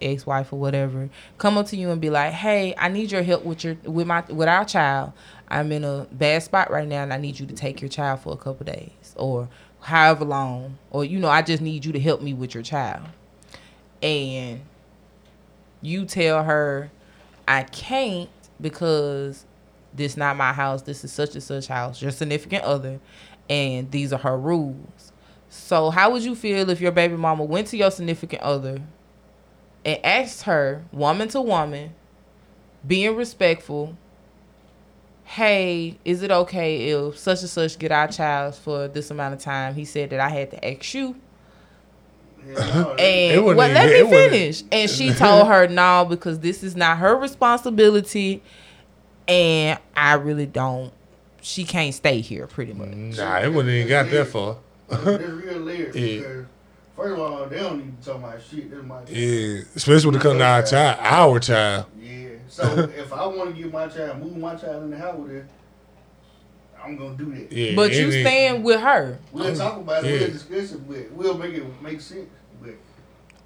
[SPEAKER 3] ex-wife or whatever, come up to you and be like, "Hey, I need your help with your with my with our child. I'm in a bad spot right now, and I need you to take your child for a couple days or however long, or you know, I just need you to help me with your child." And you tell her, "I can't because this not my house. This is such and such house. Your significant other, and these are her rules." So, how would you feel if your baby mama went to your significant other and asked her, woman to woman, being respectful, hey, is it okay if such and such get our child for this amount of time? He said that I had to ask you.
[SPEAKER 2] Hell no,
[SPEAKER 3] And well, let
[SPEAKER 1] even- it
[SPEAKER 3] me
[SPEAKER 1] wouldn't-
[SPEAKER 3] finish. And she told her no because this is not her responsibility, and I really don't. She can't stay here, pretty much.
[SPEAKER 1] Nah, it wouldn't even got that far.
[SPEAKER 2] That's real layered.
[SPEAKER 1] Yeah.
[SPEAKER 2] Because first of all, they don't even to talk about shit. That's my
[SPEAKER 1] Yeah, especially when it comes to our child, our child.
[SPEAKER 2] Yeah. So if I want to get my child, move my child in the house with her, I'm gonna do that.
[SPEAKER 1] Yeah,
[SPEAKER 3] But you
[SPEAKER 1] it ain't-
[SPEAKER 3] stand with her.
[SPEAKER 2] We'll talk about it.
[SPEAKER 1] Yeah.
[SPEAKER 2] We'll discuss it. But we'll make it make sense. But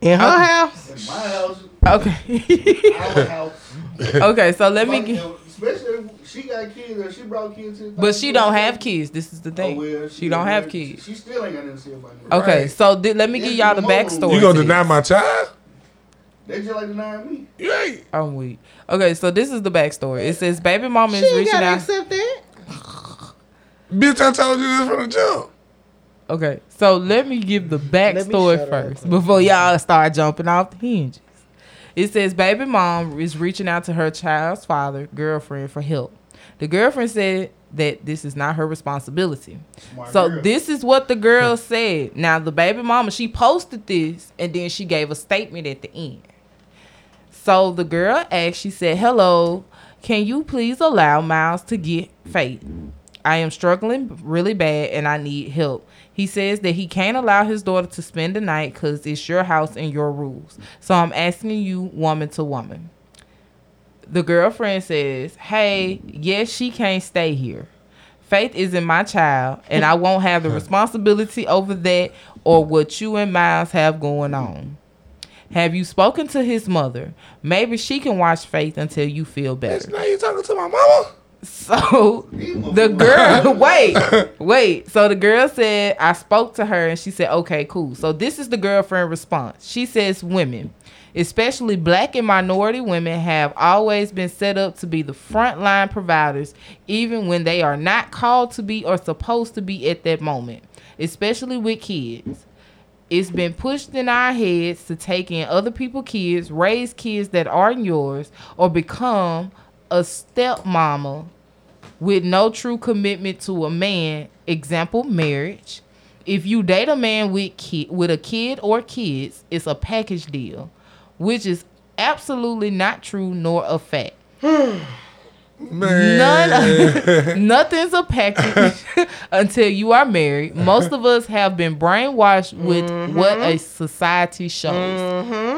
[SPEAKER 8] In her house?
[SPEAKER 2] in my house,
[SPEAKER 3] Okay.
[SPEAKER 2] our house.
[SPEAKER 3] okay, so let me
[SPEAKER 2] fuck,
[SPEAKER 3] get.
[SPEAKER 2] You Especially if she got kids or she brought kids to the
[SPEAKER 3] But she don't have kids. This is the
[SPEAKER 2] Oh,
[SPEAKER 3] thing.
[SPEAKER 2] well,
[SPEAKER 3] she don't have kids.
[SPEAKER 2] She still ain't got nothing to say about it.
[SPEAKER 3] Okay,
[SPEAKER 1] Right.
[SPEAKER 3] so th- let me give y'all the
[SPEAKER 2] the
[SPEAKER 3] backstory.
[SPEAKER 1] You gonna deny my child?
[SPEAKER 2] They just like denying me.
[SPEAKER 1] You ain't.
[SPEAKER 3] Oh, I'm weak. Okay, so this is the backstory. It says baby mama
[SPEAKER 8] She
[SPEAKER 3] is
[SPEAKER 8] ain't
[SPEAKER 3] reaching
[SPEAKER 8] gotta
[SPEAKER 3] out.
[SPEAKER 8] accept that.
[SPEAKER 1] Bitch, I told you this from the jump.
[SPEAKER 3] Okay, so let me give the backstory first before y'all start jumping off the hinges. It says baby mom is reaching out to her child's father, girlfriend, for help. The girlfriend said that this is not her responsibility.
[SPEAKER 2] Smart
[SPEAKER 3] So
[SPEAKER 2] girl.
[SPEAKER 3] this is what the girl said. Now the baby mama she posted this and then she gave a statement at the end. So the girl asked, she said, "Hello, can you please allow Miles to get Faith? I am struggling really bad and I need help." He says that he can't allow his daughter to spend the night because it's your house and your rules. So I'm asking you, woman to woman. The girlfriend says, Hey, yes, she can't stay here. Faith isn't my child, and I won't have the responsibility over that or what you and Miles have going on. Have you spoken to his mother? Maybe she can watch Faith until you feel better.
[SPEAKER 1] Now you talking to my mama?
[SPEAKER 3] So the girl, wait, wait. So the girl said, I spoke to her and she said, okay, cool. So this is the girlfriend response. She says, women, especially black and minority women, have always been set up to be the frontline providers, even when they are not called to be or supposed to be at that moment, especially with kids. It's been pushed in our heads to take in other people's kids, raise kids that aren't yours, or become a stepmama with no true commitment to a man, example marriage, If you date a man with kid with a kid or kids, it's a package deal, which is absolutely not true nor a fact. None, nothing's a package until you are married. Most of us have been brainwashed with what mm-hmm. a society shows. Mm-hmm.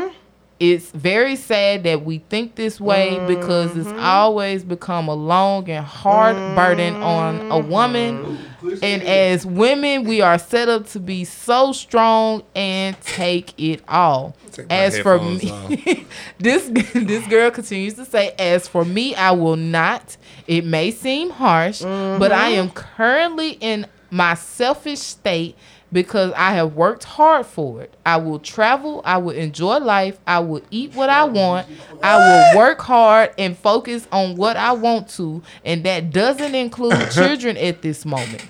[SPEAKER 3] It's very sad that we think this way because it's mm-hmm. always become a long and hard burden on a mm-hmm. woman. And as women, we are set up to be so strong and take it all.
[SPEAKER 1] Take
[SPEAKER 3] As for me, this this girl continues to say, "As for me, I will not. It may seem harsh, but I mm-hmm. am currently in my selfish state because I have worked hard for it. I will travel. I will enjoy life. I will eat what I want. I will work hard and focus on what I want to, and that doesn't include children at this moment.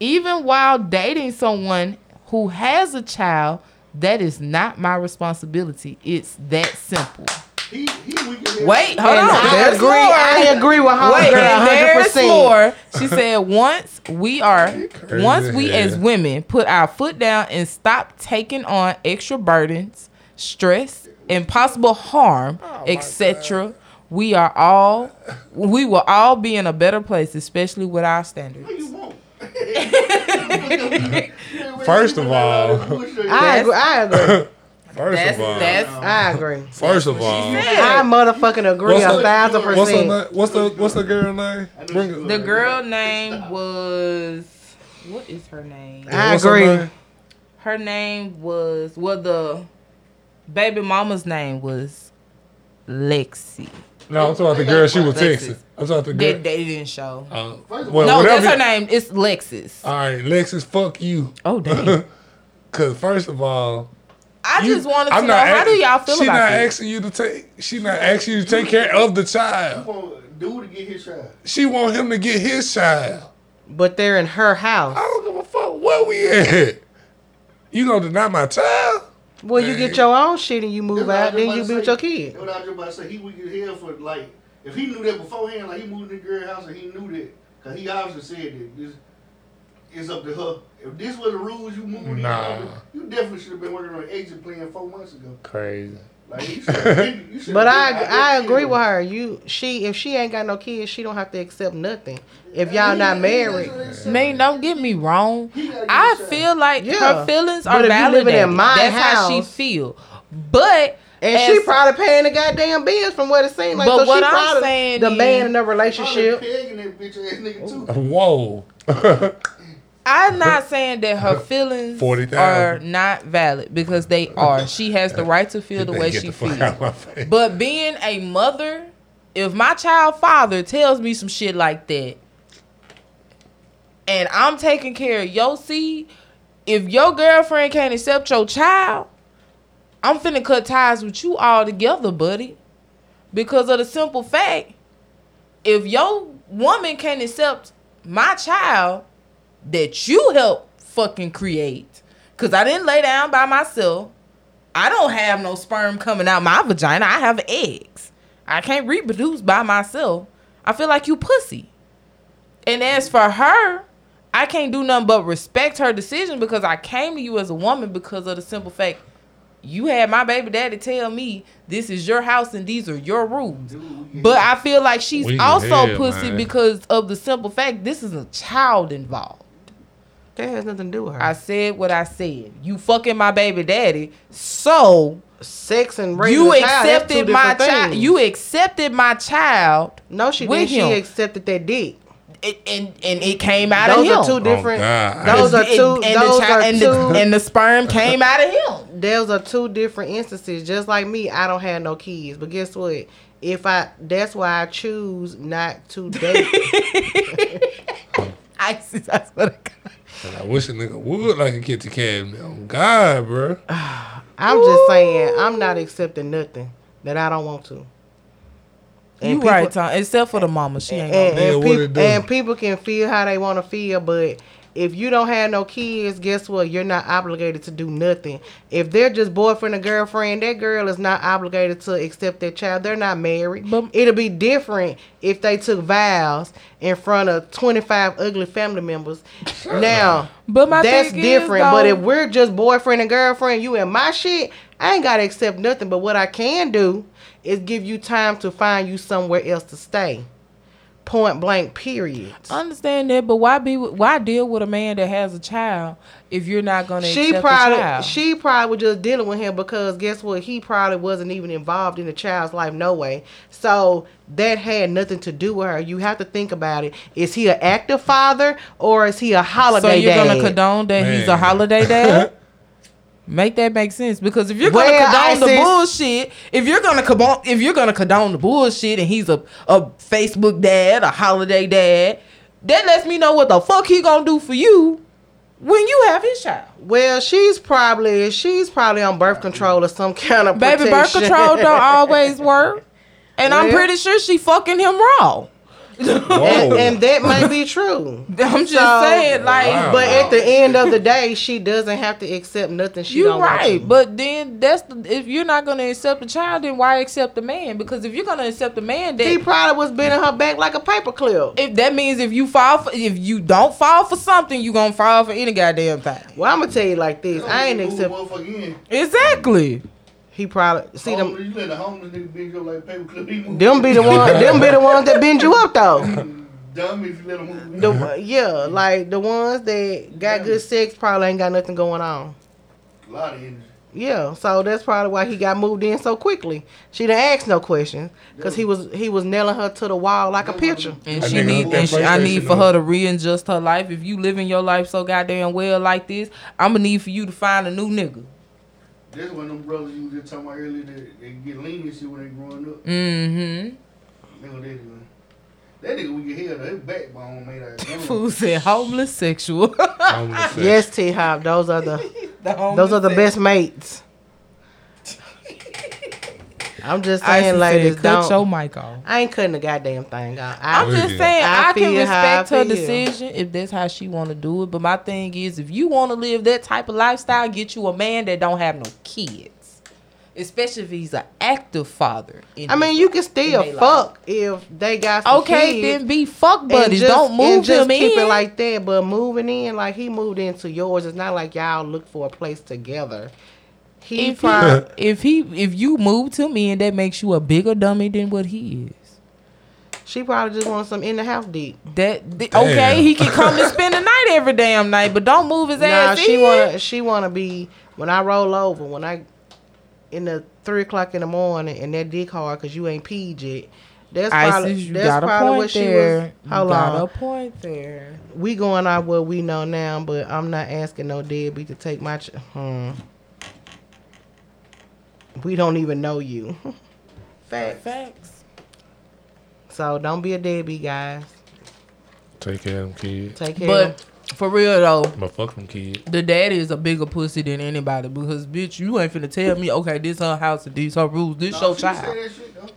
[SPEAKER 3] Even while dating someone who has a child." That is not my responsibility. It's that simple.
[SPEAKER 2] He, he weak as hell.
[SPEAKER 3] Wait, hold
[SPEAKER 8] And
[SPEAKER 3] on.
[SPEAKER 8] I agree.
[SPEAKER 3] more.
[SPEAKER 8] I agree with
[SPEAKER 3] Wait,
[SPEAKER 8] homegirl
[SPEAKER 3] and there's
[SPEAKER 8] 100%.
[SPEAKER 3] more. She said once we are, once we
[SPEAKER 1] as
[SPEAKER 3] as women put our foot down and stop taking on extra burdens, stress, and possible harm, oh etc. We are all, we will all be in a better place, especially with our standards.
[SPEAKER 2] What you want?
[SPEAKER 1] First of all,
[SPEAKER 8] I agree. I agree.
[SPEAKER 1] first
[SPEAKER 3] That's
[SPEAKER 1] of all,
[SPEAKER 3] that's
[SPEAKER 8] I agree.
[SPEAKER 1] first of all,
[SPEAKER 8] I motherfucking agree
[SPEAKER 1] What's
[SPEAKER 8] a
[SPEAKER 1] the-
[SPEAKER 8] thousand
[SPEAKER 1] what's the
[SPEAKER 8] percent.
[SPEAKER 1] na- what's the what's the girl name? Bring it.
[SPEAKER 3] the girl name was what is her name?
[SPEAKER 8] I
[SPEAKER 1] What's her
[SPEAKER 8] agree.
[SPEAKER 1] name?
[SPEAKER 3] her name was well the baby mama's name was Lexi.
[SPEAKER 1] No, I'm talking about the girl she was
[SPEAKER 3] Lexus.
[SPEAKER 1] texting. I'm talking about the
[SPEAKER 3] They,
[SPEAKER 1] girl.
[SPEAKER 3] they didn't show.
[SPEAKER 1] Uh,
[SPEAKER 2] First of
[SPEAKER 1] well,
[SPEAKER 3] no, that's her name. It's Lexus.
[SPEAKER 1] All right, Lexus, fuck you.
[SPEAKER 3] Oh damn!
[SPEAKER 1] Cause first of all,
[SPEAKER 3] I
[SPEAKER 1] you-
[SPEAKER 3] just wanted to
[SPEAKER 1] I'm
[SPEAKER 3] know
[SPEAKER 1] not
[SPEAKER 3] how
[SPEAKER 1] ask-
[SPEAKER 3] do y'all feel
[SPEAKER 1] she
[SPEAKER 3] about
[SPEAKER 1] not
[SPEAKER 3] this?
[SPEAKER 1] asking you to take. She not asking you to take care of the
[SPEAKER 2] You
[SPEAKER 1] child.
[SPEAKER 2] want dude to get his child.
[SPEAKER 1] She want him to get his child.
[SPEAKER 8] But they're in her house.
[SPEAKER 1] I don't give a fuck where we at. You gonna deny my child?
[SPEAKER 8] Well, you get your own shit and you move
[SPEAKER 2] That's what I
[SPEAKER 8] out, then you
[SPEAKER 2] to
[SPEAKER 8] be with your kid.
[SPEAKER 2] What I was just about to say. He weak as hell for like if he knew that beforehand, like he moved to the girl house and he knew that, cause he obviously said that this is up to her. If this was the rules you moved in, you definitely should have been working on an exit plan four months ago.
[SPEAKER 1] Crazy.
[SPEAKER 2] Like you should. you should
[SPEAKER 8] But I I agree with her. You she if she ain't got no kids, she don't have to accept nothing. If y'all not married,
[SPEAKER 3] Man, don't get me wrong.
[SPEAKER 2] Get
[SPEAKER 3] I feel like
[SPEAKER 8] Yeah.
[SPEAKER 3] her feelings
[SPEAKER 8] But
[SPEAKER 3] are
[SPEAKER 8] if
[SPEAKER 3] validated.
[SPEAKER 8] living in my
[SPEAKER 3] That's how she feel. But
[SPEAKER 8] and
[SPEAKER 3] as-
[SPEAKER 8] she probably paying the goddamn bills from what it seems like.
[SPEAKER 3] But
[SPEAKER 8] so
[SPEAKER 3] what
[SPEAKER 8] she
[SPEAKER 3] I'm
[SPEAKER 8] probably
[SPEAKER 3] saying
[SPEAKER 8] the man in the relationship.
[SPEAKER 2] that bitch ass nigga too.
[SPEAKER 1] Whoa.
[SPEAKER 3] I'm not saying that her feelings
[SPEAKER 1] 40,000.
[SPEAKER 3] are not valid because they are. She has the right to feel the way she
[SPEAKER 1] the
[SPEAKER 3] feels.
[SPEAKER 1] out of my face.
[SPEAKER 3] But being a mother, if my child father tells me some shit like that, and I'm taking care of your seed, if your girlfriend can't accept your child, I'm finna cut ties with you all together, buddy. Because of the simple fact, if your woman can't accept my child that you help fucking create, because I didn't lay down by myself, I don't have no sperm coming out my vagina. I have eggs. I can't reproduce by myself. I feel like you pussy. And as for her, I can't do nothing but respect her decision because I came to you as a woman because of the simple fact you had my baby daddy tell me this is your house and these are your rules. But I feel like she's
[SPEAKER 1] We
[SPEAKER 3] also
[SPEAKER 1] hear,
[SPEAKER 3] pussy
[SPEAKER 1] man.
[SPEAKER 3] because of the simple fact this is a child involved.
[SPEAKER 8] That has nothing to do with her.
[SPEAKER 3] I said what I said. You fucking my baby daddy. So
[SPEAKER 8] Sex and raising
[SPEAKER 3] you
[SPEAKER 8] a child, that's two
[SPEAKER 3] accepted my child. You accepted my child.
[SPEAKER 8] no, she
[SPEAKER 3] with
[SPEAKER 8] did. She
[SPEAKER 3] him.
[SPEAKER 8] accepted that dick.
[SPEAKER 3] It, and and it came out
[SPEAKER 8] Those
[SPEAKER 3] of him.
[SPEAKER 8] Those are two oh, different.
[SPEAKER 1] God.
[SPEAKER 8] those are two.
[SPEAKER 3] and,
[SPEAKER 8] those
[SPEAKER 3] the chi-
[SPEAKER 8] are
[SPEAKER 3] and
[SPEAKER 8] two.
[SPEAKER 3] the, and the sperm came out of him.
[SPEAKER 8] those are two different instances. Just like me, I don't have no kids. But guess what? If I, that's why I choose not to date.
[SPEAKER 3] I, I swear to God.
[SPEAKER 1] And I wish a nigga would like a kitty cabinet. Oh God, bro.
[SPEAKER 8] I'm just saying, I'm not accepting nothing that I don't want to.
[SPEAKER 3] You
[SPEAKER 8] people-
[SPEAKER 3] right, Tom. Except for the mama, she ain't.
[SPEAKER 8] And,
[SPEAKER 3] gonna
[SPEAKER 1] Yeah,
[SPEAKER 8] and,
[SPEAKER 1] what
[SPEAKER 8] peop-
[SPEAKER 1] it
[SPEAKER 8] and people can feel how they want to feel, but if you don't have no kids, guess what? You're not obligated to do nothing. If they're just boyfriend and girlfriend, that girl is not obligated to accept that child. They're not married. But It'll be different if they took vows in front of 25 ugly family members. Now,
[SPEAKER 3] But my
[SPEAKER 8] that's
[SPEAKER 3] thing is,
[SPEAKER 8] different. but if we're just boyfriend and girlfriend, you and my shit, I ain't gotta accept nothing. But what I can do is give you time to find you somewhere else to stay. Point blank. Period.
[SPEAKER 3] I understand that, but why be why deal with a man that has a child if you're not gonna
[SPEAKER 8] She
[SPEAKER 3] accept
[SPEAKER 8] probably
[SPEAKER 3] the child?
[SPEAKER 8] she probably was just dealing with him because guess what? He probably wasn't even involved in the child's life no way. So that had nothing to do with her. You have to think about it. Is he an active father or is he a holiday so
[SPEAKER 3] you're
[SPEAKER 8] dad?
[SPEAKER 3] gonna condone that he's a holiday dad? Make that make sense because if you're gonna
[SPEAKER 8] Well, I
[SPEAKER 3] condone the bullshit, if you're gonna condone, if you're gonna condone the bullshit, and he's a a Facebook dad, a holiday dad, that lets me know what the fuck he gonna do for you when you have his child.
[SPEAKER 8] Well, she's probably she's probably on birth control or some kind of
[SPEAKER 3] Baby, birth control don't always work, and I'm pretty sure she fucking him raw.
[SPEAKER 8] And, and that might be true.
[SPEAKER 3] I'm just saying, like,
[SPEAKER 1] Wow.
[SPEAKER 8] But at the end of the day, she doesn't have to accept nothing she
[SPEAKER 3] You
[SPEAKER 8] don't want
[SPEAKER 3] right,
[SPEAKER 8] to.
[SPEAKER 3] but then that's the, if you're not gonna accept the child, then why accept the man? Because if you're gonna accept the man,
[SPEAKER 8] he probably was bending her back like a paperclip.
[SPEAKER 3] if that means if you fall for if you don't fall for something, you gonna fall for any goddamn thing.
[SPEAKER 8] Well, I'm gonna tell you like this: I ain't
[SPEAKER 2] Move
[SPEAKER 8] accept.
[SPEAKER 2] motherfucker in.
[SPEAKER 3] Exactly.
[SPEAKER 8] He probably see them.
[SPEAKER 2] Homeless- You let the homeless nigga bend you like a paper clip.
[SPEAKER 8] Them be the one. Them be the ones that bend you up though.
[SPEAKER 2] dumb if you let him move. in.
[SPEAKER 8] The yeah, like the ones that got good sex probably ain't got nothing going on.
[SPEAKER 2] A lot of energy.
[SPEAKER 8] Yeah, so that's probably why he got moved in so quickly. She didn't ask no questions because he was he was nailing her to the wall like a picture.
[SPEAKER 3] And she
[SPEAKER 1] nigga
[SPEAKER 3] need
[SPEAKER 1] hooked
[SPEAKER 3] and she, I need for her to readjust her life. If you living your life so goddamn well like this, I'm gonna need for you to find a new nigga.
[SPEAKER 2] This one of them brothers you was just talking about earlier that they get lean and shit when they growing up.
[SPEAKER 3] Mm-hmm.
[SPEAKER 2] Nigga, that nigga. That nigga we get held. His backbone made out of gum.
[SPEAKER 3] Fool said homeless sexual.
[SPEAKER 1] Homeless sex.
[SPEAKER 8] Yes, T Hop, those are the
[SPEAKER 3] The
[SPEAKER 8] those are the best mates. I'm just
[SPEAKER 3] I
[SPEAKER 8] saying,
[SPEAKER 3] said,
[SPEAKER 8] ladies,
[SPEAKER 3] cut
[SPEAKER 8] don't.
[SPEAKER 3] your mic off.
[SPEAKER 8] I ain't cutting the goddamn thing off. I,
[SPEAKER 3] I'm just saying
[SPEAKER 8] I
[SPEAKER 3] I, can
[SPEAKER 8] feel I
[SPEAKER 3] respect her decision if that's how she want to do it. But my thing is, if you want to live that type of lifestyle, get you a man that don't have no kids, especially if he's an active father. in
[SPEAKER 8] I mean, you can still
[SPEAKER 3] in they life.
[SPEAKER 8] fuck if they got some
[SPEAKER 3] Okay,
[SPEAKER 8] kids.
[SPEAKER 3] then be fuck buddies.
[SPEAKER 8] just-
[SPEAKER 3] don't move
[SPEAKER 8] and just
[SPEAKER 3] him
[SPEAKER 8] keep
[SPEAKER 3] in.
[SPEAKER 8] it like that. But moving in, like he moved into yours, it's not like y'all look for a place together. He
[SPEAKER 3] if he, if he if you move to me and that makes you a bigger dummy than what he is.
[SPEAKER 8] she probably just wants some in the house dick.
[SPEAKER 3] That th- okay, he can come and spend the night every damn night, but don't move his
[SPEAKER 8] Nah,
[SPEAKER 3] ass
[SPEAKER 8] she
[SPEAKER 3] in.
[SPEAKER 8] wanna she wanna be when I roll over when I in the three o'clock in the morning and that dick hard because you ain't peed yet. That's probably
[SPEAKER 3] Isis, you
[SPEAKER 8] that's
[SPEAKER 3] got a
[SPEAKER 8] probably
[SPEAKER 3] point
[SPEAKER 8] what she
[SPEAKER 3] there.
[SPEAKER 8] was.
[SPEAKER 3] You got
[SPEAKER 8] on,
[SPEAKER 3] a point there.
[SPEAKER 8] we going out what we know now, but I'm not asking no deadbeat to take my. Ch- hmm. We don't even know you. Facts.
[SPEAKER 3] Facts.
[SPEAKER 8] So don't be a deadbeat, guys.
[SPEAKER 1] Take care of them kids.
[SPEAKER 8] Take care. of
[SPEAKER 3] But for real though,
[SPEAKER 1] But fuck them kids.
[SPEAKER 3] the daddy is a bigger pussy than anybody because bitch, you ain't finna tell me, okay, this her house, and these her rules, this
[SPEAKER 2] No,
[SPEAKER 3] your
[SPEAKER 2] she
[SPEAKER 3] child.
[SPEAKER 2] Say that shit, though.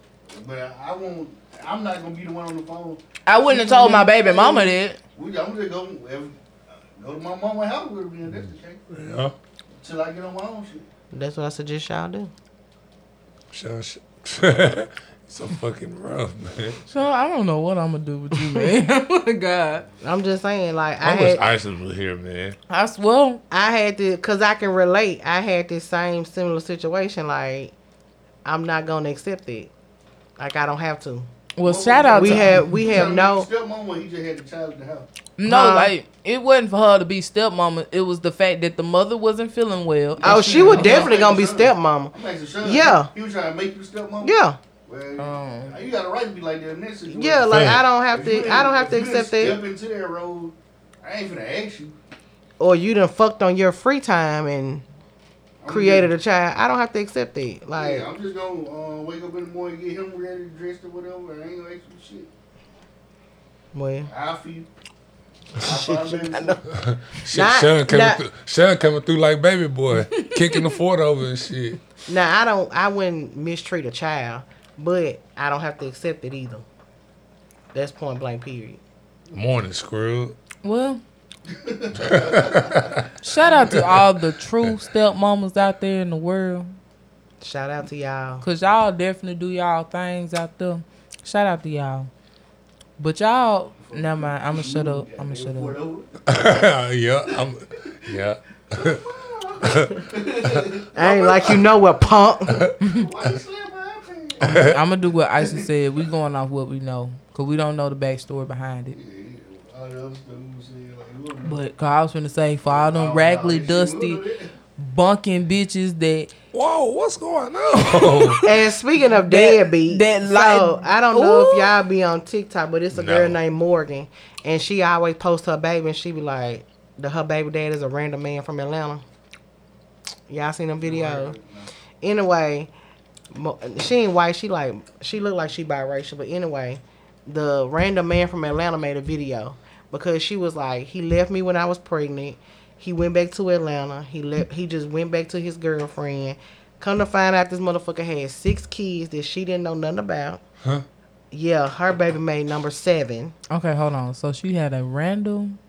[SPEAKER 2] But I, I won't. I'm not gonna be the one on the phone.
[SPEAKER 3] I wouldn't have told my baby mama that.
[SPEAKER 2] We, I'm just go if, go to my mama's house with me. and That's the case.
[SPEAKER 1] Yeah.
[SPEAKER 2] Till I get on my own shit.
[SPEAKER 8] That's what I suggest y'all do.
[SPEAKER 1] Shush. so fucking rough, man.
[SPEAKER 3] So I don't know what I'm gonna do with you, man. oh my God.
[SPEAKER 8] I'm just saying, like I
[SPEAKER 1] I wish
[SPEAKER 8] had,
[SPEAKER 1] Isis was here, man.
[SPEAKER 3] I s- well,
[SPEAKER 8] I had to, cause I can relate. I had this same similar situation. Like I'm not gonna accept it. Like I don't have to.
[SPEAKER 3] Well, shout out
[SPEAKER 8] We
[SPEAKER 3] to
[SPEAKER 8] have, we have no.
[SPEAKER 2] Stepmom when he just had the child in the house.
[SPEAKER 3] no,
[SPEAKER 8] Huh?
[SPEAKER 3] like it wasn't for her to be stepmama. It was the fact that the mother wasn't feeling well.
[SPEAKER 8] Oh, she was definitely gonna be stepmama.
[SPEAKER 2] I'm asking Sean.
[SPEAKER 8] Yeah.
[SPEAKER 2] He was trying to make you stepmom.
[SPEAKER 8] Yeah,
[SPEAKER 2] Well,
[SPEAKER 3] Um,
[SPEAKER 2] you got a right to be like that in that situation.
[SPEAKER 8] yeah. Like I don't have
[SPEAKER 2] If
[SPEAKER 8] to. I don't have to
[SPEAKER 2] if you done
[SPEAKER 8] accept that.
[SPEAKER 2] Step into that road. I ain't finna ask you.
[SPEAKER 8] Or you done fucked on your free time and
[SPEAKER 2] I'm
[SPEAKER 8] created a child. I don't have to accept it. Like
[SPEAKER 2] yeah, I'm just gonna uh, wake up in the morning, get him ready, dressed or whatever. I ain't gonna ask you shit.
[SPEAKER 8] well,
[SPEAKER 2] I feel. I find
[SPEAKER 8] I
[SPEAKER 2] baby
[SPEAKER 1] Shit, Sean coming
[SPEAKER 8] not-
[SPEAKER 1] through. Sean coming through like baby boy, kicking the fort over and shit.
[SPEAKER 8] Now I don't. I wouldn't mistreat a child, but I don't have to accept it either. That's point blank. Period.
[SPEAKER 1] Morning, screw.
[SPEAKER 3] well, Shout out to all the true stepmamas out there in the world.
[SPEAKER 8] Shout out to y'all.
[SPEAKER 3] Cause y'all definitely do y'all things out there. Shout out to y'all. But y'all, never mind. I'ma shut up. I'ma shut up.
[SPEAKER 1] yeah, I'm, yeah.
[SPEAKER 8] I ain't like you know what, punk.
[SPEAKER 3] I'ma do what Icy said. We going off what we know, cause we don't know the backstory behind it. But cause I was finna say for all them raggedy, dusty, bunking bitches that
[SPEAKER 1] Whoa, what's going on?
[SPEAKER 8] And speaking of deadbeat,
[SPEAKER 3] that
[SPEAKER 8] so
[SPEAKER 3] like-
[SPEAKER 8] I don't know if y'all be on TikTok, but it's a girl named Morgan, and she always post her baby, and she be like, "The her baby dad is a random man from Atlanta." Y'all seen them videos? Anyway, she ain't white. She like she look like she biracial, but anyway, the random man from Atlanta made a video because she was like, he left me when I was pregnant. He went back to Atlanta. He left. He just went back to his girlfriend. Come to find out, this motherfucker had six kids that she didn't know nothing about.
[SPEAKER 1] Huh?
[SPEAKER 8] Yeah, her baby made number seven.
[SPEAKER 3] okay, hold on. So she had a random.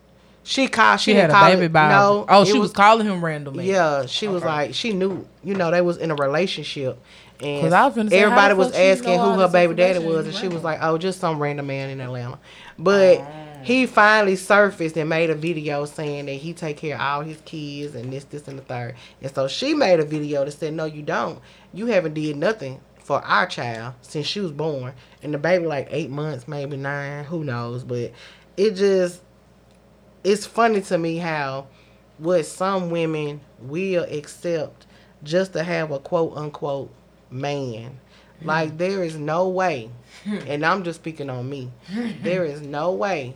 [SPEAKER 8] She called. She,
[SPEAKER 3] She had a
[SPEAKER 8] call
[SPEAKER 3] baby by.
[SPEAKER 8] No.
[SPEAKER 3] oh, she was, calling him random. Man.
[SPEAKER 8] Yeah, she was like, she knew, you know, they was in a relationship. and
[SPEAKER 3] I was say,
[SPEAKER 8] everybody was asking who her baby daddy was,
[SPEAKER 3] is
[SPEAKER 8] and she was like, oh, just some random man in Atlanta. But
[SPEAKER 3] Ah.
[SPEAKER 8] He finally surfaced and made a video saying that he take care of all his kids and this, this, and the third. And so she made a video that said, no, you don't. You haven't did nothing for our child since she was born. And the baby like eight months, maybe nine, who knows. But it just, it's funny to me how what some women will accept just to have a quote unquote man. Like there is no way, and I'm just speaking on me. There is no way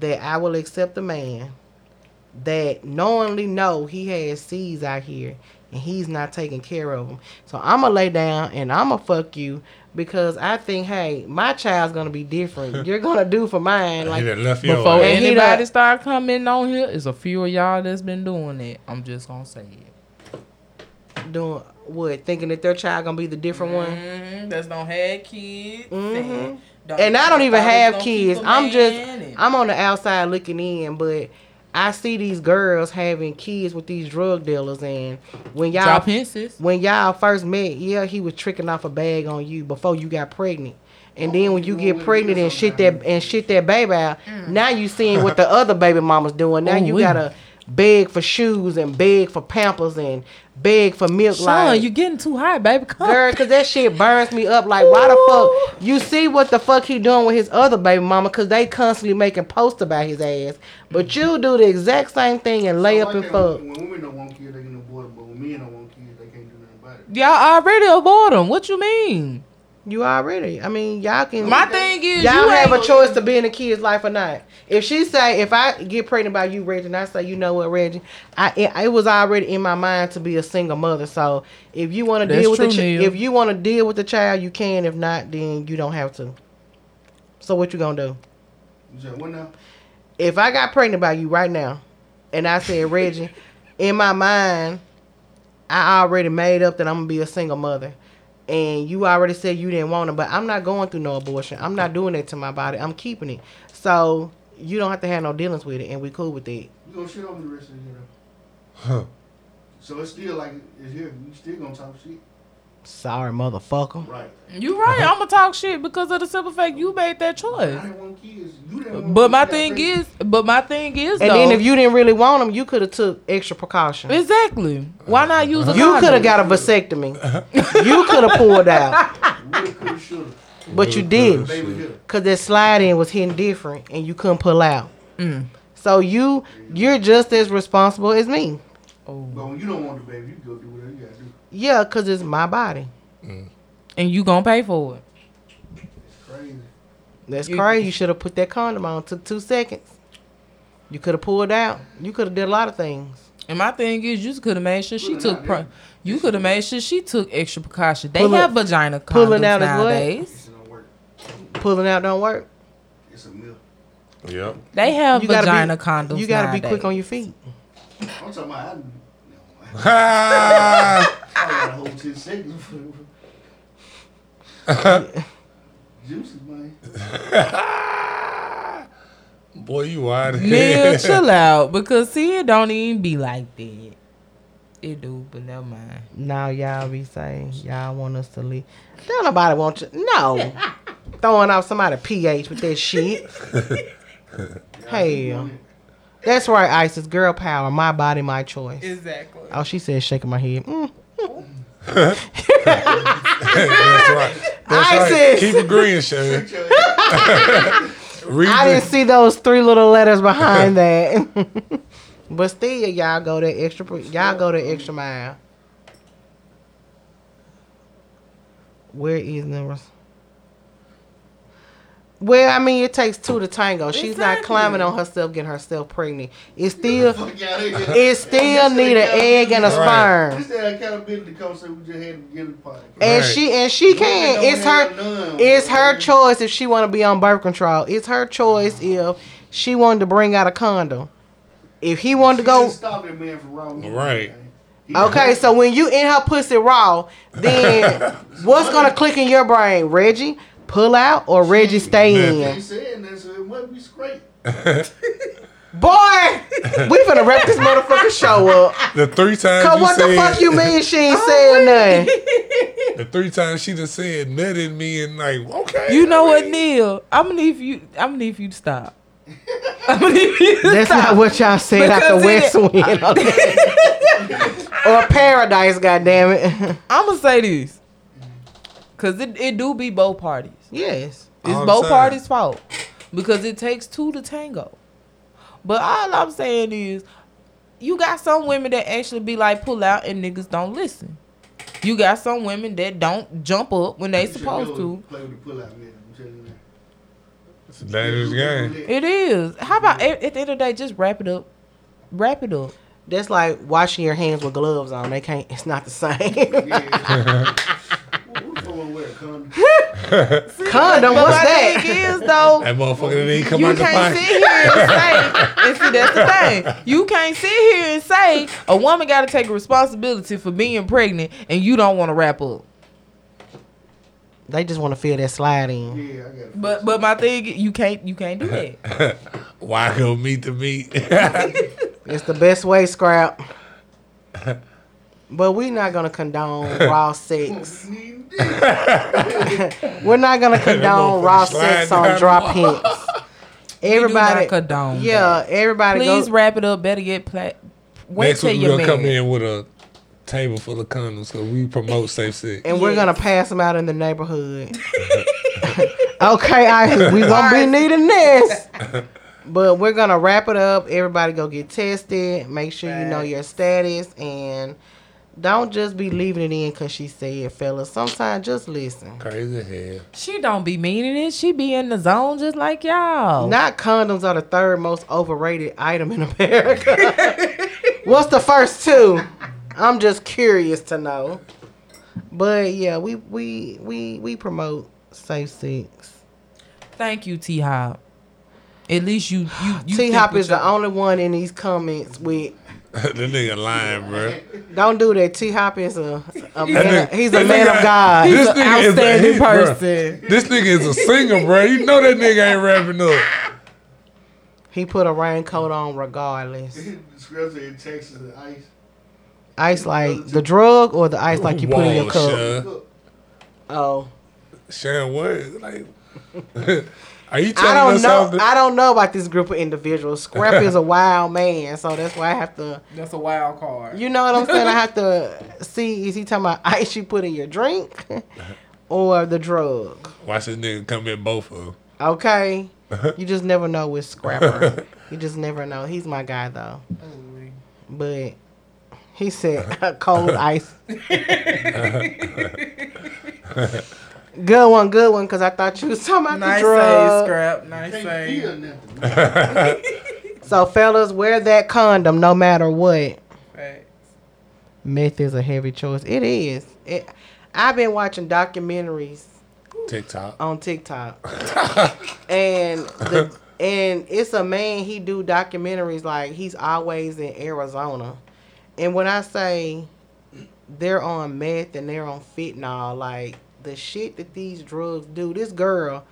[SPEAKER 8] that I will accept a man that knowingly know he has seeds out here and he's not taking care of them. So I'm gonna lay down and I'm gonna fuck you because I think, hey, my child's gonna be different. You're gonna do for mine. Like
[SPEAKER 1] he done left your
[SPEAKER 3] Before
[SPEAKER 1] ass.
[SPEAKER 8] And he
[SPEAKER 3] anybody
[SPEAKER 8] done-
[SPEAKER 3] start coming on here, it's a few of y'all that's been doing it. I'm just gonna say it.
[SPEAKER 8] doing what, thinking that their child gonna be the different one.
[SPEAKER 3] Mm-hmm. That's don't have kids.
[SPEAKER 8] Mhm. And I don't even have kids. I'm just I'm on the outside looking in, but I see these girls having kids with these drug dealers, and when y'all
[SPEAKER 3] Drop
[SPEAKER 8] when y'all first met, yeah, he was tricking off a bag on you before you got pregnant. And then when you get pregnant and shit that and shit that baby out, now you seeing what the other baby mamas doing. Now
[SPEAKER 3] Ooh,
[SPEAKER 8] you gotta beg for shoes and beg for pampers and beg for milk.
[SPEAKER 3] Sean,
[SPEAKER 8] like,
[SPEAKER 3] you getting too high, baby. Come.
[SPEAKER 8] Girl, cause that shit burns me up. Like, why the fuck? You see what the fuck he doing with his other baby mama? Cause they constantly making posts about his ass. But you do the exact same thing and lay
[SPEAKER 2] So
[SPEAKER 8] up
[SPEAKER 2] why
[SPEAKER 8] and fuck.
[SPEAKER 2] When women don't want kids, they can abort them. But when men don't want kids, they can't do nothing about it.
[SPEAKER 3] Y'all already aboard them. What you mean?
[SPEAKER 8] You already. I mean, y'all can.
[SPEAKER 3] My thing is,
[SPEAKER 8] y'all
[SPEAKER 3] you
[SPEAKER 8] have a choice to be in a kid's life or not. If she say, if I get pregnant by you, Reggie, and I say, you know what, Reggie, I it, it was already in my mind to be a single mother. So if you want to deal with the
[SPEAKER 3] true,
[SPEAKER 8] ch- if you want to deal with the child, you can. If not, then you don't have to. So what you gonna do?
[SPEAKER 2] You what now?
[SPEAKER 8] if I got pregnant by you right now, and I said Reggie, in my mind, I already made up that I'm gonna be a single mother, and you already said you didn't want it, but I'm not going through no abortion. I'm not doing that to my body. I'm keeping it. So you don't have to have no dealings with it, and we cool with that.
[SPEAKER 2] You gonna shit on me the rest of the year though.
[SPEAKER 1] Huh.
[SPEAKER 2] So it's still like it's here. You still gonna talk shit,
[SPEAKER 8] Sorry, motherfucker.
[SPEAKER 2] right?
[SPEAKER 3] You right. I'm gonna talk shit because of the simple fact you made that choice.
[SPEAKER 2] didn't want kids. You didn't want
[SPEAKER 3] But my thing
[SPEAKER 2] pregnant.
[SPEAKER 3] is, but my thing is,
[SPEAKER 8] And
[SPEAKER 3] though,
[SPEAKER 8] then if you didn't really want them, you could have took extra precaution.
[SPEAKER 3] exactly, why not use a
[SPEAKER 8] You could have got a vasectomy. you could have pulled out,
[SPEAKER 2] Woulda, coulda, shoulda.
[SPEAKER 8] but you didn't. Cause that slide in was hitting different and you couldn't pull out.
[SPEAKER 3] Mm.
[SPEAKER 8] So you you're just as responsible as me.
[SPEAKER 2] But when you don't want the baby, you go do whatever you gotta do.
[SPEAKER 8] Yeah, cause it's my body. Mm.
[SPEAKER 3] and you gonna pay for it.
[SPEAKER 2] It's crazy.
[SPEAKER 8] That's
[SPEAKER 3] You-
[SPEAKER 8] crazy. You should have put that condom on. Took two seconds. You could have pulled out. You could have did a lot of things.
[SPEAKER 3] And my thing is, you could have made sure she
[SPEAKER 2] Pulling
[SPEAKER 3] took. Pro-
[SPEAKER 2] is-
[SPEAKER 3] you could have made sure she took extra precaution. They
[SPEAKER 8] Pulling-
[SPEAKER 3] have vagina condoms
[SPEAKER 8] pulling out is what?
[SPEAKER 3] nowadays.
[SPEAKER 2] It don't work.
[SPEAKER 8] Pulling out don't work.
[SPEAKER 2] It's a myth.
[SPEAKER 1] Yep.
[SPEAKER 3] They have
[SPEAKER 8] You gotta
[SPEAKER 3] vagina
[SPEAKER 8] be
[SPEAKER 3] condoms.
[SPEAKER 8] You gotta be quick on your feet.
[SPEAKER 2] I'm talking about. I, no,
[SPEAKER 1] Ha!
[SPEAKER 2] I got a whole ten seconds. Juices, man.
[SPEAKER 1] Boy, you wild.
[SPEAKER 3] Neil, chill out because see, it don't even be like that. It do, but never mind.
[SPEAKER 8] Now y'all be saying y'all want us to leave. Don't nobody want you. No. Throwing off somebody pH with that shit. Hell. That's right, Isis. Girl power. My body, my choice.
[SPEAKER 3] Exactly.
[SPEAKER 8] Oh, she said shaking my head. Mm.
[SPEAKER 1] That's right. That's right.
[SPEAKER 8] Isis.
[SPEAKER 1] Keep agreeing, Shane.
[SPEAKER 8] I
[SPEAKER 1] the-
[SPEAKER 8] didn't see those three little letters behind that. but still, y'all go the extra. Y'all go the extra mile. Where is numbers? Well, I mean, it takes two to tango. She's not climbing on herself, getting herself pregnant. It still, it still need an egg and a sperm.
[SPEAKER 2] This that accountability concept we just had to get it part.
[SPEAKER 8] And she and she can. It's her. It's her choice if she want to be on birth control. It's her choice if she wanted to bring out a condom. If he wanted to go,
[SPEAKER 2] Stop that man from wrong.
[SPEAKER 1] Right.
[SPEAKER 8] okay. So when you in her pussy raw, then what's gonna click in your brain? Reggie pull out or Reggie stay
[SPEAKER 2] He
[SPEAKER 8] in?
[SPEAKER 2] said that, so it must be straight.
[SPEAKER 8] Boy, we finna wrap this motherfucker show up.
[SPEAKER 1] The three times
[SPEAKER 8] Cause
[SPEAKER 1] you
[SPEAKER 8] what
[SPEAKER 1] said,
[SPEAKER 8] the fuck you mean she ain't oh, saying nothing?
[SPEAKER 1] the three times she just said nutted me and like, okay.
[SPEAKER 3] You know what, Neil? I'm gonna need you. I'm gonna need you to stop. I'm gonna need you to
[SPEAKER 8] That's
[SPEAKER 3] stop.
[SPEAKER 8] not what y'all said after
[SPEAKER 3] Because
[SPEAKER 8] West
[SPEAKER 3] it-
[SPEAKER 8] Wind. or Paradise, God damn goddammit.
[SPEAKER 3] I'm gonna say this, cause it, it do be both parties.
[SPEAKER 8] Yes.
[SPEAKER 3] It's
[SPEAKER 1] All I'm
[SPEAKER 3] both
[SPEAKER 1] saying.
[SPEAKER 3] parties' fault because it takes two to tango. But all I'm saying is, you got some women that actually be like pull out and niggas don't listen. You got some women that don't jump up when they
[SPEAKER 2] You
[SPEAKER 3] supposed to.
[SPEAKER 2] Play with the pull out man. I'm telling you that.
[SPEAKER 1] It's a dangerous game.
[SPEAKER 3] It is. How about at, at the end of the day, just wrap it up. Wrap it up.
[SPEAKER 8] That's like washing your hands with gloves on. They can't. It's not the same.
[SPEAKER 2] Who the fuck wanna wear condom?
[SPEAKER 8] Condom.
[SPEAKER 3] But
[SPEAKER 8] What's
[SPEAKER 3] my
[SPEAKER 8] that?
[SPEAKER 3] thing is though,
[SPEAKER 1] That motherfucker didn't even come
[SPEAKER 3] you
[SPEAKER 1] out the
[SPEAKER 3] can't
[SPEAKER 1] pocket.
[SPEAKER 3] sit here and say, and see that's the thing. You can't sit here and say a woman got to take responsibility for being pregnant, and you don't want to wrap up.
[SPEAKER 8] They just want to feel that slide in.
[SPEAKER 2] Yeah, I got it.
[SPEAKER 3] But but my thing, you can't you can't do that.
[SPEAKER 1] Why go meet the meat?
[SPEAKER 8] It's the best way, scrap. But we're not gonna condone raw sex. We're not gonna condone raw sex on drop
[SPEAKER 1] the wall.
[SPEAKER 8] hints. Everybody,
[SPEAKER 3] not condone
[SPEAKER 8] yeah, everybody.
[SPEAKER 3] Please
[SPEAKER 8] go,
[SPEAKER 3] wrap it up. Better get pla- Wait
[SPEAKER 1] Next
[SPEAKER 3] till
[SPEAKER 1] week
[SPEAKER 3] your
[SPEAKER 1] we're
[SPEAKER 3] man.
[SPEAKER 1] gonna come in with a table full of condoms because we promote safe sex.
[SPEAKER 8] and we're
[SPEAKER 3] Yes.
[SPEAKER 8] gonna pass them out in the neighborhood. okay, I we gonna be needing this. But we're gonna wrap it up. Everybody go get tested. Make sure you know your status and don't just be leaving it in because she said, fellas. Sometimes just listen.
[SPEAKER 1] Crazy hell.
[SPEAKER 3] She don't be meaning it. She be in the zone just like y'all.
[SPEAKER 8] Not condoms are the third most overrated item in America. What's the first two? I'm just curious to know. But yeah, we we we we promote safe sex.
[SPEAKER 3] Thank you, T Hop. At least you you, you
[SPEAKER 8] T Hop is the only one in these comments with
[SPEAKER 1] that nigga lying, bro.
[SPEAKER 8] don't do that. T Hop is a, a man,
[SPEAKER 1] nigga-
[SPEAKER 8] he's a man
[SPEAKER 1] nigga-
[SPEAKER 8] of God.
[SPEAKER 1] This
[SPEAKER 3] an
[SPEAKER 1] nigga is
[SPEAKER 3] outstanding
[SPEAKER 1] a, bruh,
[SPEAKER 3] person.
[SPEAKER 1] This nigga is a singer, bro. You know that nigga ain't rapping up.
[SPEAKER 8] He put a raincoat on regardless.
[SPEAKER 2] The script said Texas ice.
[SPEAKER 8] Ice like the drug or the ice like you put in your cup.
[SPEAKER 1] Sean.
[SPEAKER 8] Oh.
[SPEAKER 1] Sharon, what? Like, are you
[SPEAKER 8] I don't
[SPEAKER 1] us
[SPEAKER 8] know.
[SPEAKER 1] something?
[SPEAKER 8] I don't know about this group of individuals. Scrap is a wild man, so that's why I have to.
[SPEAKER 3] That's a wild card.
[SPEAKER 8] You know what I'm saying? I have to see. Is he talking about ice you put in your drink, or the drug?
[SPEAKER 1] Watch this nigga come in both of them.
[SPEAKER 8] Okay. You just never know with Scrapper. you just never know. He's my guy though. But he said cold ice. Good one, good one. Cause I thought you was talking about
[SPEAKER 3] Nice
[SPEAKER 8] the drug.
[SPEAKER 3] save, scrap. Nice
[SPEAKER 2] Can't
[SPEAKER 3] save.
[SPEAKER 2] feel nothing.
[SPEAKER 8] So fellas, wear that condom no matter what.
[SPEAKER 3] Facts.
[SPEAKER 8] Meth is a heavy choice. It is. It, I've been watching documentaries
[SPEAKER 1] TikTok.
[SPEAKER 8] on TikTok, and the and it's a man. He do documentaries like he's always in Arizona, and when I say they're on meth and they're on fentanyl, like the shit that these drugs do. This girl,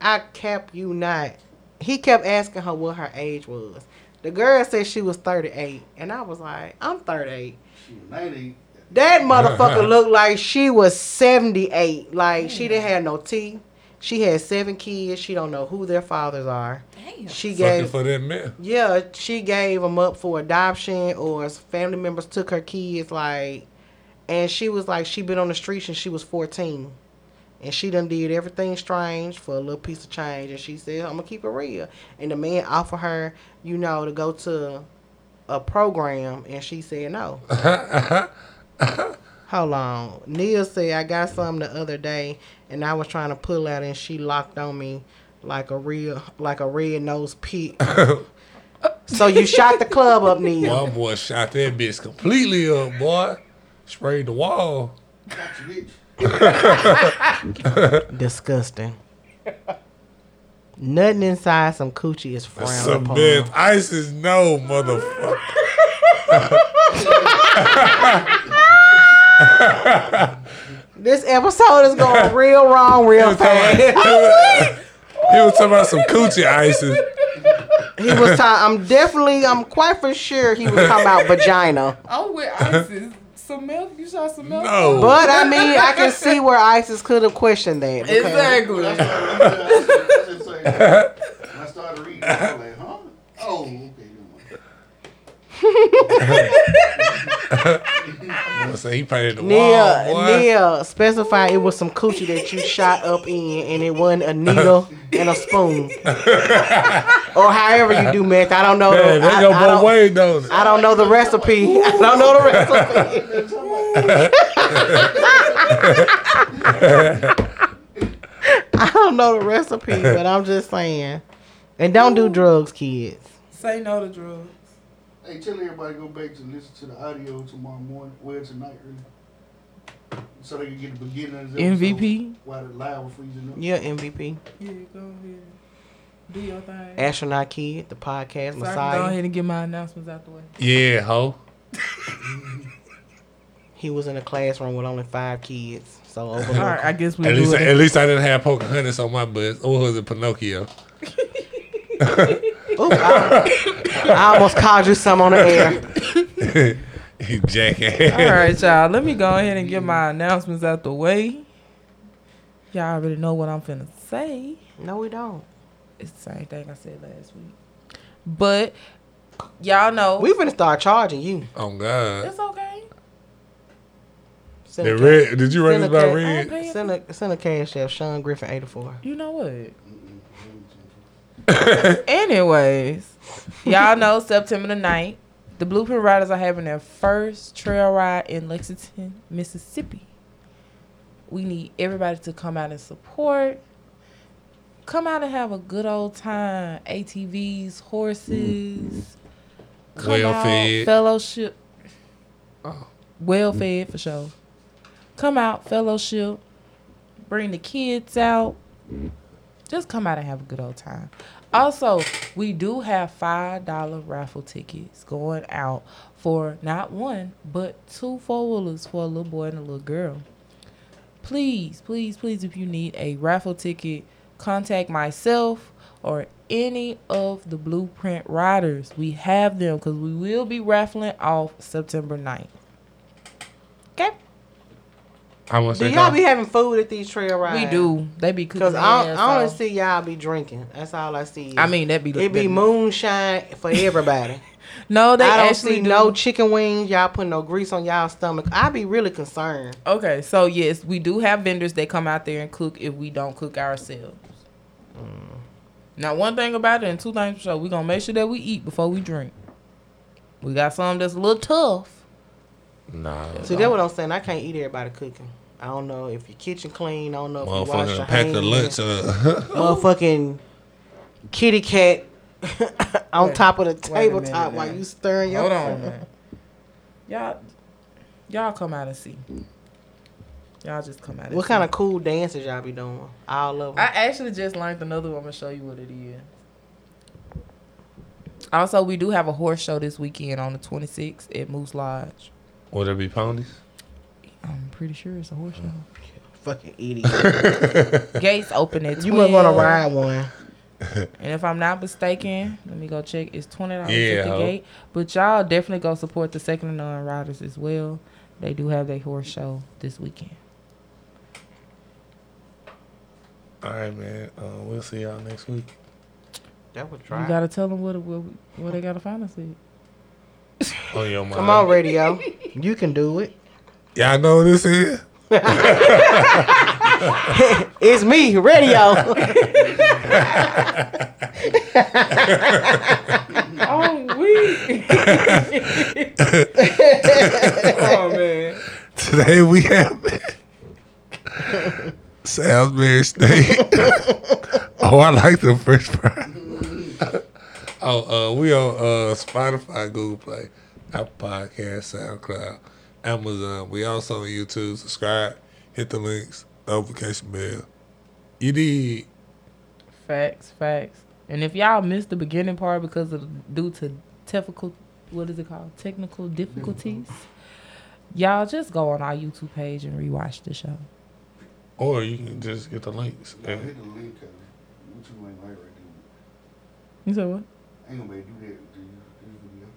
[SPEAKER 8] I kept you not, he kept asking her what her age was. The girl said she was 38, and I was like, I'm 38.
[SPEAKER 2] Shit, 90.
[SPEAKER 8] That motherfucker looked like she was 78. Like she didn't have no teeth. She had seven kids. She don't know who their fathers are.
[SPEAKER 3] Damn.
[SPEAKER 8] She
[SPEAKER 1] Fucking
[SPEAKER 8] gave
[SPEAKER 1] for that man.
[SPEAKER 8] yeah, she gave them up for adoption or family members took her kids like and she was like she been on the streets since she was 14. And she done did everything strange for a little piece of change and she said, I'm gonna keep it real. And the man offered her, you know, to go to a program and she said no. Hold on. Neil said I got some the other day and I was trying to pull out and she locked on me like a real like a red nosed pig. so you shot the club up, Neil.
[SPEAKER 1] One boy shot that bitch completely up, boy. Sprayed the wall.
[SPEAKER 2] Got you, bitch.
[SPEAKER 8] Disgusting. Nothing inside some coochie is frowned
[SPEAKER 1] Some
[SPEAKER 8] upon.
[SPEAKER 1] bitch. ISIS, no, motherfucker.
[SPEAKER 8] This episode is going real wrong real fast.
[SPEAKER 1] he was talking about some coochie ISIS.
[SPEAKER 8] he was talking. I'm definitely. I'm quite for sure he was talking about vagina.
[SPEAKER 3] I'm with ISIS. Some milk? You shot some milk?
[SPEAKER 1] No.
[SPEAKER 8] But I mean, I can see where ISIS could have questioned that. because-
[SPEAKER 3] Exactly.
[SPEAKER 2] When I started reading, I said- when I started reading, I was like, huh? Oh, okay. never mind.
[SPEAKER 1] I say he painted the
[SPEAKER 8] Neil,
[SPEAKER 1] wall, boy.
[SPEAKER 8] Neil, specify it was some coochie that you shot up in, and it wasn't a needle and a spoon, or however you do meth. I don't know.
[SPEAKER 1] Man,
[SPEAKER 8] the,
[SPEAKER 1] they
[SPEAKER 8] I,
[SPEAKER 1] go
[SPEAKER 8] I
[SPEAKER 1] both
[SPEAKER 8] don't,
[SPEAKER 1] ways, don't?
[SPEAKER 8] I don't know the recipe. I don't know the recipe. I don't know the recipe, but I'm just saying. And don't do drugs, kids.
[SPEAKER 3] Say no to drugs.
[SPEAKER 2] Hey, tell everybody to go back to listen to the audio tomorrow morning. Well, tonight, really. So they can get the beginning of the
[SPEAKER 3] MVP?
[SPEAKER 2] While the live was freezing up.
[SPEAKER 8] Yeah, MVP.
[SPEAKER 3] Yeah, go ahead. Do your thing.
[SPEAKER 8] Astronaut Kid, the podcast,
[SPEAKER 3] So I can go ahead and get my announcements out the way.
[SPEAKER 1] Yeah, ho.
[SPEAKER 8] He was in a classroom with only five kids. So
[SPEAKER 3] All
[SPEAKER 8] overlook.
[SPEAKER 3] I guess we
[SPEAKER 1] At
[SPEAKER 3] do
[SPEAKER 1] least,
[SPEAKER 3] it.
[SPEAKER 1] at least I didn't have Pocahontas on my bus. Or was it Pinocchio?
[SPEAKER 8] Ooh, I, I almost called you some on the air.
[SPEAKER 1] you jackass.
[SPEAKER 3] All right, y'all. Let me go ahead and get my announcements out the way. Y'all already know what I'm finna say.
[SPEAKER 8] No, we don't.
[SPEAKER 3] It's the same thing I said last week. But y'all know
[SPEAKER 8] We finna start charging you.
[SPEAKER 1] Oh God.
[SPEAKER 3] it's okay.
[SPEAKER 8] Send
[SPEAKER 1] The red, did you read this
[SPEAKER 8] a
[SPEAKER 1] about red?
[SPEAKER 3] pay-
[SPEAKER 8] Send a send a cash app, Sean Griffin eighty oh four.
[SPEAKER 3] You know what? Anyways, y'all know September the 9th, the Blueprint Riders are having their first trail ride in Lexington, Mississippi. We need everybody to come out and support. Come out and have a good old time. ATVs, horses. Come
[SPEAKER 1] Well
[SPEAKER 3] out,
[SPEAKER 1] fed.
[SPEAKER 3] Fellowship.
[SPEAKER 1] Oh.
[SPEAKER 3] Well fed for sure. Come out, fellowship. Bring the kids out just come out and have a good old time. Also, we do have five dollar raffle tickets going out for not one but two four wheelers for a little boy and a little girl. Please, please, please, if you need a raffle ticket, contact myself or any of the Blueprint riders. We have them because we will be raffling off September 9th. Okay,
[SPEAKER 1] How much
[SPEAKER 8] Do
[SPEAKER 1] they
[SPEAKER 8] y'all
[SPEAKER 1] cost?
[SPEAKER 8] be having food at these trail rides?
[SPEAKER 3] we do. They be cooking.
[SPEAKER 8] Cause I,
[SPEAKER 3] ass
[SPEAKER 8] I only see y'all be drinking. That's all I see.
[SPEAKER 3] I mean, that be
[SPEAKER 8] it be moonshine for everybody.
[SPEAKER 3] No, they
[SPEAKER 8] I don't
[SPEAKER 3] actually
[SPEAKER 8] see
[SPEAKER 3] do.
[SPEAKER 8] no chicken wings. Y'all put no grease on y'all stomach. I be really concerned.
[SPEAKER 3] Okay, so yes, we do have vendors that come out there and cook if we don't cook ourselves. Mm. Now, one thing about it, and two things for sure, we gonna make sure that we eat before we drink. We got some that's a little tough.
[SPEAKER 1] Nah.
[SPEAKER 8] See, that's what I'm saying. I can't eat everybody cooking. I don't know if your kitchen clean. I don't know if you wash your
[SPEAKER 1] Motherfucker pack
[SPEAKER 8] hands.
[SPEAKER 1] the lunch up.
[SPEAKER 8] Motherfucking kitty cat on
[SPEAKER 3] Wait-
[SPEAKER 8] top of the
[SPEAKER 3] wait minute
[SPEAKER 8] tabletop while you stirring your
[SPEAKER 3] Hold on, man. Y'all, y'all come out and see. Y'all just come out. And
[SPEAKER 8] What
[SPEAKER 3] see.
[SPEAKER 8] kind of cool dances y'all be doing? All of
[SPEAKER 3] I actually just learned another one. I'm gonna show you what it is. Also, we do have a horse show this weekend on the 26th at Moose Lodge.
[SPEAKER 1] Would there be ponies?
[SPEAKER 3] I'm pretty sure it's a horse show.
[SPEAKER 8] Fucking idiot.
[SPEAKER 3] Gates open at 12.
[SPEAKER 8] you must want to ride one.
[SPEAKER 3] and if I'm not mistaken, let me go check. It's twenty dollars
[SPEAKER 1] Yeah,
[SPEAKER 3] at the gate. But y'all definitely go support the second and none riders as well. They do have their horse show this weekend.
[SPEAKER 1] All right, man. Uh, we'll see y'all next week.
[SPEAKER 8] That was
[SPEAKER 3] You gotta tell them what what, what they gotta find us at.
[SPEAKER 1] On your mind.
[SPEAKER 8] Come on, radio. You can do it.
[SPEAKER 1] Y'all know what this is?
[SPEAKER 8] It's me, radio.
[SPEAKER 3] oh, we. oh man.
[SPEAKER 1] Today we have Salisbury steak. oh, I like the French fries. oh, uh, we on uh, Spotify, Google Play, Apple Podcast, SoundCloud, Amazon. We also on YouTube. Subscribe, hit the links, notification bell. You need
[SPEAKER 3] Facts, facts. And if y'all missed the beginning part because of due to technical, what is it called? Technical difficulties. Y'all just go on our YouTube page and rewatch the show.
[SPEAKER 1] Or you can just get the links.
[SPEAKER 2] Nah,
[SPEAKER 1] and-
[SPEAKER 2] hit the link, cause what you ain't like right there.
[SPEAKER 3] You said what?
[SPEAKER 2] I ain't gonna be able to do that to you, this video.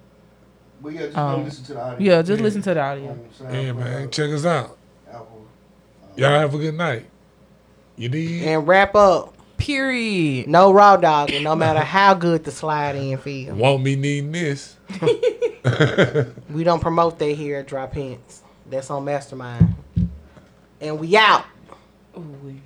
[SPEAKER 2] But yeah, just
[SPEAKER 3] Um,
[SPEAKER 2] go listen to the audio.
[SPEAKER 3] Yeah, just listen to the audio.
[SPEAKER 2] On
[SPEAKER 1] Yeah, man. Check us out.
[SPEAKER 2] Apple.
[SPEAKER 1] Y'all have a good night. You need?
[SPEAKER 8] and wrap up.
[SPEAKER 3] Period.
[SPEAKER 8] No raw dog, and no matter how good the slide in feel.
[SPEAKER 1] Won't be needing this.
[SPEAKER 8] We don't promote that here at Drop Hints. That's on Mastermind. And we out.
[SPEAKER 3] Ooh, we.